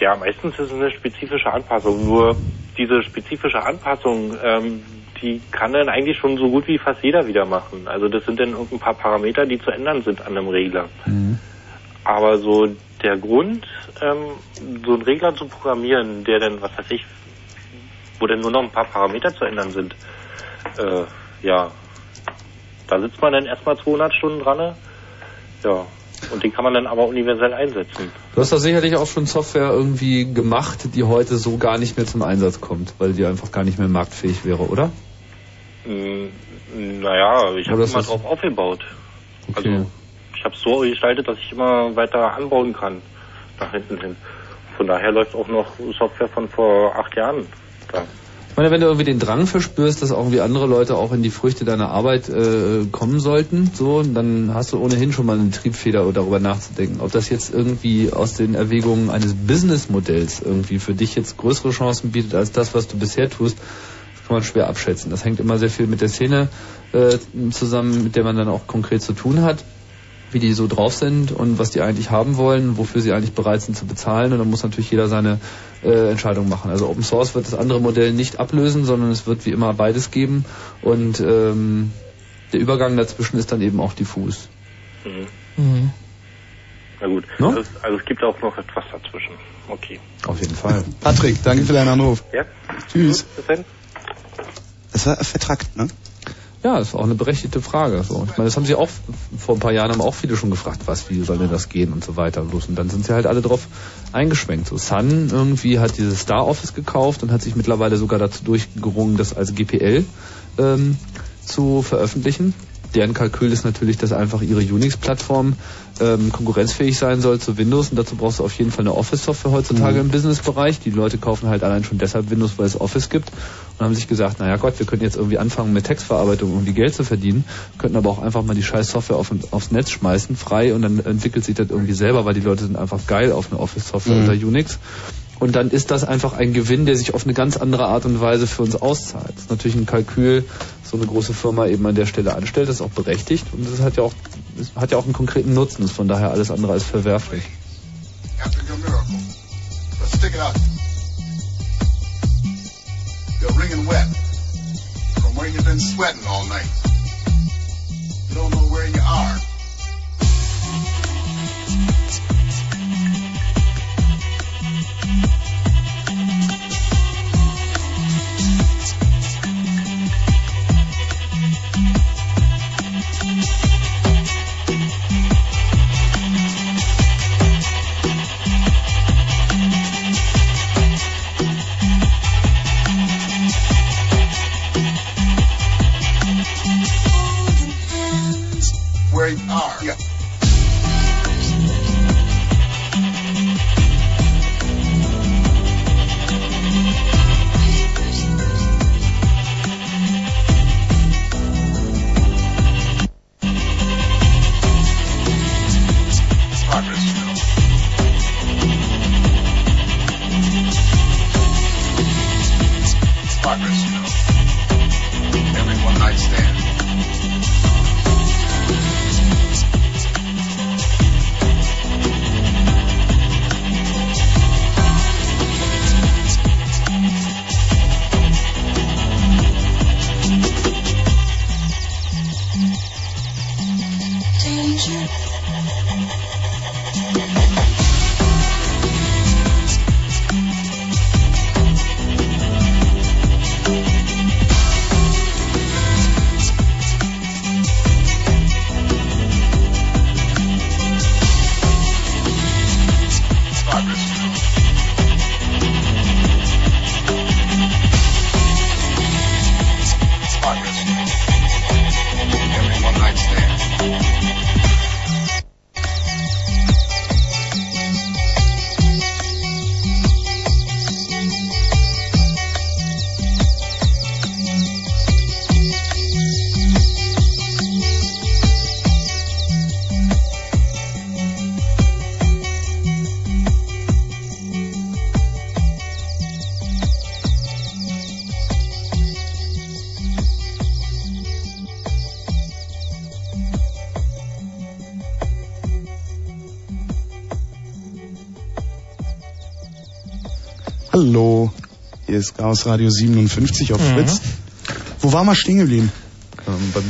Ja, meistens ist es eine spezifische Anpassung. Nur diese spezifische Anpassung, ähm, die kann dann eigentlich schon so gut wie fast jeder wieder machen. Also das sind dann ein paar Parameter, die zu ändern sind an einem Regler. Mhm. Aber so der Grund, ähm, so einen Regler zu programmieren, der dann, was weiß ich, wo dann nur noch ein paar Parameter zu ändern sind, äh, ja, da sitzt man dann erstmal 200 Stunden dran. Ne? Ja, und den kann man dann aber universell einsetzen. Du hast da sicherlich auch schon Software irgendwie gemacht, die heute so gar nicht mehr zum Einsatz kommt, weil die einfach gar nicht mehr marktfähig wäre, oder? Mm, naja, ich habe immer drauf aufgebaut. Okay. Also ich habe es so gestaltet, dass ich immer weiter anbauen kann nach hinten hin. Von daher läuft auch noch Software von vor acht Jahren da. Ich meine, wenn du irgendwie den Drang verspürst, dass irgendwie andere Leute auch in die Früchte deiner Arbeit äh, kommen sollten, so, dann hast du ohnehin schon mal eine Triebfeder darüber nachzudenken, ob das jetzt irgendwie aus den Erwägungen eines Businessmodells irgendwie für dich jetzt größere Chancen bietet als das, was du bisher tust. kann man schwer abschätzen. Das hängt immer sehr viel mit der Szene äh, zusammen, mit der man dann auch konkret zu tun hat wie die so drauf sind und was die eigentlich haben wollen, wofür sie eigentlich bereit sind zu bezahlen. Und dann muss natürlich jeder seine äh, Entscheidung machen. Also Open Source wird das andere Modell nicht ablösen, sondern es wird wie immer beides geben. Und ähm, der Übergang dazwischen ist dann eben auch diffus. Mhm. Mhm. Na gut. No? Also, es- also es gibt auch noch etwas dazwischen. Okay. Auf jeden Fall. Patrick, danke für deinen Anruf. Ja? Tschüss. Gut, bis dann. Das war vertrackt, ne? Ja, war auch eine berechtigte Frage. So. Ich meine, das haben sie auch vor ein paar Jahren haben auch viele schon gefragt, was, wie soll denn das gehen und so weiter. Bloß. Und dann sind sie halt alle drauf eingeschwenkt. So Sun irgendwie hat dieses Star Office gekauft und hat sich mittlerweile sogar dazu durchgerungen, das als GPL ähm, zu veröffentlichen. Deren Kalkül ist natürlich, dass einfach ihre Unix-Plattform ähm, konkurrenzfähig sein soll zu Windows und dazu brauchst du auf jeden Fall eine Office-Software heutzutage Mhm. im Business-Bereich. Die Leute kaufen halt allein schon deshalb Windows, weil es Office gibt und haben sich gesagt, naja Gott, wir könnten jetzt irgendwie anfangen mit Textverarbeitung, um irgendwie Geld zu verdienen, könnten aber auch einfach mal die scheiß Software auf, aufs Netz schmeißen, frei und dann entwickelt sich das irgendwie selber, weil die Leute sind einfach geil auf eine Office-Software Mhm. unter Unix. Und dann ist das einfach ein Gewinn, der sich auf eine ganz andere Art und Weise für uns auszahlt. Das ist natürlich ein Kalkül, so eine große Firma eben an der Stelle anstellt, das ist auch berechtigt und das hat ja auch, das hat ja auch einen konkreten Nutzen, ist von daher alles andere als verwerflich. You don't know where you are. Where you are. Yeah. Hier ist Chaos Radio 57 auf Mhm. Fritz. Wo waren wir stehen geblieben? Ähm, beim,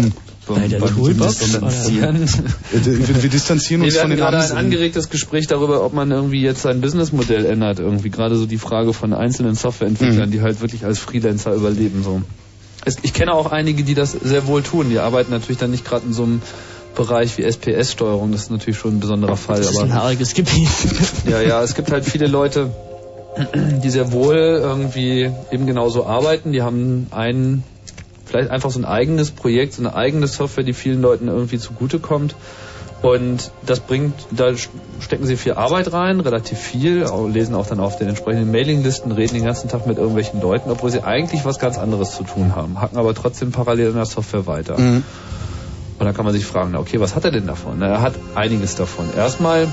beim, Bei der beim Toolbox, Distanzieren. oder? Wir, wir distanzieren Nee, uns wir von hatten den gerade ein Amseln. angeregtes Gespräch darüber, ob man irgendwie jetzt sein Businessmodell ändert. Irgendwie gerade so die Frage von einzelnen Softwareentwicklern, Mhm. die halt wirklich als Freelancer überleben. So. Es, ich kenne auch einige, die das sehr wohl tun. Die arbeiten natürlich dann nicht gerade in so einem Bereich wie SPS-Steuerung. Das ist natürlich schon ein besonderer Fall. Das ist aber ein haariges Gebiet. ja, ja, es gibt halt viele Leute, die sehr wohl irgendwie eben genauso arbeiten. Die haben einen, vielleicht einfach so ein eigenes Projekt, so eine eigene Software, die vielen Leuten irgendwie zugutekommt. Und das bringt, da stecken sie viel Arbeit rein, relativ viel, lesen auch dann auf den entsprechenden Mailinglisten, reden den ganzen Tag mit irgendwelchen Leuten, obwohl sie eigentlich was ganz anderes zu tun haben, hacken aber trotzdem parallel in der Software weiter. Mhm. Und dann kann man sich fragen, okay, was hat er denn davon? Na, er hat einiges davon. Erstmal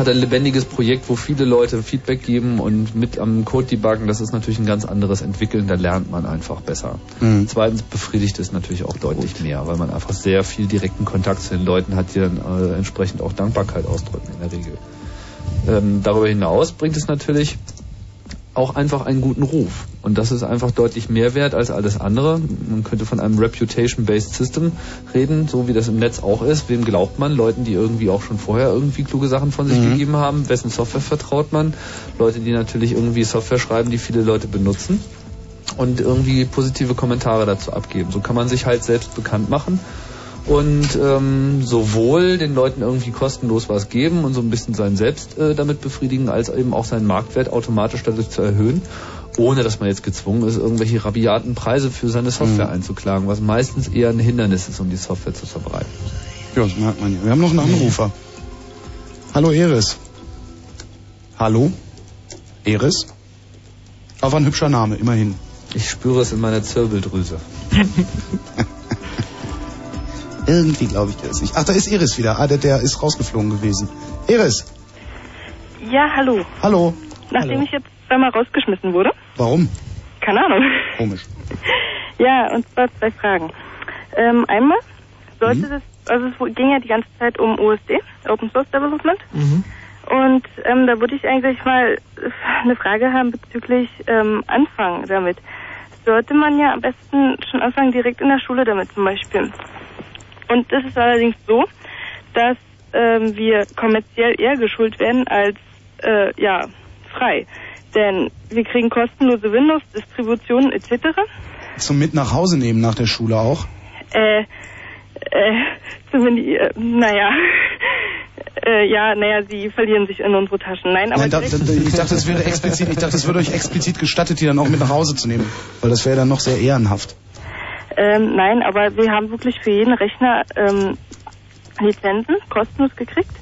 hat ein lebendiges Projekt, wo viele Leute Feedback geben und mit am Code debuggen, das ist natürlich ein ganz anderes Entwickeln, da lernt man einfach besser. Mhm. Zweitens befriedigt es natürlich auch deutlich mehr, weil man einfach sehr viel direkten Kontakt zu den Leuten hat, die dann äh, entsprechend auch Dankbarkeit ausdrücken in der Regel. Ähm, darüber hinaus bringt es natürlich auch einfach einen guten Ruf. Und das ist einfach deutlich mehr wert als alles andere. Man könnte von einem Reputation-Based System reden, so wie das im Netz auch ist. Wem glaubt man? Leuten, die irgendwie auch schon vorher irgendwie kluge Sachen von sich Mhm. gegeben haben. Wessen Software vertraut man? Leute, die natürlich irgendwie Software schreiben, die viele Leute benutzen. Und irgendwie positive Kommentare dazu abgeben. So kann man sich halt selbst bekannt machen und ähm, sowohl den Leuten irgendwie kostenlos was geben und so ein bisschen sein Selbst äh, damit befriedigen, als eben auch seinen Marktwert automatisch dadurch zu erhöhen, ohne dass man jetzt gezwungen ist, irgendwelche rabiaten Preise für seine Software Mhm. einzuklagen, was meistens eher ein Hindernis ist, um die Software zu verbreiten. Ja, das merkt man ja. Wir haben noch einen Anrufer. Hallo Eris. Hallo? Eris? Aber ein hübscher Name, immerhin. Ich spüre es in meiner Zirbeldrüse. Irgendwie glaube ich, der ist nicht. Ach, da ist Eris wieder. Ah, der, der ist rausgeflogen gewesen. Eris, Ja, hallo. hallo. Nachdem Hallo. ich jetzt zweimal rausgeschmissen wurde, Warum? keine Ahnung. Komisch. Ja, und zwar zwei Fragen. Ähm, einmal sollte Mhm. das, also es ging ja die ganze Zeit um OSD, Open Source Development. Mhm. Und ähm, da würde ich eigentlich mal eine Frage haben bezüglich ähm, Anfang damit. Sollte man ja am besten schon anfangen direkt in der Schule damit zum Beispiel. Und das ist allerdings so, dass ähm, wir kommerziell eher geschult werden als äh, ja frei. Denn wir kriegen kostenlose Windows-Distributionen etc. Zum mit nach Hause nehmen nach der Schule auch. Äh, äh, zumindest, äh, naja, äh, ja, naja, sie verlieren sich in unsere Taschen. Nein, aber Nein, da, da, ich dachte, es wäre explizit, ich dachte, es würde euch explizit gestattet, die dann auch mit nach Hause zu nehmen. Weil das wäre dann noch sehr ehrenhaft. Ähm, nein, aber wir haben wirklich für jeden Rechner ähm, Lizenzen kostenlos gekriegt.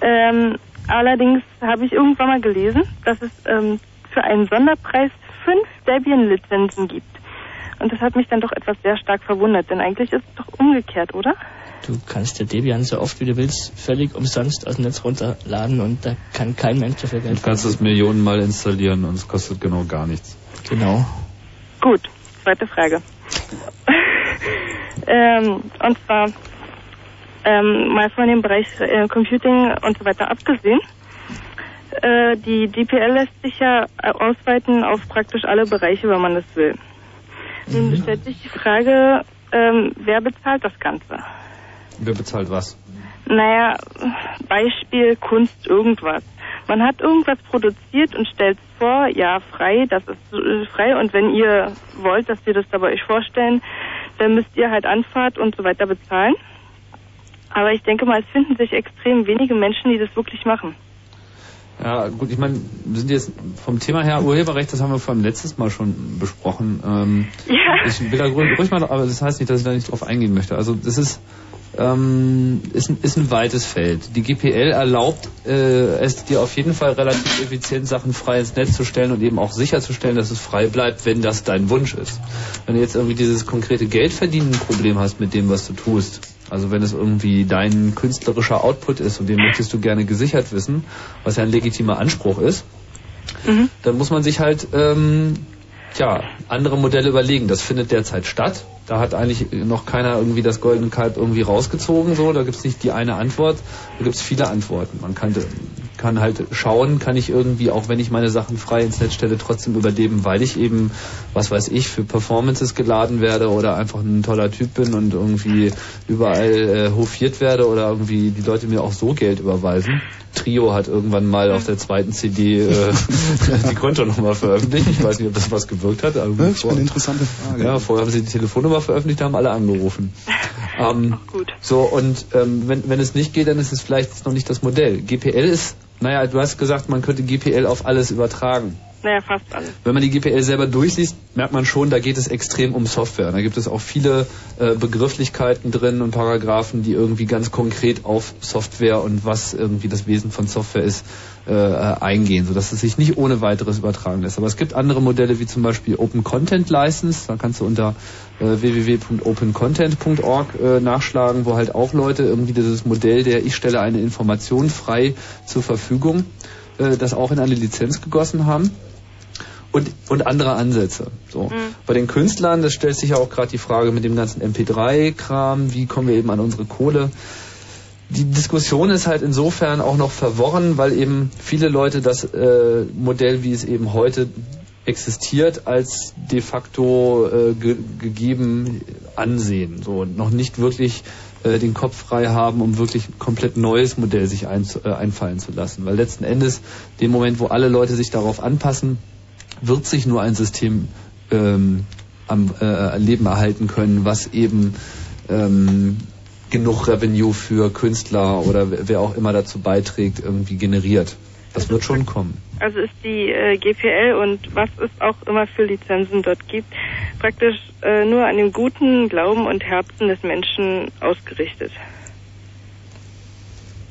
Ähm, allerdings habe ich irgendwann mal gelesen, dass es ähm, für einen Sonderpreis fünf Debian-Lizenzen gibt. Und das hat mich dann doch etwas sehr stark verwundert, denn eigentlich ist es doch umgekehrt, oder? Du kannst dir Debian so oft wie du willst völlig umsonst aus dem Netz runterladen und da kann kein Mensch dafür Geld Du kannst es Millionen Mal installieren und es kostet genau gar nichts. Genau. Gut, zweite Frage. ähm, und zwar ähm, mal von dem Bereich äh, Computing und so weiter abgesehen. Äh, die DPL lässt sich ja äh, ausweiten auf praktisch alle Bereiche, wenn man das will. Nun stellt sich die Frage, ähm, wer bezahlt das Ganze? Wer bezahlt was? Naja, Beispiel Kunst irgendwas. Man hat irgendwas produziert und stellt es vor, ja, frei, das ist äh, frei und wenn ihr wollt, dass wir das da bei euch vorstellen, dann müsst ihr halt Anfahrt und so weiter bezahlen. Aber ich denke mal, es finden sich extrem wenige Menschen, die das wirklich machen. Ja, gut, ich meine, wir sind jetzt vom Thema her Urheberrecht, das haben wir vor allem letztes Mal schon besprochen. Ähm, Ja. Ich will da ruhig ruhig mal, aber das heißt nicht, dass ich da nicht drauf eingehen möchte. Also das ist ähm, ist, ein, ist ein weites Feld. Die GPL erlaubt äh, es dir auf jeden Fall relativ effizient Sachen frei ins Netz zu stellen und eben auch sicherzustellen, dass es frei bleibt, wenn das dein Wunsch ist. Wenn du jetzt irgendwie dieses konkrete Geldverdienen-Problem hast mit dem, was du tust, also wenn es irgendwie dein künstlerischer Output ist und den möchtest du gerne gesichert wissen, was ja ein legitimer Anspruch ist, dann muss man sich halt ähm, tja, andere Modelle überlegen. Das findet derzeit statt. Da hat eigentlich noch keiner irgendwie das goldene Kalb irgendwie rausgezogen. So, da gibt es nicht die eine Antwort. Da gibt es viele Antworten. Man kann, kann halt schauen, kann ich irgendwie, auch wenn ich meine Sachen frei ins Netz stelle, trotzdem überleben, weil ich eben, was weiß ich, für Performances geladen werde oder einfach ein toller Typ bin und irgendwie überall äh, hofiert werde oder irgendwie die Leute mir auch so Geld überweisen. Trio hat irgendwann mal auf der zweiten CD äh, die Kontonummer veröffentlicht. Ich weiß nicht, ob das was gewirkt hat. Aber Das ist eine interessante Frage. ja, vorher haben sie die Telefonnummer veröffentlicht, da haben alle angerufen. Ähm, gut. So, und ähm, wenn, wenn es nicht geht, dann ist es vielleicht noch nicht das Modell. GPL ist, naja, du hast gesagt, man könnte GPL auf alles übertragen. Naja, fast alles. Wenn man die GPL selber durchliest, merkt man schon, da geht es extrem um Software. Da gibt es auch viele äh, Begrifflichkeiten drin und Paragraphen, die irgendwie ganz konkret auf Software und was irgendwie das Wesen von Software ist, äh, eingehen, sodass es sich nicht ohne weiteres übertragen lässt. Aber es gibt andere Modelle wie zum Beispiel Open Content License, da kannst du unter äh, www.opencontent.org äh, nachschlagen, wo halt auch Leute irgendwie dieses Modell der ich stelle eine Information frei zur Verfügung, äh, das auch in eine Lizenz gegossen haben und, und andere Ansätze. So. Mhm. Bei den Künstlern, das stellt sich ja auch gerade die Frage mit dem ganzen MP3-Kram, wie kommen wir eben an unsere Kohle? Die Diskussion ist halt insofern auch noch verworren, weil eben viele Leute das äh, Modell, wie es eben heute existiert, als de facto äh, ge gegeben ansehen. So und noch nicht wirklich äh, den Kopf frei haben, um wirklich ein komplett neues Modell sich ein, äh, einfallen zu lassen. Weil letzten Endes, dem Moment, wo alle Leute sich darauf anpassen, wird sich nur ein System ähm, am äh, Leben erhalten können, was eben ähm, genug Revenue für Künstler oder wer- auch immer dazu beiträgt, irgendwie generiert. Das wird schon kommen. Also ist die äh, GPL und was es auch immer für Lizenzen dort gibt, praktisch äh, nur an dem guten Glauben und Herzen des Menschen ausgerichtet.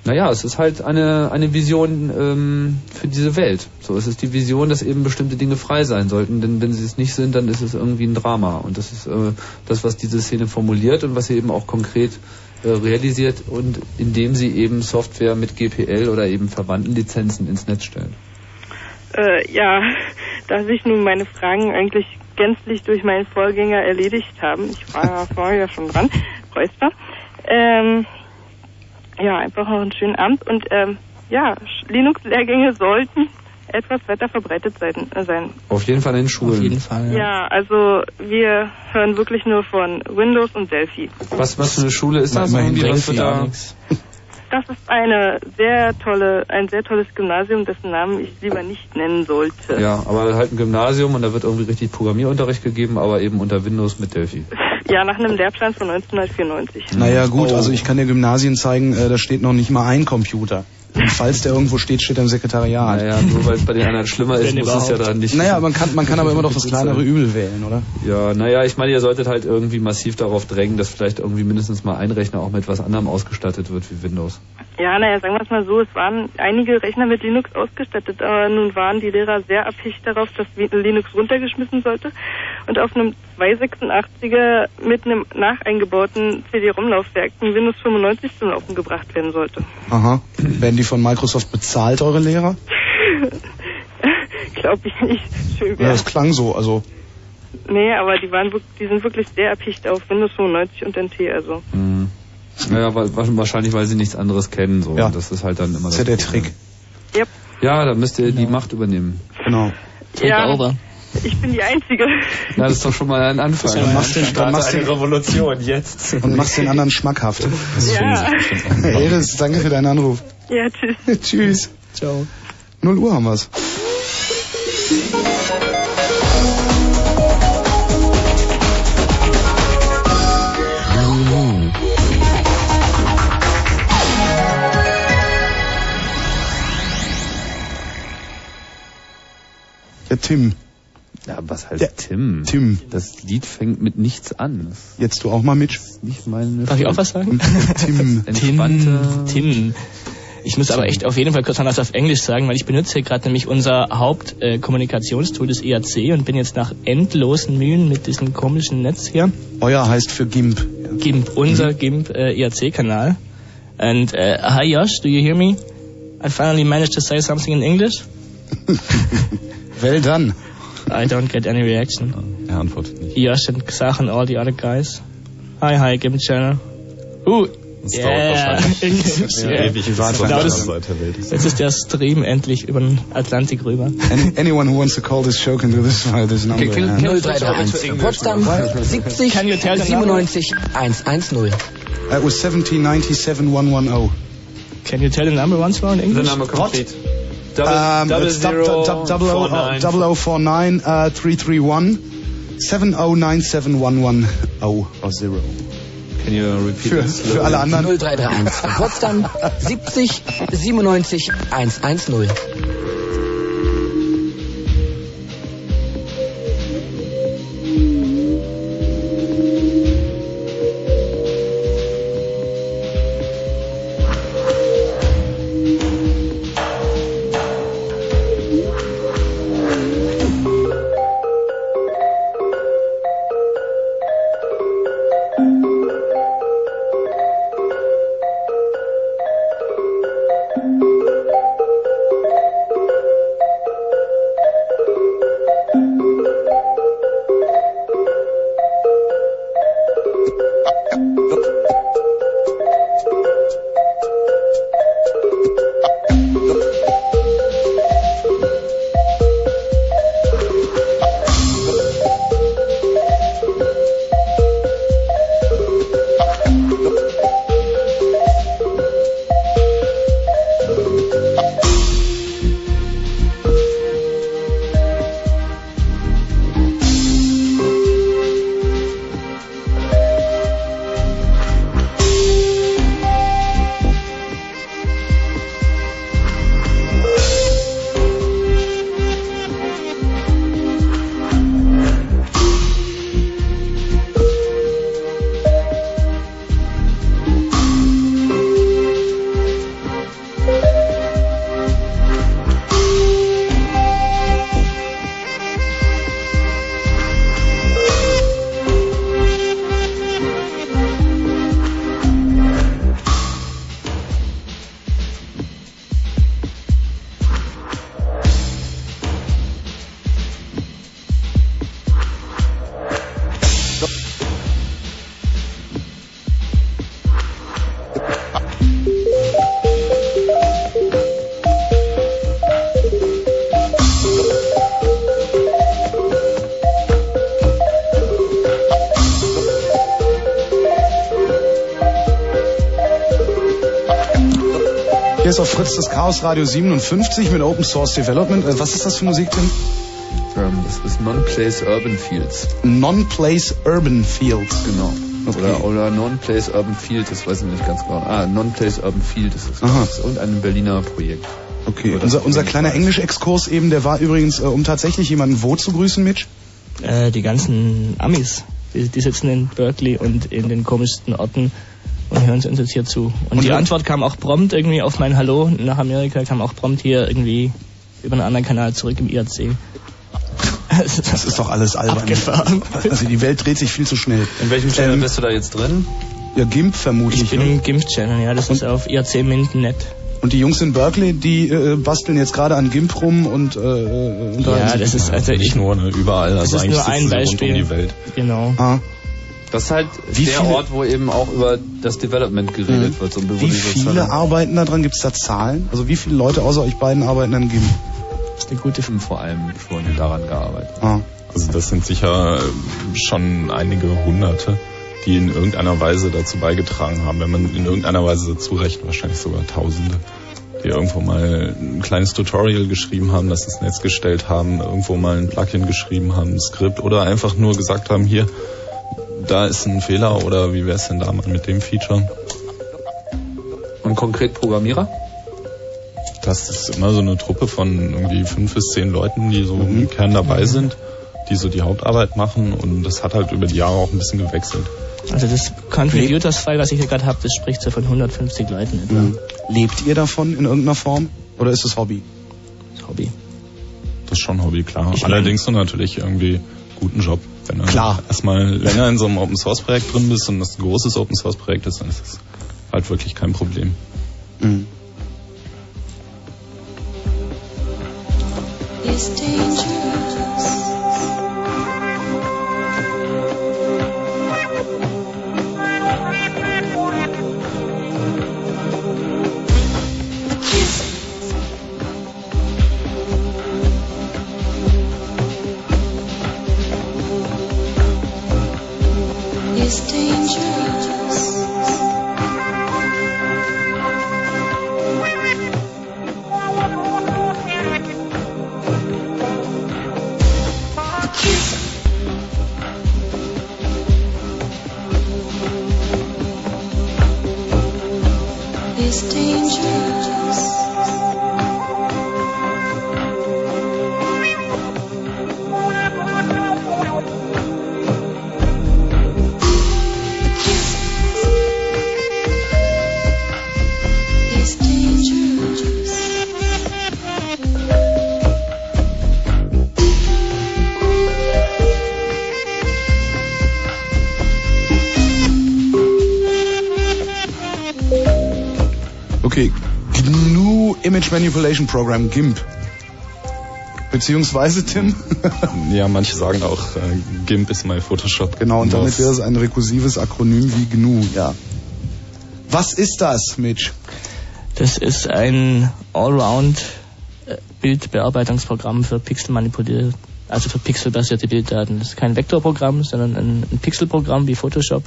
Naja, es ist halt eine, eine Vision ähm, für diese Welt. So, es ist die Vision, dass eben bestimmte Dinge frei sein sollten, denn wenn sie es nicht sind, dann ist es irgendwie ein Drama. Und das ist äh, das, was diese Szene formuliert und was sie eben auch konkret äh, realisiert und indem sie eben Software mit GPL oder eben verwandten Lizenzen ins Netz stellen. Äh, ja, da sich nun meine Fragen eigentlich gänzlich durch meinen Vorgänger erledigt haben, ich war ja vorher schon dran, Räusper, ähm, ja, einfach noch einen schönen Abend und ähm, ja, Sch- Linux-Lehrgänge sollten etwas weiter verbreitet sein. Äh, sein. Auf jeden Fall in den Schulen. Auf jeden Fall. Ja. also wir hören wirklich nur von Windows und Delphi. Was, was für eine Schule ist das? Immerhin Irgendwie, was Delphi, wird da? Das ist eine sehr tolle, ein sehr tolles Gymnasium, dessen Namen ich lieber nicht nennen sollte. Ja, aber halt ein Gymnasium und da wird irgendwie richtig Programmierunterricht gegeben, aber eben unter Windows mit Delphi. Ja, nach einem Lehrplan von 1994. Naja gut, Oh. also ich kann dir Gymnasien zeigen, äh, da steht noch nicht mal ein Computer. Und falls der irgendwo steht, steht er im Sekretariat. Naja, nur weil es bei den anderen schlimmer ist, muss es ja dann nicht. Naja, man kann, man kann aber immer doch das kleinere Übel wählen, oder? Ja, naja, ich meine, ihr solltet halt irgendwie massiv darauf drängen, dass vielleicht irgendwie mindestens mal ein Rechner auch mit was anderem ausgestattet wird wie Windows. Ja, naja, sagen wir es mal so, es waren einige Rechner mit Linux ausgestattet, aber nun waren die Lehrer sehr abhängig darauf, dass Linux runtergeschmissen sollte und auf einem 286er mit einem nacheingebauten CD-ROM-Laufwerk ein Windows 95 zum Laufen gebracht werden sollte. Aha. Werden die von Microsoft bezahlt, eure Lehrer? Glaube ich nicht. Schön Ja, das klang so, also. Nee, aber die waren die sind wirklich sehr erpicht auf Windows 95 und NT, also. Hm. Naja, wahrscheinlich, weil sie nichts anderes kennen. So. Ja. Das ist halt dann immer Das ist ja der Problem. Trick. Yep. Ja, da müsst ihr die Macht übernehmen. Genau. Take Ja. over. Ich bin die Einzige. Na, das ist doch schon mal ein Anfang. Dann machst, den, dann, machst den, Revolution jetzt. und machst den anderen schmackhaft. Ja. Eris, danke für deinen Anruf. Ja, tschüss. Tschüss. Ciao. 0 Uhr haben wir's. Der Tim. Ja, was heißt Der- Tim? Tim. Das Lied fängt mit nichts an. Jetzt du auch mal mit. ist nicht meine. Darf ich auch was sagen? Tim. Entspannte. Tim. Ich muss aber echt auf jeden Fall kurz noch was auf Englisch sagen, weil ich benutze hier gerade nämlich unser Hauptkommunikationstool, das ERC, und bin jetzt nach endlosen Mühen mit diesem komischen Netz hier, Euer heißt für GIMP. GIMP, unser GIMP äh, ERC-Kanal. And uh, hi Josh, do you hear me? I finally managed to say something in English. Well done. I don't get any reaction. Er antwortet nicht. Josh and Xach and all the other guys. Hi, hi, GIMP Channel. Uh, Das Yeah. dauert wahrscheinlich Ja. ewig, bis Warte, genau das-. Jetzt ist der Stream endlich über den Atlantik rüber. Any, anyone who wants to call this show can do this via this number. Okay, yeah. 0331 Potsdam 70 Can you tell the number? 97 110. That was 1797110. Can you tell the number once more in The English? number complete. Um, it's dou- dou- dou- double O- uh, double O four nine uh, three three one seven O nine seven one one O or zero. Can you repeat Für, it für alle anderen. 0331 Potsdam 70 97 110. Chaos Radio 57 mit Open Source Development. Äh, Was ist das für Musik, Tim? Ähm, das ist Non-Place Urban Fields. Non-Place Urban Fields. Genau. Okay. Oder, oder Non-Place Urban Field, das weiß ich nicht ganz genau. Ah, Non-Place Urban Field ist das. Ist irgendein Berliner Projekt. Okay, Oder unser, unser kleiner. Englisch-Exkurs eben, der war übrigens, äh, um tatsächlich jemanden wo zu grüßen, Mitch? Äh, die ganzen Amis, die, die sitzen in Berkeley und in den komischsten Orten und hören uns jetzt hier zu. Und, Und die Antwort kam auch prompt irgendwie auf mein Hallo nach Amerika, kam auch prompt hier irgendwie über einen anderen Kanal zurück im IRC. Das ist doch alles albern. Abgefahren. Also die Welt dreht sich viel zu schnell. In welchem Channel Ähm, bist du da jetzt drin? Ja, GIMP vermutlich. Ich bin ne? im GIMP-Channel, ja, das ist auf IRC-Mint.net. Und die Jungs in Berkeley, die äh, basteln jetzt gerade an GIMP rum und äh, äh, unterhalten Ja, das ist also Nicht ich, nur, ne, überall. das Also ist eigentlich nur ein sie Beispiel. um die Welt. Genau. Ah, Das ist halt Wie der viele- Ort, wo eben auch über das Development geredet Mhm. wird. So wie viele arbeiten da dran? Gibt es da Zahlen? Also wie viele Leute außer euch beiden arbeiten an GIMP? Das ist eine gute haben vor allem schon daran gearbeitet. Ah. Also das sind sicher äh, schon einige Hunderte, die in irgendeiner Weise dazu beigetragen haben. Wenn man in irgendeiner Weise dazu rechnet, wahrscheinlich sogar Tausende, die irgendwo mal ein kleines Tutorial geschrieben haben, das ins Netz gestellt haben, irgendwo mal ein Plugin geschrieben haben, ein Skript oder einfach nur gesagt haben, hier, da ist ein Fehler oder wie wäre es denn da mal mit dem Feature? Und konkret Programmierer? Das ist immer so eine Truppe von irgendwie fünf bis zehn Leuten, die so im Kern dabei sind, die so die Hauptarbeit machen und das hat halt über die Jahre auch ein bisschen gewechselt. Also das Contributors-File, was ich hier gerade habe, das spricht so von 150 Leuten etwa. Mhm. Lebt ihr davon in irgendeiner Form? Oder ist es Hobby? Das Hobby. Das ist schon Hobby, klar. Ich mein- Allerdings so natürlich irgendwie guten Job. Wenn du Klar. erstmal länger in so einem Open Source Projekt drin bist und das ein großes Open Source Projekt ist, dann ist das halt wirklich kein Problem. Mhm. is dangerous. Image Manipulation Program, GIMP. Beziehungsweise, Tim? Ja, manche sagen auch, äh, GIMP ist mal Photoshop. Genau, und damit wäre es ein rekursives Akronym wie GNU, ja. Was ist das, Mitch? Das ist ein Allround äh, Bildbearbeitungsprogramm für Pixel manipuliert, also für pixelbasierte Bilddaten. Das ist kein Vektorprogramm, sondern ein, ein Pixelprogramm wie Photoshop.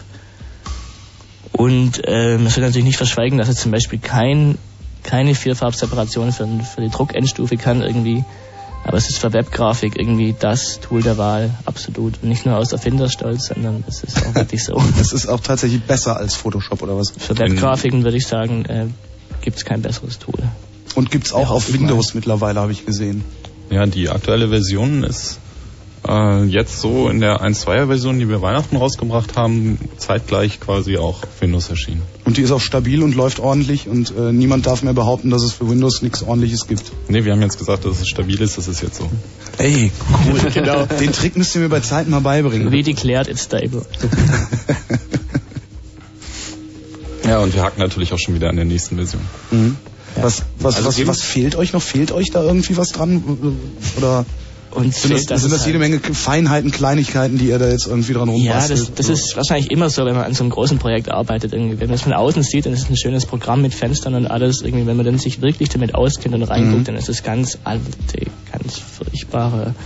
Und ähm, man soll natürlich nicht verschweigen, dass es zum Beispiel kein, keine Vierfarbseparation für, für die Druckendstufe kann irgendwie. Aber es ist für Webgrafik irgendwie das Tool der Wahl, absolut. Und nicht nur aus Erfinderstolz, sondern es ist auch wirklich so. Es ist auch tatsächlich besser als Photoshop oder was? Für Webgrafiken würde ich sagen, äh, gibt es kein besseres Tool. Und gibt's auch Ja, auf Windows mittlerweile, habe ich gesehen. Ja, die aktuelle Version ist äh, jetzt so in der 1.2er Version, die wir Weihnachten rausgebracht haben, zeitgleich quasi auch auf Windows erschienen. Und die ist auch stabil und läuft ordentlich und äh, niemand darf mehr behaupten, dass es für Windows nichts ordentliches gibt. Nee, wir haben jetzt gesagt, dass es stabil ist, das ist jetzt so. Ey, cool. Genau. Den Trick müsst ihr mir bei Zeiten mal beibringen. Wie declared it's stable. Ja, und wir hacken natürlich auch schon wieder an der nächsten Version. Mhm. Was, was, Also was, was fehlt euch noch? Fehlt euch da irgendwie was dran? Oder Uns sind das, dass sind das jede halt- Menge Feinheiten, Kleinigkeiten, die ihr da jetzt irgendwie dran Ja, rumbastelt? das, das ist wahrscheinlich immer so, wenn man an so einem großen Projekt arbeitet. Irgendwie. Wenn man es von außen sieht, dann ist es ein schönes Programm mit Fenstern und alles. Irgendwie, wenn man dann sich wirklich damit auskennt und reinguckt, Mhm. dann ist es ganz alte, ganz furchtbare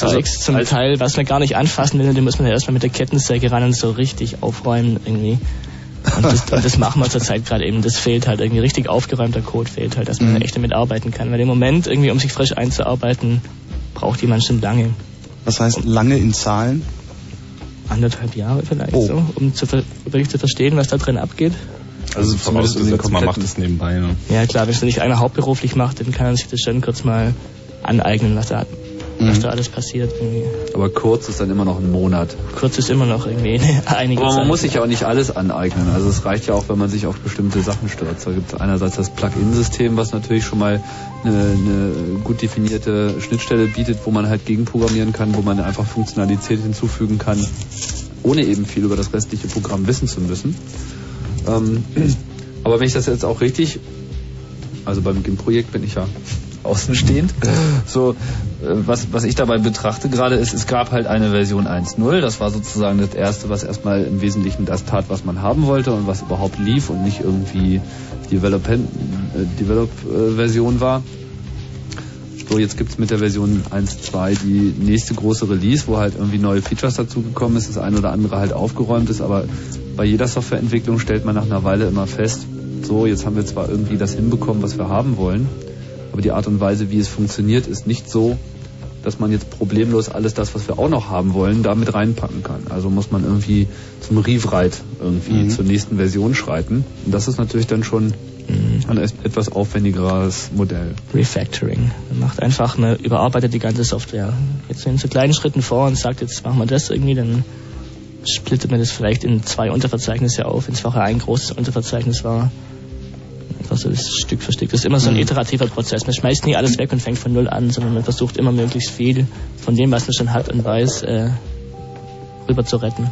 Also, Zeugs zum als- Teil, was man gar nicht anfassen will. Und dann muss man ja erstmal mit der Kettensäge ran und so richtig aufräumen irgendwie. Und das, und das machen wir zurzeit gerade eben. Das fehlt halt irgendwie richtig aufgeräumter Code fehlt halt, dass man Mhm. echt damit arbeiten kann. Weil im Moment irgendwie, um sich frisch einzuarbeiten, braucht jemand schon lange. Was heißt lange in Zahlen? Anderthalb Jahre vielleicht Oh. so, um zu, wirklich zu verstehen, was da drin abgeht. Also zumindest in den vorausgesetzt, man macht es nebenbei. Ne? Ja klar, wenn es nicht einer hauptberuflich macht, dann kann er sich das schon kurz mal aneignen, was da, was da alles passiert. Irgendwie. Aber kurz ist dann immer noch ein Monat. Kurz ist immer noch irgendwie einige Aber man Zeit. muss sich ja auch nicht alles aneignen. Also es reicht ja auch, wenn man sich auf bestimmte Sachen stürzt. Da gibt es einerseits das Plugin-System, was natürlich schon mal eine, eine gut definierte Schnittstelle bietet, wo man halt gegenprogrammieren kann, wo man einfach Funktionalität hinzufügen kann, ohne eben viel über das restliche Programm wissen zu müssen. Ähm, aber wenn ich das jetzt auch richtig, also beim GIMP-Projekt bin ich ja außenstehend, so äh, was, was ich dabei betrachte gerade ist, es gab halt eine Version 1.0, das war sozusagen das erste, was erstmal im Wesentlichen das tat, was man haben wollte und was überhaupt lief und nicht irgendwie Develop-Version äh, äh, war. So, jetzt gibt's mit der Version 1.2 die nächste große Release, wo halt irgendwie neue Features dazugekommen ist, das eine oder andere halt aufgeräumt ist, aber bei jeder Softwareentwicklung stellt man nach einer Weile immer fest, so, jetzt haben wir zwar irgendwie das hinbekommen, was wir haben wollen, aber die Art und Weise, wie es funktioniert, ist nicht so, dass man jetzt problemlos alles das, was wir auch noch haben wollen, da mit reinpacken kann. Also muss man irgendwie zum Rewrite irgendwie Mhm. zur nächsten Version schreiten. Und das ist natürlich dann schon ein es- etwas aufwendigeres Modell. Refactoring. Man macht einfach eine, überarbeitet die ganze Software. Jetzt in so kleinen Schritten vor und sagt, jetzt machen wir das irgendwie, dann splittet man das vielleicht in zwei Unterverzeichnisse auf, wenn es vorher ein großes Unterverzeichnis war. Einfach so das Stück für Stück. Das ist immer so ein Mhm. iterativer Prozess. Man schmeißt nie alles weg und fängt von null an, sondern man versucht immer möglichst viel von dem, was man schon hat und weiß, äh, rüber zu retten.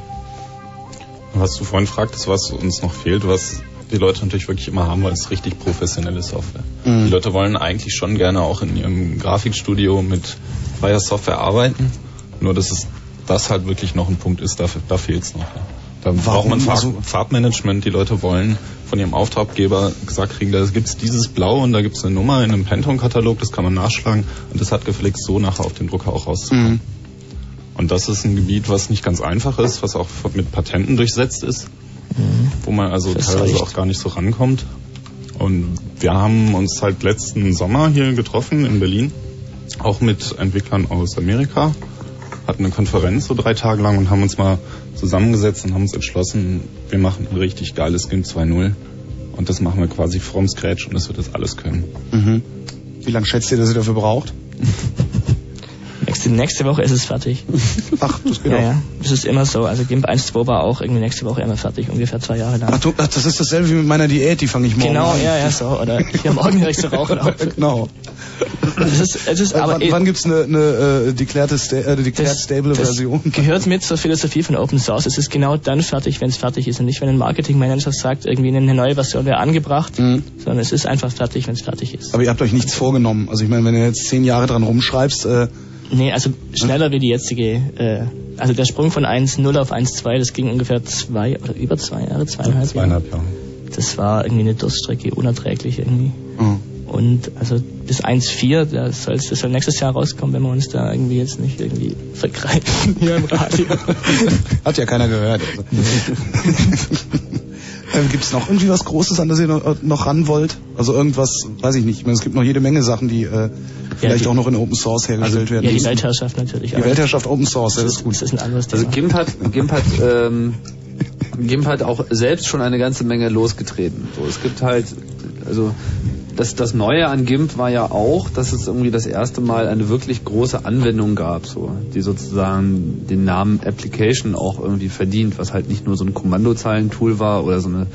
Was du vorhin fragtest, was uns noch fehlt, was die Leute natürlich wirklich immer haben wollen, ist richtig professionelle Software. Mhm. Die Leute wollen eigentlich schon gerne auch in ihrem Grafikstudio mit freier Software arbeiten, nur dass es das halt wirklich noch ein Punkt ist, da, da fehlt es noch. Ja. Da braucht man Farb, Also- Farbmanagement, die Leute wollen von ihrem Auftraggeber gesagt kriegen, da gibt's dieses Blau und da gibt's eine Nummer in einem Pantone-Katalog, das kann man nachschlagen und das hat gefälligst so nachher auf dem Drucker auch rauszukommen. Mhm. Und das ist ein Gebiet, was nicht ganz einfach ist, was auch mit Patenten durchsetzt ist, wo man also Das teilweise reicht. auch gar nicht so rankommt. Und wir haben uns halt letzten Sommer hier getroffen in Berlin, auch mit Entwicklern aus Amerika, hatten eine Konferenz so drei Tage lang und haben uns mal zusammengesetzt und haben uns entschlossen, wir machen ein richtig geiles GIMP 2.0 und das machen wir quasi from scratch und das wird das alles können. Mhm. Wie lange schätzt ihr, dass ihr dafür braucht? Nächste, nächste Woche ist es fertig. Ach, das geht Ja, auch. ja. Das ist immer so. Also GIMP 1.2 war auch irgendwie nächste Woche immer fertig, ungefähr zwei Jahre lang. Ach, du, ach, das ist dasselbe wie mit meiner Diät, die fange ich morgen Genau, an. ja, ja, so. Oder hier morgen höre ich zu rauchen auf. genau. Das ist, es ist Äh, aber wann, eh- wann gibt's eine, eine äh, sta äh, declared stable das Version? gehört mit zur Philosophie von Open Source. Es ist genau dann fertig, wenn es fertig ist und nicht, wenn ein Marketingmanager sagt, irgendwie eine neue Version wäre angebracht, Mhm. sondern es ist einfach fertig, wenn es fertig ist. Aber ihr habt euch nichts vorgenommen. Also ich meine, wenn du jetzt zehn Jahre dran rumschreibst, äh, Nee, also schneller wie die jetzige, äh, also der Sprung von 1.0 auf 1.2, das ging ungefähr zwei oder über zwei Jahre, zweieinhalb, Zweieinhalb Jahre. Das war irgendwie eine Durststrecke, unerträglich irgendwie. Mhm. Und also bis 1.4, das soll, das soll nächstes Jahr rauskommen, wenn wir uns da irgendwie jetzt nicht irgendwie vergreifen hier im Radio. hat ja keiner gehört. Also. Gibt es noch irgendwie was Großes, an das ihr noch, noch ran wollt? Also irgendwas, weiß ich nicht. Ich meine, es gibt noch jede Menge Sachen, die äh, vielleicht die- auch noch in Open Source hergestellt werden. ja, die müssen. Weltherrschaft natürlich. Die Weltherrschaft Open Source, ja, das, das ist gut. das ist ein anderes Also Thema. GIMP hat, GIMP hat, ähm, GIMP hat auch selbst schon eine ganze Menge losgetreten. So, es gibt halt, also das, das Neue an GIMP war ja auch, dass es irgendwie das erste Mal eine wirklich große Anwendung gab, so, die sozusagen den Namen Application auch irgendwie verdient, was halt nicht nur so ein Kommandozeilentool war oder so eine,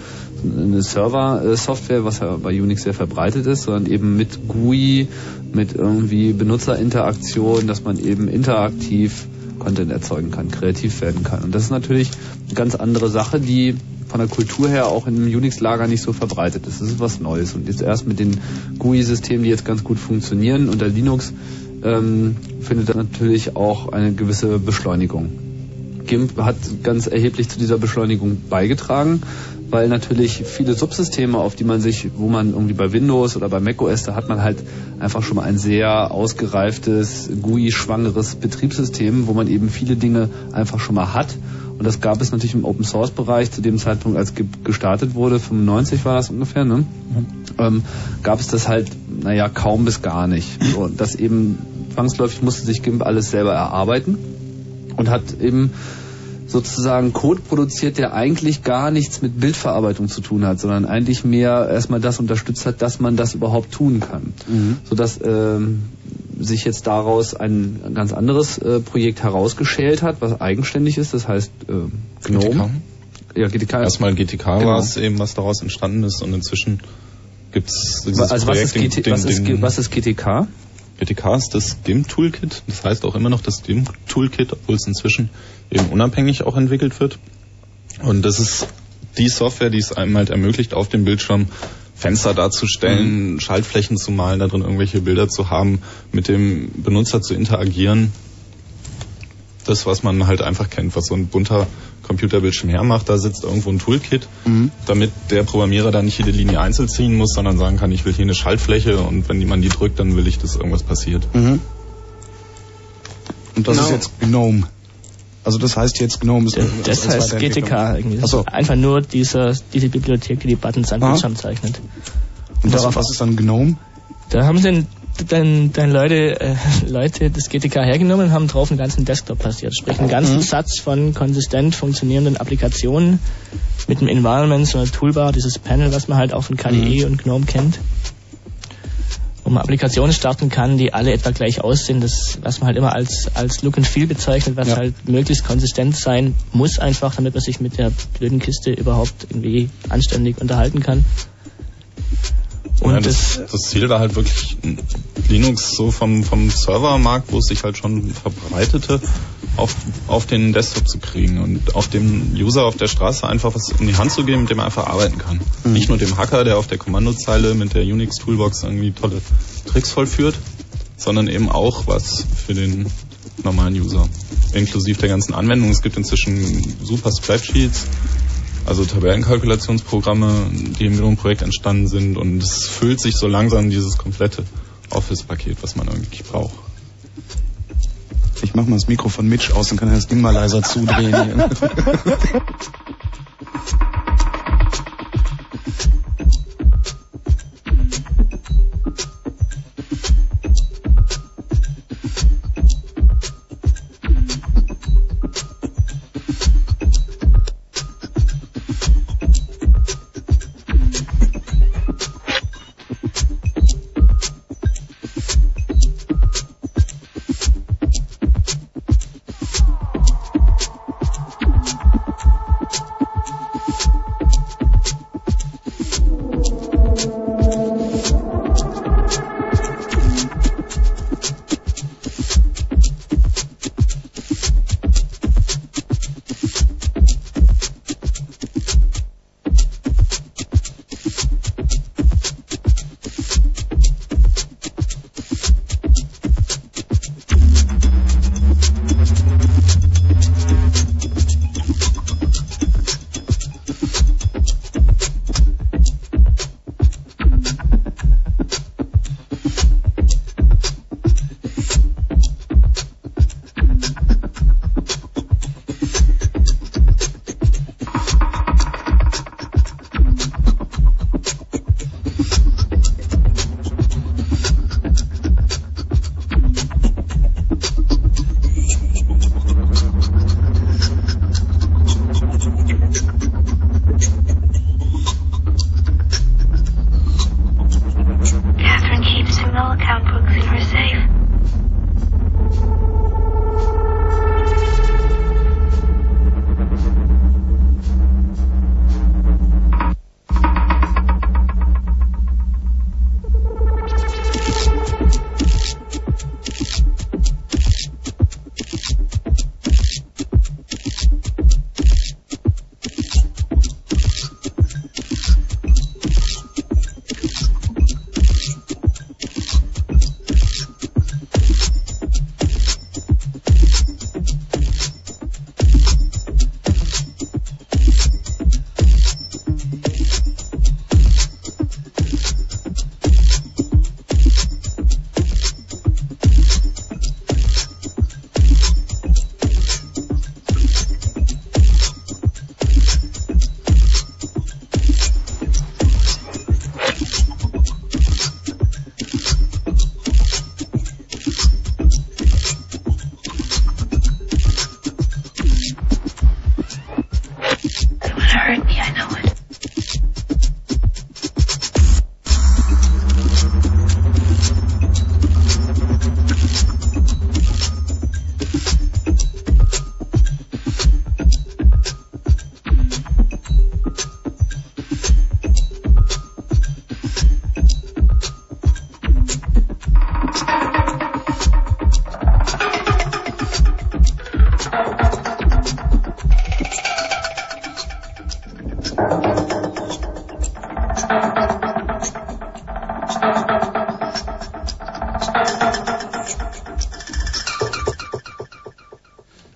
so eine Server-Software, was ja bei Unix sehr verbreitet ist, sondern eben mit GUI, mit irgendwie Benutzerinteraktion, dass man eben interaktiv Content erzeugen kann, kreativ werden kann. Und das ist natürlich eine ganz andere Sache, die von der Kultur her auch einem Unix-Lager nicht so verbreitet ist. Das ist was Neues. Und jetzt erst mit den GUI-Systemen, die jetzt ganz gut funktionieren unter Linux, ähm, findet dann natürlich auch eine gewisse Beschleunigung. GIMP hat ganz erheblich zu dieser Beschleunigung beigetragen, weil natürlich viele Subsysteme, auf die man sich, wo man irgendwie bei Windows oder bei macOS, da hat man halt einfach schon mal ein sehr ausgereiftes, GUI-schwangeres Betriebssystem, wo man eben viele Dinge einfach schon mal hat Und das gab es natürlich im Open Source Bereich zu dem Zeitpunkt, als ge gestartet wurde, 95 war das ungefähr, ne? Ähm, gab es das halt, naja, kaum bis gar nicht. So, das eben zwangsläufig musste sich GIMP alles selber erarbeiten und hat eben sozusagen Code produziert, der eigentlich gar nichts mit Bildverarbeitung zu tun hat, sondern eigentlich mehr erstmal das unterstützt hat, dass man das überhaupt tun kann. Sodass ähm, sich jetzt daraus ein ganz anderes äh, Projekt herausgeschält hat, was eigenständig ist, das heißt äh, GNOME. Ja, GTK. Erstmal GTK Genau. war es eben, was daraus entstanden ist und inzwischen gibt's dieses Also was Projekt, ist, GT, den- was, ist, den- was ist GTK? GTK ist das GIMP-Toolkit. Das heißt auch immer noch das GIMP-Toolkit, obwohl es inzwischen eben unabhängig auch entwickelt wird. Und das ist die Software, die es einem halt ermöglicht, auf dem Bildschirm Fenster darzustellen, Schaltflächen zu malen, da drin irgendwelche Bilder zu haben, mit dem Benutzer zu interagieren. Das, was man halt einfach kennt, was so ein bunter Computerbildschirm hermacht, da sitzt irgendwo ein Toolkit, damit der Programmierer da nicht jede Linie einzeln ziehen muss, sondern sagen kann, ich will hier eine Schaltfläche und wenn man die drückt, dann will ich, dass irgendwas passiert. Mhm. Und das Genau. ist jetzt GNOME. Also das heißt jetzt GNOME ist Das heißt. GTK irgendwie. Das Ach so. ist einfach nur dieser, diese Bibliothek, die die Buttons an Aha. Bildschirm zeichnet. Und was, darauf- was ist dann GNOME? Da haben sie dann, dann Leute, äh, Leute das GTK hergenommen und haben drauf einen ganzen Desktop passiert. Sprich einen ganzen Mhm. Satz von konsistent funktionierenden Applikationen mit einem Environment, so einer Toolbar, dieses Panel, was man halt auch von KDE und GNOME kennt. Wo man Applikationen starten kann, die alle etwa gleich aussehen, das, was man halt immer als, als Look and Feel bezeichnet, was Ja. halt möglichst konsistent sein muss einfach, damit man sich mit der blöden Kiste überhaupt irgendwie anständig unterhalten kann. Und ja, das, das Ziel war halt wirklich Linux so vom, vom Servermarkt, wo es sich halt schon verbreitete, auf, auf den Desktop zu kriegen und auf dem User auf der Straße einfach was in die Hand zu geben, mit dem er einfach arbeiten kann. Nicht nur dem Hacker, der auf der Kommandozeile mit der Unix Toolbox irgendwie tolle Tricks vollführt, sondern eben auch was für den normalen User. Inklusive der ganzen Anwendungen. Es gibt inzwischen super Spreadsheets, also Tabellenkalkulationsprogramme, die im GNOME-Projekt entstanden sind und es füllt sich so langsam dieses komplette Office-Paket, was man eigentlich braucht. Ich mach mal das Mikro von Mitch aus, dann kann er das Ding mal leiser zudrehen.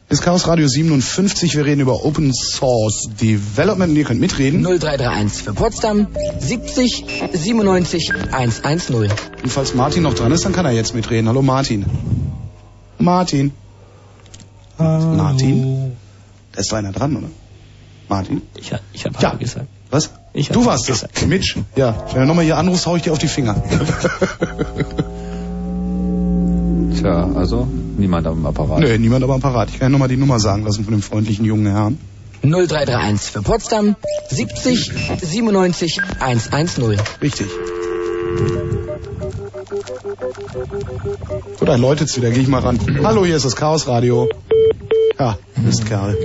Ist Chaos Radio 57. Wir reden über Open Source Development. und Ihr könnt mitreden. 0331 für Potsdam 70 97 110. Und falls Martin noch dran ist, dann kann er jetzt mitreden. Hallo Martin. Martin. Hallo. Martin. Da ist einer dran, oder? Martin? Ich, ich habe ja. gesagt. Was? Ich du warst gesagt. das. Mitch. Ja. Wenn du nochmal hier anrufst, hau ich dir auf die Finger. Tja, also niemand am Apparat. Nö, niemand aber am Parat. Ich kann ja nochmal die Nummer sagen lassen von dem freundlichen jungen Herrn. 0331 für Potsdam 70 97 110. Richtig. So, da läutet's wieder. Geh ich mal ran. Hallo, hier ist das Chaos Radio. Ja, Mistkerl.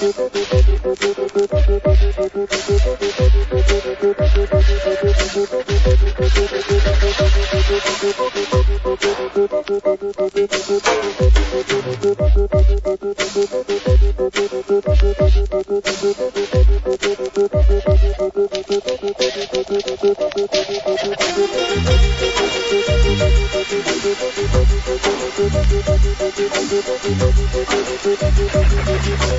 Where you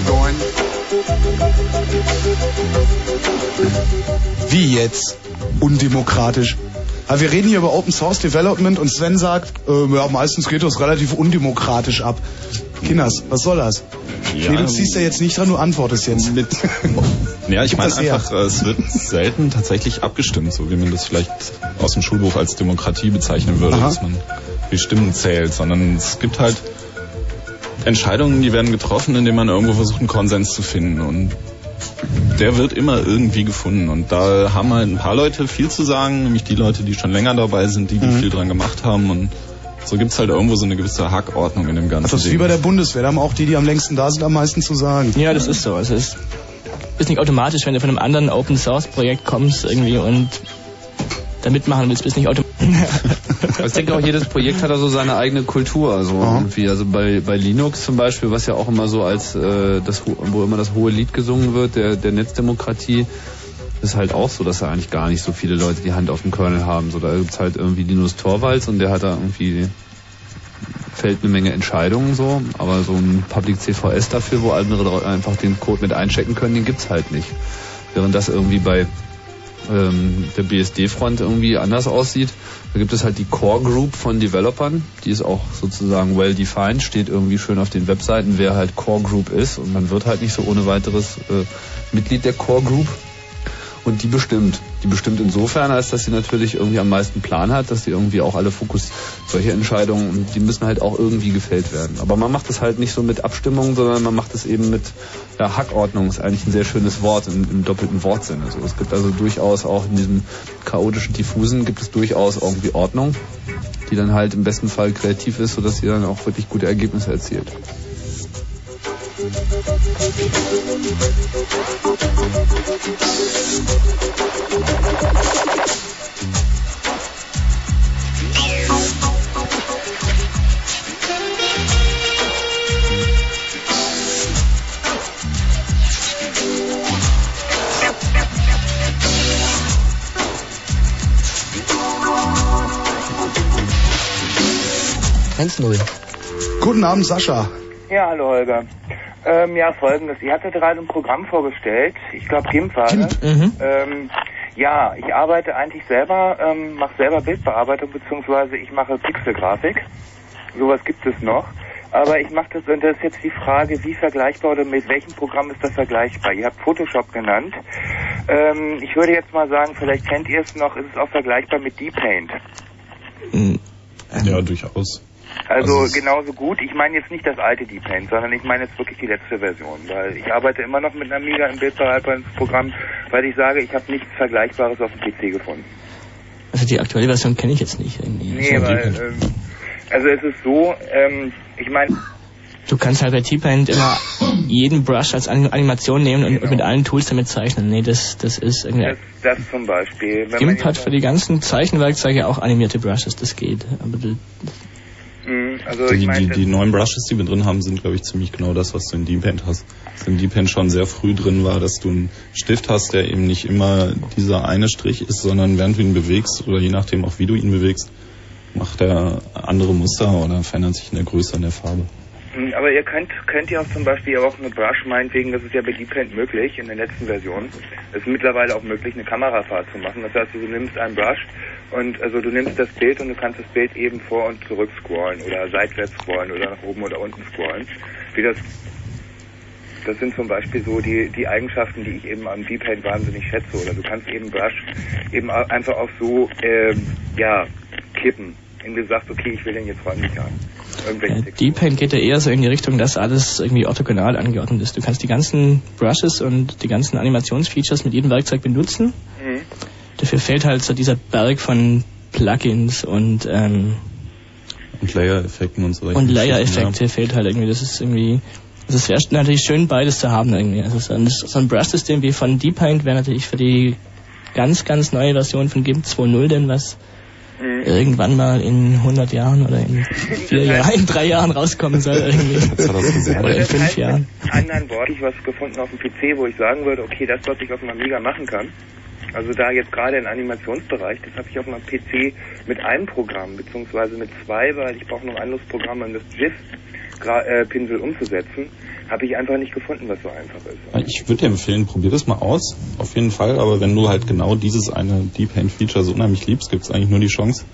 going? Wie jetzt? Undemokratisch. Aber wir reden hier über Open Source Development und Sven sagt, äh, ja, meistens geht das relativ undemokratisch ab. Kinders, was soll das? Ja, nee, du ziehst ja jetzt nicht dran, du antwortest jetzt. Mit Ja, ich meine das her. einfach, äh, es wird selten tatsächlich abgestimmt, so wie man das vielleicht aus dem Schulbuch als Demokratie bezeichnen würde, Aha. dass man die Stimmen zählt, sondern es gibt halt Entscheidungen, die werden getroffen, indem man irgendwo versucht, einen Konsens zu finden und der wird immer irgendwie gefunden und da haben halt ein paar Leute viel zu sagen, nämlich die Leute, die schon länger dabei sind, die, die Mhm. viel dran gemacht haben und so gibt's halt irgendwo so eine gewisse Hackordnung in dem ganzen Das ist wie bei der Bundeswehr, da haben auch die, die am längsten da sind, am meisten zu sagen. Ja, das ist so. Also es ist nicht automatisch, wenn du von einem anderen Open Source Projekt kommst irgendwie und da mitmachen willst, bist nicht automatisch. Also ich denke auch, jedes Projekt hat da so seine eigene Kultur. Also irgendwie, also bei, bei Linux zum Beispiel, was ja auch immer so als äh, das wo immer das hohe Lied gesungen wird, der, der Netzdemokratie, ist halt auch so, dass da eigentlich gar nicht so viele Leute die Hand auf dem Kernel haben. So, da gibt's halt irgendwie Linus Torvalds und der hat da irgendwie fällt eine Menge Entscheidungen so, aber so ein Public CVS dafür, wo andere einfach den Code mit einchecken können, den gibt's halt nicht. Während das irgendwie bei ähm, der BSD-Front irgendwie anders aussieht. Da gibt es halt die Core Group von Developern, die ist auch sozusagen well defined, steht irgendwie schön auf den Webseiten, wer halt Core Group ist und man wird halt nicht so ohne weiteres äh, Mitglied der Core Group. Und die bestimmt. Die bestimmt insofern, als dass sie natürlich irgendwie am meisten Plan hat, dass sie irgendwie auch alle Fokus, solche Entscheidungen, die müssen halt auch irgendwie gefällt werden. Aber man macht es halt nicht so mit Abstimmung, sondern man macht es eben mit ja, Hackordnung, ist eigentlich ein sehr schönes Wort im, im doppelten Wortsinne. Also es gibt also durchaus auch in diesem chaotischen, diffusen, gibt es durchaus irgendwie Ordnung, die dann halt im besten Fall kreativ ist, sodass sie dann auch wirklich gute Ergebnisse erzielt. Guten Abend, Sascha. Ja, hallo Holger. Ähm, ja, folgendes. Ihr hattet gerade ein Programm vorgestellt. Ich glaube, war das. Ähm, ja, ich arbeite eigentlich selber, ähm, mache selber Bildbearbeitung, beziehungsweise ich mache Pixelgrafik. Sowas gibt es noch. Aber ich mache das, und das ist jetzt die Frage, wie vergleichbar oder mit welchem Programm ist das vergleichbar? Ihr habt Photoshop genannt. Ähm, ich würde jetzt mal sagen, vielleicht kennt ihr es noch, ist es auch vergleichbar mit D-Paint. Ja, durchaus. Also, Also genauso gut. Ich meine jetzt nicht das alte D-Paint, sondern ich meine jetzt wirklich die letzte Version, weil ich arbeite immer noch mit einem Amiga im Bildbearbeitungsprogramm, weil ich sage, ich habe nichts Vergleichbares auf dem PC gefunden. Also die aktuelle Version kenne ich jetzt nicht irgendwie. Nee, weil, ähm, also es ist so, ähm, ich meine, Du kannst halt bei T-Paint immer jeden Brush als Anim- Animation nehmen und, und mit allen Tools damit zeichnen. Nee, das, das ist irgendwie... das, das zum Beispiel, GIMP hat für die ganzen Zeichenwerkzeuge auch animierte Brushes, das geht. Aber Mhm, also die, ich meine, die, die neuen Brushes, die wir drin haben, sind, glaube ich, ziemlich genau das, was du in D-Paint hast. Was in D-Paint schon sehr früh drin war, dass du einen Stift hast, der eben nicht immer dieser eine Strich ist, sondern während du ihn bewegst oder je nachdem auch wie du ihn bewegst, macht er andere Muster oder verändert sich in der Größe und der Farbe. Mhm, Aber ihr könnt, könnt ihr auch zum Beispiel auch eine Brush meinetwegen, das ist ja bei Deepend möglich in der letzten Version. Es ist mittlerweile auch möglich, eine Kamerafahrt zu machen. Das heißt, du nimmst einen Brush und also du nimmst das Bild und du kannst das Bild eben vor und zurück scrollen oder seitwärts scrollen oder nach oben oder unten scrollen. Wie das das sind zum Beispiel so die, die Eigenschaften, die ich eben am Deepend wahnsinnig schätze. Oder du kannst eben Brush eben einfach auch so, ähm, ja, kippen. Wenn du sagst, okay, ich will den jetzt räumlich haben. Äh, D-Paint geht ja eher so in die Richtung, dass alles irgendwie orthogonal angeordnet ist. Du kannst die ganzen Brushes und die ganzen Animationsfeatures mit jedem Werkzeug benutzen. Mhm. Dafür fehlt halt so dieser Berg von Plugins und ähm, Und Layer-Effekten und so. und Layer-Effekte fehlt halt irgendwie. Das ist irgendwie, also es wäre natürlich schön beides zu haben irgendwie. Also so ein, so ein Brush-System wie von D-Paint wäre natürlich für die ganz, ganz neue Version von GIMP 2.0 denn was Mhm. irgendwann mal in 100 Jahren oder in vier Jahren, in drei Jahren rauskommen soll irgendwie. Oder in fünf Jahren. Mit anderen Worten, ich was gefunden auf dem PC, wo ich sagen würde, okay, das, was ich auf dem Amiga machen kann, also da jetzt gerade im Animationsbereich, das habe ich auf meinem PC mit einem Programm, beziehungsweise mit zwei, weil ich brauche noch ein anderes Programm, um das GIF-Pinsel umzusetzen, habe ich einfach nicht gefunden, was so einfach ist. Ich würde dir empfehlen, probier das mal aus, auf jeden Fall, aber wenn du halt genau dieses eine Deep-Paint-Feature so unheimlich liebst, gibt es eigentlich nur die Chance,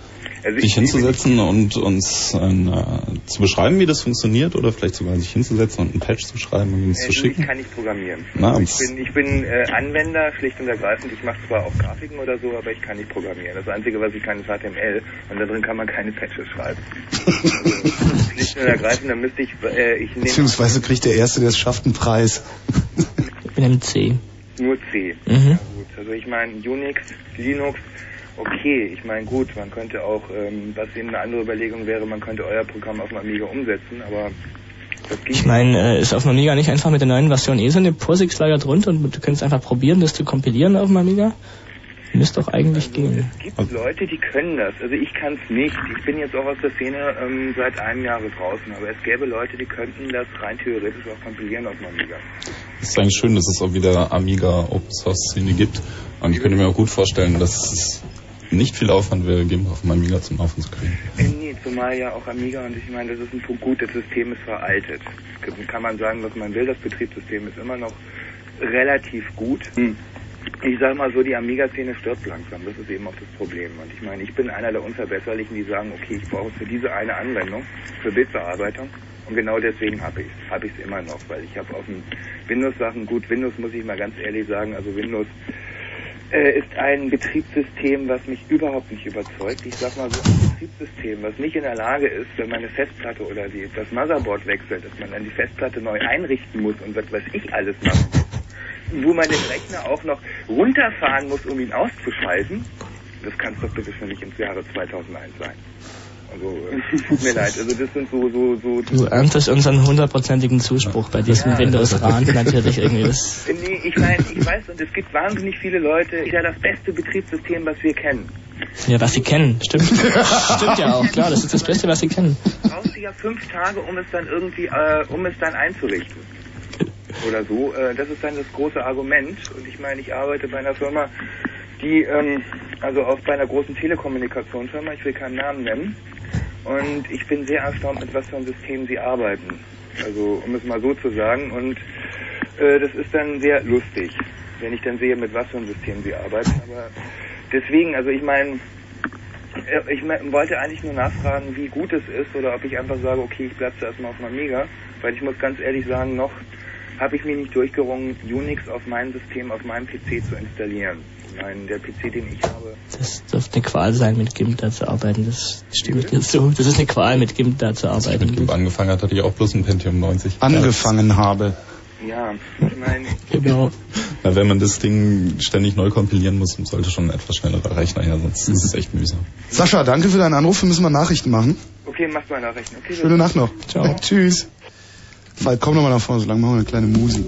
Also dich ich- hinzusetzen und uns ein, äh, zu beschreiben, wie das funktioniert, oder vielleicht sogar sich hinzusetzen und einen Patch zu schreiben und uns Äh, zu ich schicken. kann nicht programmieren. Na, ich das- bin, ich bin äh, Anwender, schlicht und ergreifend. Ich mache zwar auch Grafiken oder so, aber ich kann nicht programmieren. Das Einzige, was ich kann, ist HTML und da drin kann man keine Patches schreiben. also, schlicht und ergreifend, da müsste ich, äh, ich nehme Beziehungsweise kriegt der Erste, der es schafft, einen Preis. Ich bin im C. nur C. Mhm. Ja, gut. Also ich meine Unix, Linux, okay. Ich meine gut, man könnte auch, ähm, was eben eine andere Überlegung wäre, man könnte euer Programm auf dem Amiga umsetzen, aber das geht Ich meine, äh, ist auf dem Amiga nicht einfach mit der neuen Version eh so eine POSIX-Lager drunter und du könntest einfach probieren, das zu kompilieren auf dem Amiga? Müsste doch eigentlich gehen. Es gibt Leute, die können das. Also ich kann es nicht. Ich bin jetzt auch aus der Szene ähm, seit einem Jahr draußen, aber es gäbe Leute, die könnten das rein theoretisch auch kompilieren auf dem Amiga. Es ist eigentlich schön, dass es auch wieder Amiga Open Source Szene gibt. Und ich könnte mir auch gut vorstellen, dass es nicht viel Aufwand wäre, GIMP auf dem Amiga zum Laufen zu kriegen. Nee, zumal ja auch Amiga und ich meine, das ist ein Punkt gut, das System ist veraltet. Kann man sagen, was man will, das Betriebssystem ist immer noch relativ gut. Ich sag mal so, die Amiga-Szene stirbt langsam. Das ist eben auch das Problem. Und ich meine, ich bin einer der Unverbesserlichen, die sagen, okay, ich brauche für diese eine Anwendung, für Bildbearbeitung. Und genau deswegen habe ich es. Habe ich es immer noch, weil ich habe auf den Windows-Sachen, gut, Windows muss ich mal ganz ehrlich sagen, also Windows äh, ist ein Betriebssystem, was mich überhaupt nicht überzeugt. Ich sag mal so, ein Betriebssystem, was nicht in der Lage ist, wenn meine Festplatte oder die, das Motherboard wechselt, dass man dann die Festplatte neu einrichten muss und was weiß ich alles machen muss. Wo man den Rechner auch noch runterfahren muss, um ihn auszuschalten, das kann es doch bitte schon nicht ins Jahre 2001 sein. Also, äh, tut mir leid, also das sind so, so, so... Du erntest unseren hundertprozentigen Zuspruch bei diesem Ja. Windows-Rand natürlich irgendwie. Das Nee, ich meine, ich weiß, und es gibt wahnsinnig viele Leute, ist ja das beste Betriebssystem, was wir kennen. ja, was sie kennen, stimmt. stimmt ja auch, klar, das ist das Beste, was sie kennen. brauchst du ja fünf Tage, um es dann irgendwie, äh, um es dann einzurichten. Oder so. Äh, das ist dann das große Argument. Und ich meine, ich arbeite bei einer Firma, die, ähm, also auch bei einer großen Telekommunikationsfirma, ich will keinen Namen nennen. Und ich bin sehr erstaunt, mit was für einem System sie arbeiten. Also, um es mal so zu sagen. Und äh, das ist dann sehr lustig, wenn ich dann sehe, mit was für einem System sie arbeiten. Aber deswegen, also ich meine, äh, ich wollte eigentlich nur nachfragen, wie gut es ist oder ob ich einfach sage, okay, ich bleibe zuerst mal auf Amiga, weil ich muss ganz ehrlich sagen, noch habe ich mir nicht durchgerungen, Unix auf meinem System, auf meinem PC zu installieren. Nein, der PC, den ich habe. Das dürfte eine Qual sein, mit GIMP da zu arbeiten. Das stimme ich dir zu. Das ist eine Qual, mit GIMP da zu Als ich mit arbeiten. GIMP angefangen hat, hatte ich auch bloß ein Pentium 90. Angefangen habe. Ja, ich meine, Genau. Na, wenn man das Ding ständig neu kompilieren muss, sollte schon ein etwas schnellerer Rechner her, sonst ist es echt mühsam. Sascha, danke für deinen Anruf. Wir müssen mal Nachrichten machen. okay, mach mal Nachrichten. Okay, Schöne Nacht noch. Ciao. Tschüss. Falk, komm noch mal nach vorne, solange machen wir eine kleine Musik.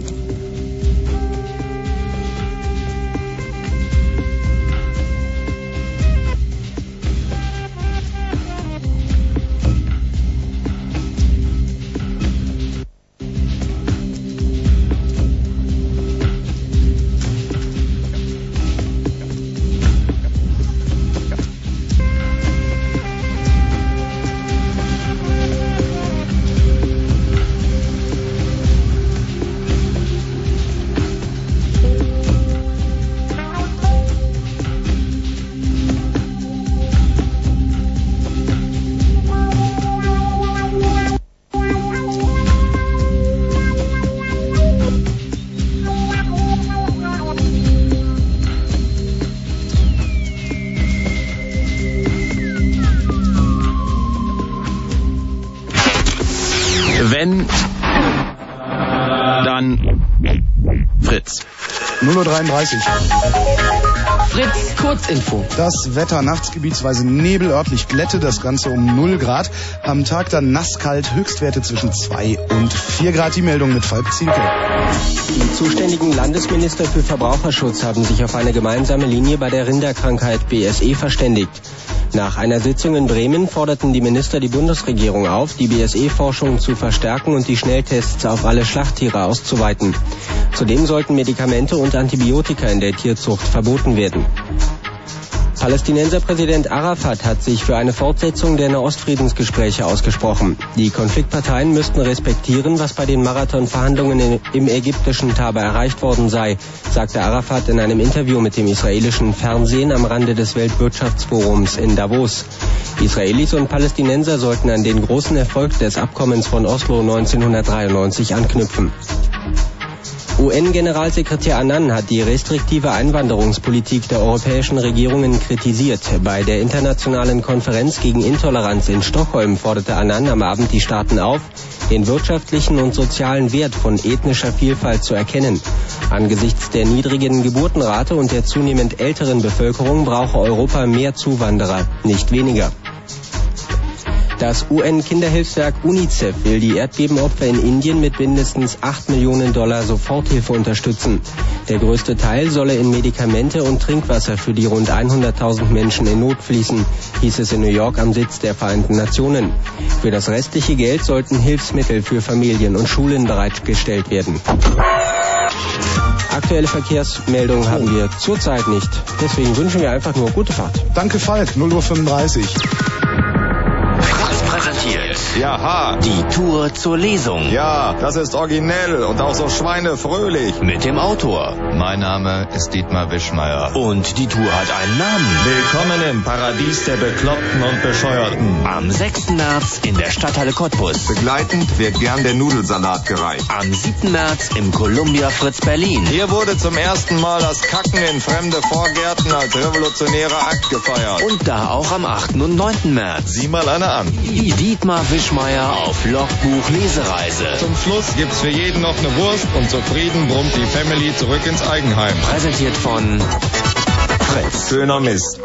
0.33 Uhr. Fritz, Kurzinfo. Das Wetter nachts gebietsweise Nebel, örtlich Glätte, das Ganze um 0 Grad. Am Tag dann nasskalt, Höchstwerte zwischen 2 und 4 Grad. Die Meldung mit Falk Zielke. Die zuständigen Landesminister für Verbraucherschutz haben sich auf eine gemeinsame Linie bei der Rinderkrankheit BSE verständigt. Nach einer Sitzung in Bremen forderten die Minister die Bundesregierung auf, die BSE-Forschung zu verstärken und die Schnelltests auf alle Schlachttiere auszuweiten. Zudem sollten Medikamente und Antibiotika in der Tierzucht verboten werden. Palästinenser Präsident Arafat hat sich für eine Fortsetzung der Nahostfriedensgespräche ausgesprochen. Die Konfliktparteien müssten respektieren, was bei den Marathonverhandlungen im ägyptischen Taba erreicht worden sei, sagte Arafat in einem Interview mit dem israelischen Fernsehen am Rande des Weltwirtschaftsforums in Davos. Israelis und Palästinenser sollten an den großen Erfolg des Abkommens von Oslo 1993 anknüpfen. UN-Generalsekretär Annan hat die restriktive Einwanderungspolitik der europäischen Regierungen kritisiert. Bei der internationalen Konferenz gegen Intoleranz in Stockholm forderte Annan am Abend die Staaten auf, den wirtschaftlichen und sozialen Wert von ethnischer Vielfalt zu erkennen. Angesichts der niedrigen Geburtenrate und der zunehmend älteren Bevölkerung brauche Europa mehr Zuwanderer, nicht weniger. Das UN-Kinderhilfswerk UNICEF will die Erdbebenopfer in Indien mit mindestens 8 Millionen Dollar Soforthilfe unterstützen. Der größte Teil solle in Medikamente und Trinkwasser für die rund 100.000 Menschen in Not fließen, hieß es in New York am Sitz der Vereinten Nationen. Für das restliche Geld sollten Hilfsmittel für Familien und Schulen bereitgestellt werden. Aktuelle Verkehrsmeldungen haben wir zurzeit nicht. Deswegen wünschen wir einfach nur gute Fahrt. Danke Falk, 0.35 Uhr. Jaha. die Tour zur Lesung Ja, das ist originell und auch so schweinefröhlich. mit dem Autor. Mein Name ist Dietmar Wischmeier. Und die Tour hat einen Namen. Willkommen im Paradies der Bekloppten und Bescheuerten. Am 6. März in der Stadthalle Cottbus. Begleitend wird gern der Nudelsalat gereicht. Am 7. März im Columbia Fritz Berlin. Hier wurde zum ersten Mal das Kacken in fremde Vorgärten als revolutionärer Akt gefeiert. Und da auch am 8. und 9. März. Sieh mal einer an. Die Dietmar Wischmeier Fleischmeier auf Logbuch Lesereise. Zum Schluss gibt's für jeden noch eine Wurst und zufrieden brummt die Family zurück ins Eigenheim. Präsentiert von Fritz. Schöner Mist.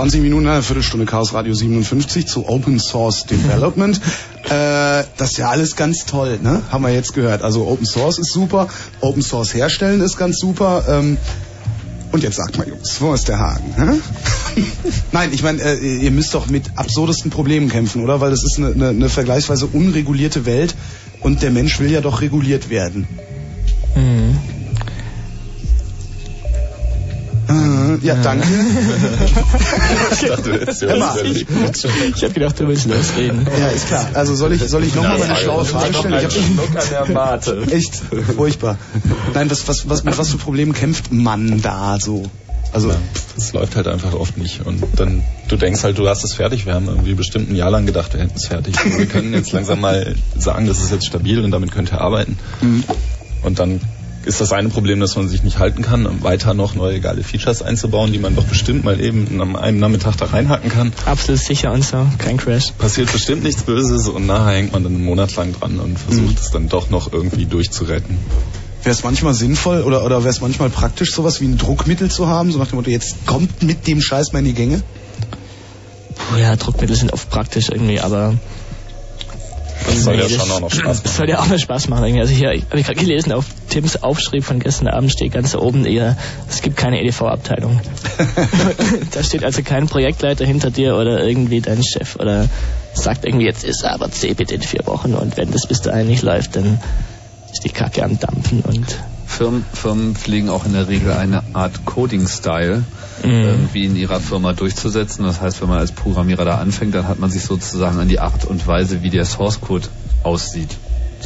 20 Minuten, eine Viertelstunde Chaos Radio 57 zu Open Source Development. äh, das ist ja alles ganz toll, ne? Haben wir jetzt gehört. Also Open Source ist super, Open Source herstellen ist ganz super. Ähm, und jetzt sagt mal, Jungs, wo ist der Haken? Hä? Nein, ich meine, äh, ihr müsst doch mit absurdesten Problemen kämpfen, oder? Weil das ist eine, eine, eine vergleichsweise unregulierte Welt und der Mensch will ja doch reguliert werden. Mhm. Äh, ja, danke. ich dachte, du hättest was überlegt. Ich habe gedacht, du willst losreden. Ja, ist klar. Also soll ich, soll ich nochmal meine schlaue Frage stellen? Ich hab Schluck an der Mate. Echt furchtbar. Nein, was, was, was, mit was für Problemen kämpft man da so? Also, Das läuft halt einfach oft nicht. Und dann, du denkst halt, du hast es fertig. Wir haben irgendwie bestimmt ein Jahr lang gedacht, wir hätten es fertig. Und wir können jetzt langsam mal sagen, das ist jetzt stabil und damit könnt ihr arbeiten. Und dann ist das eine Problem, dass man sich nicht halten kann, weiter noch neue geile Features einzubauen, die man doch bestimmt mal eben an einem Nachmittag da reinhacken kann. Absolut sicher und so, kein Crash. Passiert bestimmt nichts Böses und nachher hängt man dann einen Monat lang dran und versucht es dann doch noch irgendwie durchzuretten. wäre es manchmal sinnvoll oder, oder wäre es manchmal praktisch, sowas wie ein Druckmittel zu haben? So nach dem Motto, jetzt kommt mit dem Scheiß mal in die Gänge? Puh, ja, Druckmittel sind oft praktisch irgendwie, aber Das soll ja schon auch noch Spaß Das machen. soll ja auch noch Spaß machen. irgendwie. Also hier habe ich gerade gelesen, auf Tims Aufschrieb von gestern Abend steht ganz oben, eher, es gibt keine EDV-Abteilung. da steht also kein Projektleiter hinter dir oder irgendwie dein Chef oder sagt irgendwie, jetzt ist aber Cebit in vier Wochen und wenn das bis dahin nicht läuft, dann ist die Kacke am Dampfen und Firmen, Firmen pflegen auch in der Regel eine Art Coding-Style Mhm. irgendwie in ihrer Firma durchzusetzen. Das heißt, wenn man als Programmierer da anfängt, dann hat man sich sozusagen an die Art und Weise, wie der Source Code aussieht,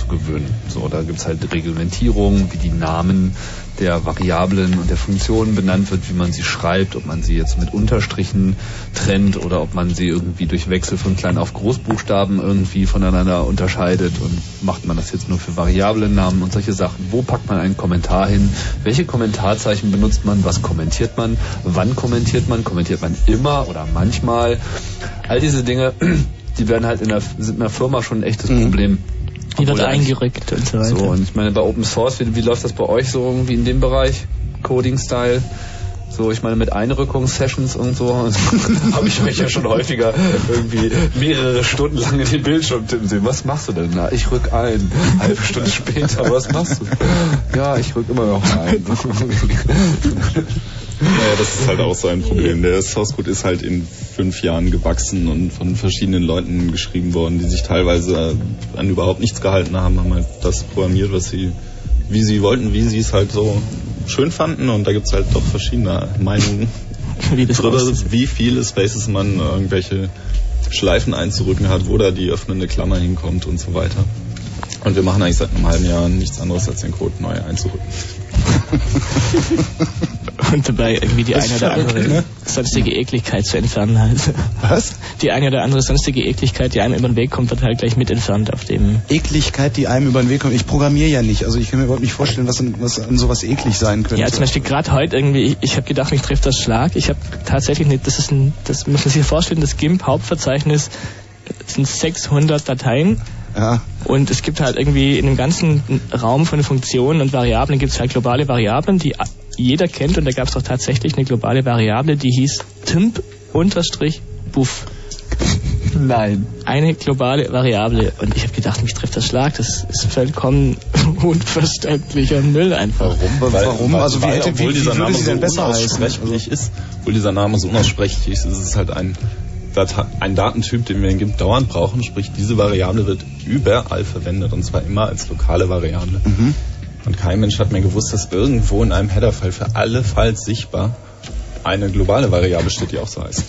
gewöhnen. So, da gibt's halt Reglementierungen, wie die Namen der Variablen und der Funktionen benannt wird, wie man sie schreibt, ob man sie jetzt mit Unterstrichen trennt oder ob man sie irgendwie durch Wechsel von Klein auf Großbuchstaben irgendwie voneinander unterscheidet und macht man das jetzt nur für Variablennamen und solche Sachen. Wo packt man einen Kommentar hin? Welche Kommentarzeichen benutzt man? Was kommentiert man? Wann kommentiert man? Kommentiert man immer oder manchmal? All diese Dinge, die werden halt in der, sind in der Firma schon ein echtes Problem. Die wird eingerückt und so weiter. so, und ich meine, bei Open Source, wie, wie läuft das bei euch so irgendwie in dem Bereich? Coding-Style? So, ich meine, mit Einrückungssessions und so, habe ich euch ja schon häufiger irgendwie mehrere Stunden lang in den Bildschirm tippen sehen. Was machst du denn? Na, ich rück ein. Halbe Stunde später, was machst du? Ja, ich rück immer noch ein. Naja, das ist halt auch so ein Problem. Der Source Code ist halt in fünf Jahren gewachsen und von verschiedenen Leuten geschrieben worden, die sich teilweise an überhaupt nichts gehalten haben, haben halt das programmiert, was sie, wie sie wollten, wie sie es halt so schön fanden und da gibt's halt doch verschiedene Meinungen wie drüber, wie viele Spaces man irgendwelche Schleifen einzurücken hat, wo da die öffnende Klammer hinkommt und so weiter. Und wir machen eigentlich seit einem halben Jahr nichts anderes, als den Code neu einzurücken. Und dabei irgendwie die eine oder andere ne? sonstige Ekligkeit zu entfernen halt. Was? Die eine oder andere sonstige Ekligkeit, die einem über den Weg kommt, wird halt gleich mit entfernt auf dem Ekligkeit, die einem über den Weg kommt. Ich programmiere ja nicht, also ich kann mir überhaupt nicht vorstellen, was an, was an sowas eklig sein könnte. Ja, zum Beispiel gerade heute irgendwie, ich, ich habe gedacht, mich trifft das Schlag. Ich habe tatsächlich nicht, das ist ein, das muss man sich vorstellen, das GIMP-Hauptverzeichnis sind 600 Dateien. Ja. Und es gibt halt irgendwie in dem ganzen Raum von Funktionen und Variablen gibt es halt globale Variablen, die jeder kennt. Und da gab es doch tatsächlich eine globale Variable, die hieß timp-buff. Nein. Eine globale Variable. Und ich habe gedacht, mich trifft das Schlag. Das ist vollkommen unverständlicher Müll einfach. Warum? Also wie hätte- obwohl wie- wie dieser würde Name so denn besser heißen? unaussprechlich ist, obwohl dieser Name so unaussprechlich ist, ist es halt ein, Data ein Datentyp, den wir in GIMP dauernd brauchen, sprich diese Variable wird überall verwendet und zwar immer als lokale Variable. Mhm. Und kein Mensch hat mir gewusst, dass irgendwo in einem Header-File für alle Files sichtbar eine globale Variable steht, die auch so heißt.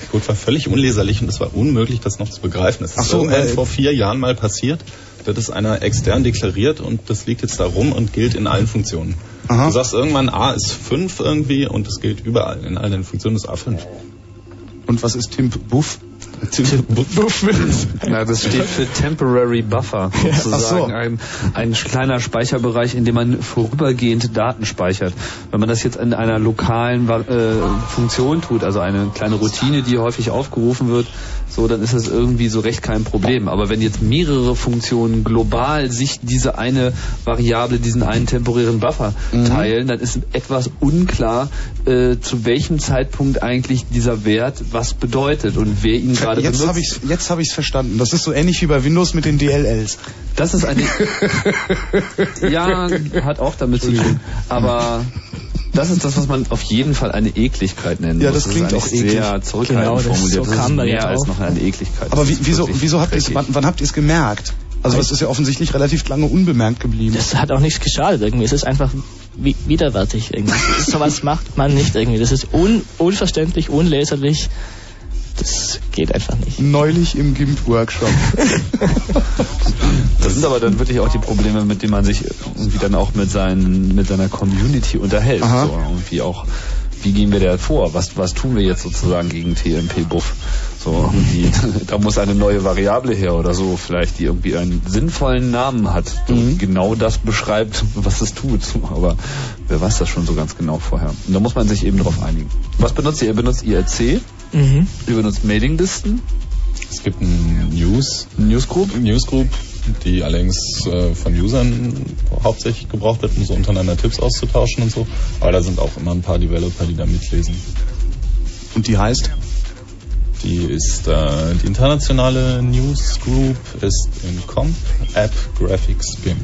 Der Code war völlig unleserlich und es war unmöglich, das noch zu begreifen. Es ist Ach so, äh, vor vier Jahren mal passiert, wird es einer extern deklariert und das liegt jetzt da rum und gilt in allen Funktionen. Du sagst irgendwann A ist 5 irgendwie und es gilt überall in allen Funktionen ist A5. Und was ist Timp Buff? Na, das steht für Temporary Buffer, sozusagen. Ach so. Ein, ein kleiner Speicherbereich, in dem man vorübergehend Daten speichert. Wenn man das jetzt in einer lokalen äh, Funktion tut, also eine kleine Routine, die häufig aufgerufen wird, so, dann ist das irgendwie so recht kein Problem. Aber wenn jetzt mehrere Funktionen global sich diese eine Variable, diesen einen temporären Buffer Mhm. teilen, dann ist etwas unklar, äh, zu welchem Zeitpunkt eigentlich dieser Wert was bedeutet und wer ihn gerade Jetzt benutzt. habe ich jetzt habe ich es verstanden. Das ist so ähnlich wie bei Windows mit den DLLs. Das ist eine. ja, hat auch damit zu tun. Aber das ist das, was man auf jeden Fall eine Ekligkeit nennen Ja, muss. das klingt ist auch eklig. sehr zurückhaltend Genau, das- formuliert. so das kam ist da mehr jetzt als noch eine Ekligkeit. Aber Das wie, wieso, wieso habt ihr es, wann, wann habt ihr es gemerkt? Also es ist ja offensichtlich relativ lange unbemerkt geblieben. Das hat auch nichts geschadet irgendwie. Es ist einfach wi widerwärtig irgendwie. Sowas macht man nicht irgendwie. Das ist un unverständlich, unleserlich. Das geht einfach nicht. Neulich im GIMP-Workshop. Das sind aber dann wirklich auch die Probleme, mit denen man sich irgendwie dann auch mit, seinen, mit seiner Community unterhält. Aha. So, irgendwie auch, wie gehen wir da vor? Was, was tun wir jetzt sozusagen gegen TMP-Buff? So, da muss eine neue Variable her oder so, vielleicht, die irgendwie einen sinnvollen Namen hat, die genau das beschreibt, was es tut. Aber wer weiß das schon so ganz genau vorher? Und da muss man sich eben drauf einigen. Was benutzt ihr? Ihr benutzt IRC, Mhm. ihr benutzt Mailinglisten, Es gibt ein News, Newsgroup, Newsgroup, die allerdings äh, von Usern hauptsächlich gebraucht wird, um so untereinander Tipps auszutauschen und so. Aber da sind auch immer ein paar Developer, die da mitlesen. Und die heißt? Die ist äh, die internationale Newsgroup ist in Comp App Graphics BIM.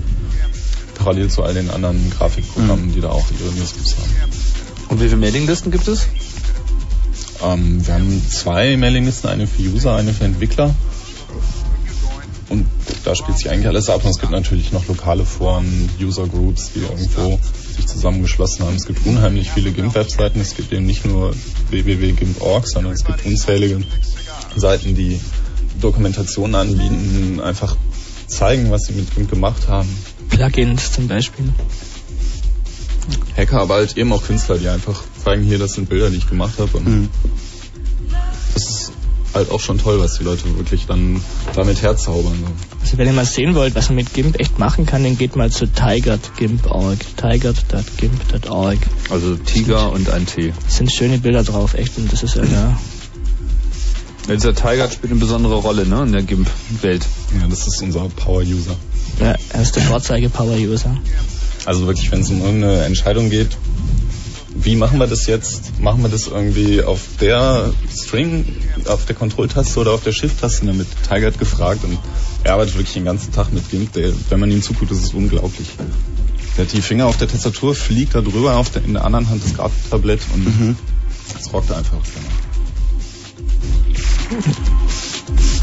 Parallel zu all den anderen Grafikprogrammen, die da auch ihre Newsgroups haben. Und wie viele Mailinglisten gibt es? Ähm, wir haben zwei Mailinglisten, eine für User, eine für Entwickler. Und da spielt sich eigentlich alles ab. Und es gibt natürlich noch lokale Foren, User Groups, die irgendwo sich zusammengeschlossen haben. Es gibt unheimlich viele GIMP-Webseiten. Es gibt eben nicht nur www.gimp.org, sondern es gibt unzählige Seiten, die Dokumentationen anbieten, einfach zeigen, was sie mit GIMP gemacht haben. Plugins zum Beispiel. Hacker, aber halt eben auch Künstler, die einfach zeigen, hier, das sind Bilder, die ich gemacht habe. Und das ist halt auch schon toll, was die Leute wirklich dann damit herzaubern. Also wenn ihr mal sehen wollt, was man mit GIMP echt machen kann, dann geht mal zu tigert.gimp.org. tigert.gimp.org. Also Tiger und ein T. Es sind schöne Bilder drauf, echt. Und das ist ja, ja Ja, dieser Tiger spielt eine besondere Rolle ne, in der GIMP-Welt. Ja, das ist unser Power-User. ja, er ist der Vorzeige-Power-User. Also wirklich, wenn es um irgendeine Entscheidung geht, wie machen wir das jetzt? Machen wir das irgendwie auf der String, auf der Kontrolltaste oder auf der Shift-Taste? Damit Tiger hat gefragt und er arbeitet wirklich den ganzen Tag mit GIMP. Der, wenn man ihm zuguckt, ist es unglaublich. Der hat die Finger auf der Tastatur, fliegt da drüber, auf der, in der anderen Hand das Grafiktablett und es rockt einfach. Not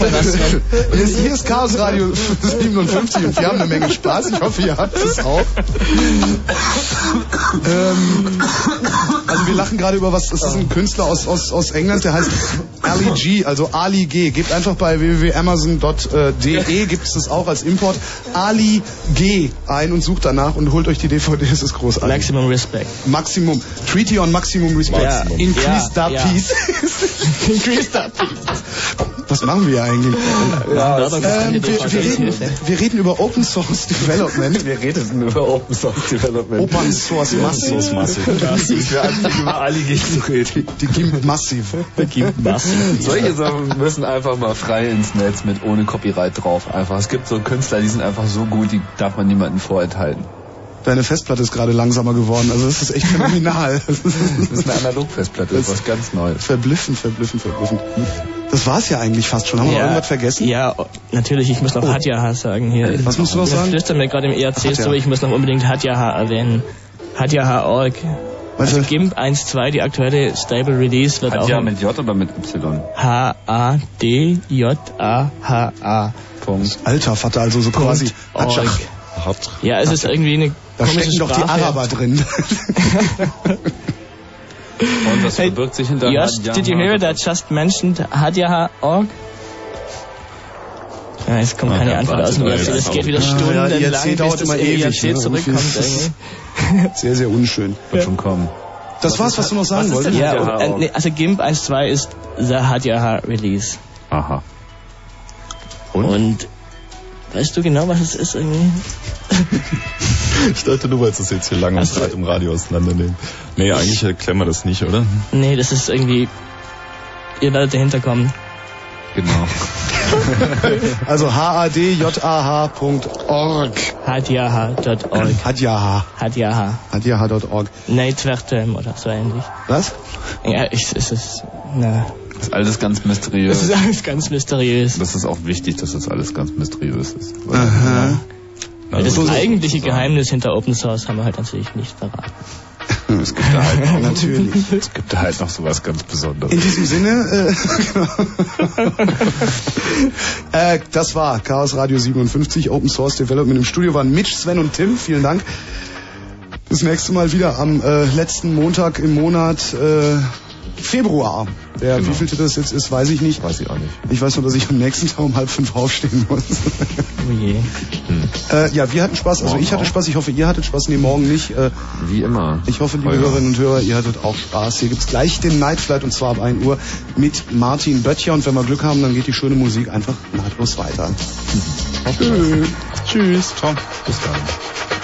Was dran. Hier ist, Chaos Radio 57 und wir haben eine Menge Spaß. Ich hoffe, ihr habt es auch. ähm, also wir lachen gerade über was, das ist ein Künstler aus, aus, aus England, der heißt Ali G, also Ali G. Gebt einfach bei www.amazon.de, gibt es das auch als Import, Ali G ein und sucht danach und holt euch die DVD, das ist großartig. Maximum Respect. Maximum. Treaty on Maximum Respect. Ja. Increase Ja, the ja. peace. Increase the peace. Was machen wir eigentlich? Ja, ähm, wir, wir, reden, wir reden über Open Source Development. Wir reden über Open Source Development. Open Source Massive. Ich wäre einfach über Ali G zu reden. Die gibt Massive. Gibt Massive. Solche Sachen müssen einfach mal frei ins Netz mit ohne Copyright drauf. Einfach. Es gibt so Künstler, die sind einfach so gut, die darf man niemandem vorenthalten. Deine Festplatte ist gerade langsamer geworden. Also das ist echt phänomenal. Das ist eine Analogfestplatte, das ist was ganz Neues. Verblüffend, verblüffend, verblüffend. Das war's ja eigentlich fast schon. Haben wir noch irgendwas vergessen? Ja, natürlich, ich muss noch Oh. Hadjaha sagen hier. Was musst du noch Wir sagen? flüstern mir gerade im ERC Hadjaha. so, ich muss noch unbedingt Hadjaha erwähnen. Hadjaha.org. Also GIMP 1.2, die aktuelle Stable Release wird Hat auch ja mit J oder mit Y? H-A-D-J-A-H-A. Punkt. Alter Vater, also so quasi. Org. Hatschach. Ja, es ist irgendwie eine Da komische stecken doch die. Araber drin. Und was Hey, verbirgt sich hinter Josh, did you hear it? I just mentioned Hadjaha.org? Ja, es kommt keine ja, Antwort aus dem ja, IRC. ja, Das geht wieder ja, stundenlang, bis dauert das immer ewig, IRC ne? zurückkommt. Sehr, sehr unschön. Wird schon kommen. Das war's, was du noch sagen was wolltest? Ja, und, äh, nee, also GIMP 1.2 ist the Hadjaha Release. Aha. Und? weißt du genau, was es ist irgendwie? Ich dachte, du wolltest das jetzt hier lang und breit im Radio auseinandernehmen. Nee, eigentlich erklären wir das nicht, oder? Nee, das ist irgendwie... Ihr werdet dahinter kommen. Genau. Also hadjah.org. Hadjaha.org. Hadjaha. Hadjaha. Hadjaha.org. Neitwertem oder so ähnlich. Was? Ja, ich, es ist... Na, Das ist alles ganz mysteriös. das ist alles ganz mysteriös. Das ist auch wichtig, dass das alles ganz mysteriös ist. Aha. Weil das so eigentliche. Geheimnis hinter Open Source haben wir halt natürlich nicht verraten. Es gibt da halt noch, Natürlich. es gibt da halt noch sowas ganz Besonderes. In diesem Sinne, äh, äh, das war Chaos Radio 57, Open Source Development. Im Studio waren Mitch, Sven und Tim. Vielen Dank. Das nächste Mal wieder am äh, letzten Montag im Monat äh, Februar. Der Genau. wievielte das jetzt ist, weiß ich nicht. Weiß ich auch nicht. Ich weiß nur, dass ich am nächsten Tag um halb fünf aufstehen muss. Oh je. äh, ja, wir hatten Spaß. Also Morgen ich hatte auch. Spaß. Ich hoffe, ihr hattet Spaß. Nee, morgen nicht. Äh, Wie immer. ich hoffe, liebe Heuer. Hörerinnen und Hörer, ihr hattet auch Spaß. Hier gibt's gleich den Night Flight und zwar ab 1 Uhr mit Martin Böttcher. Und wenn wir Glück haben, dann geht die schöne Musik einfach nahtlos weiter. Tschüss. Tschüss. Ciao. Bis dann.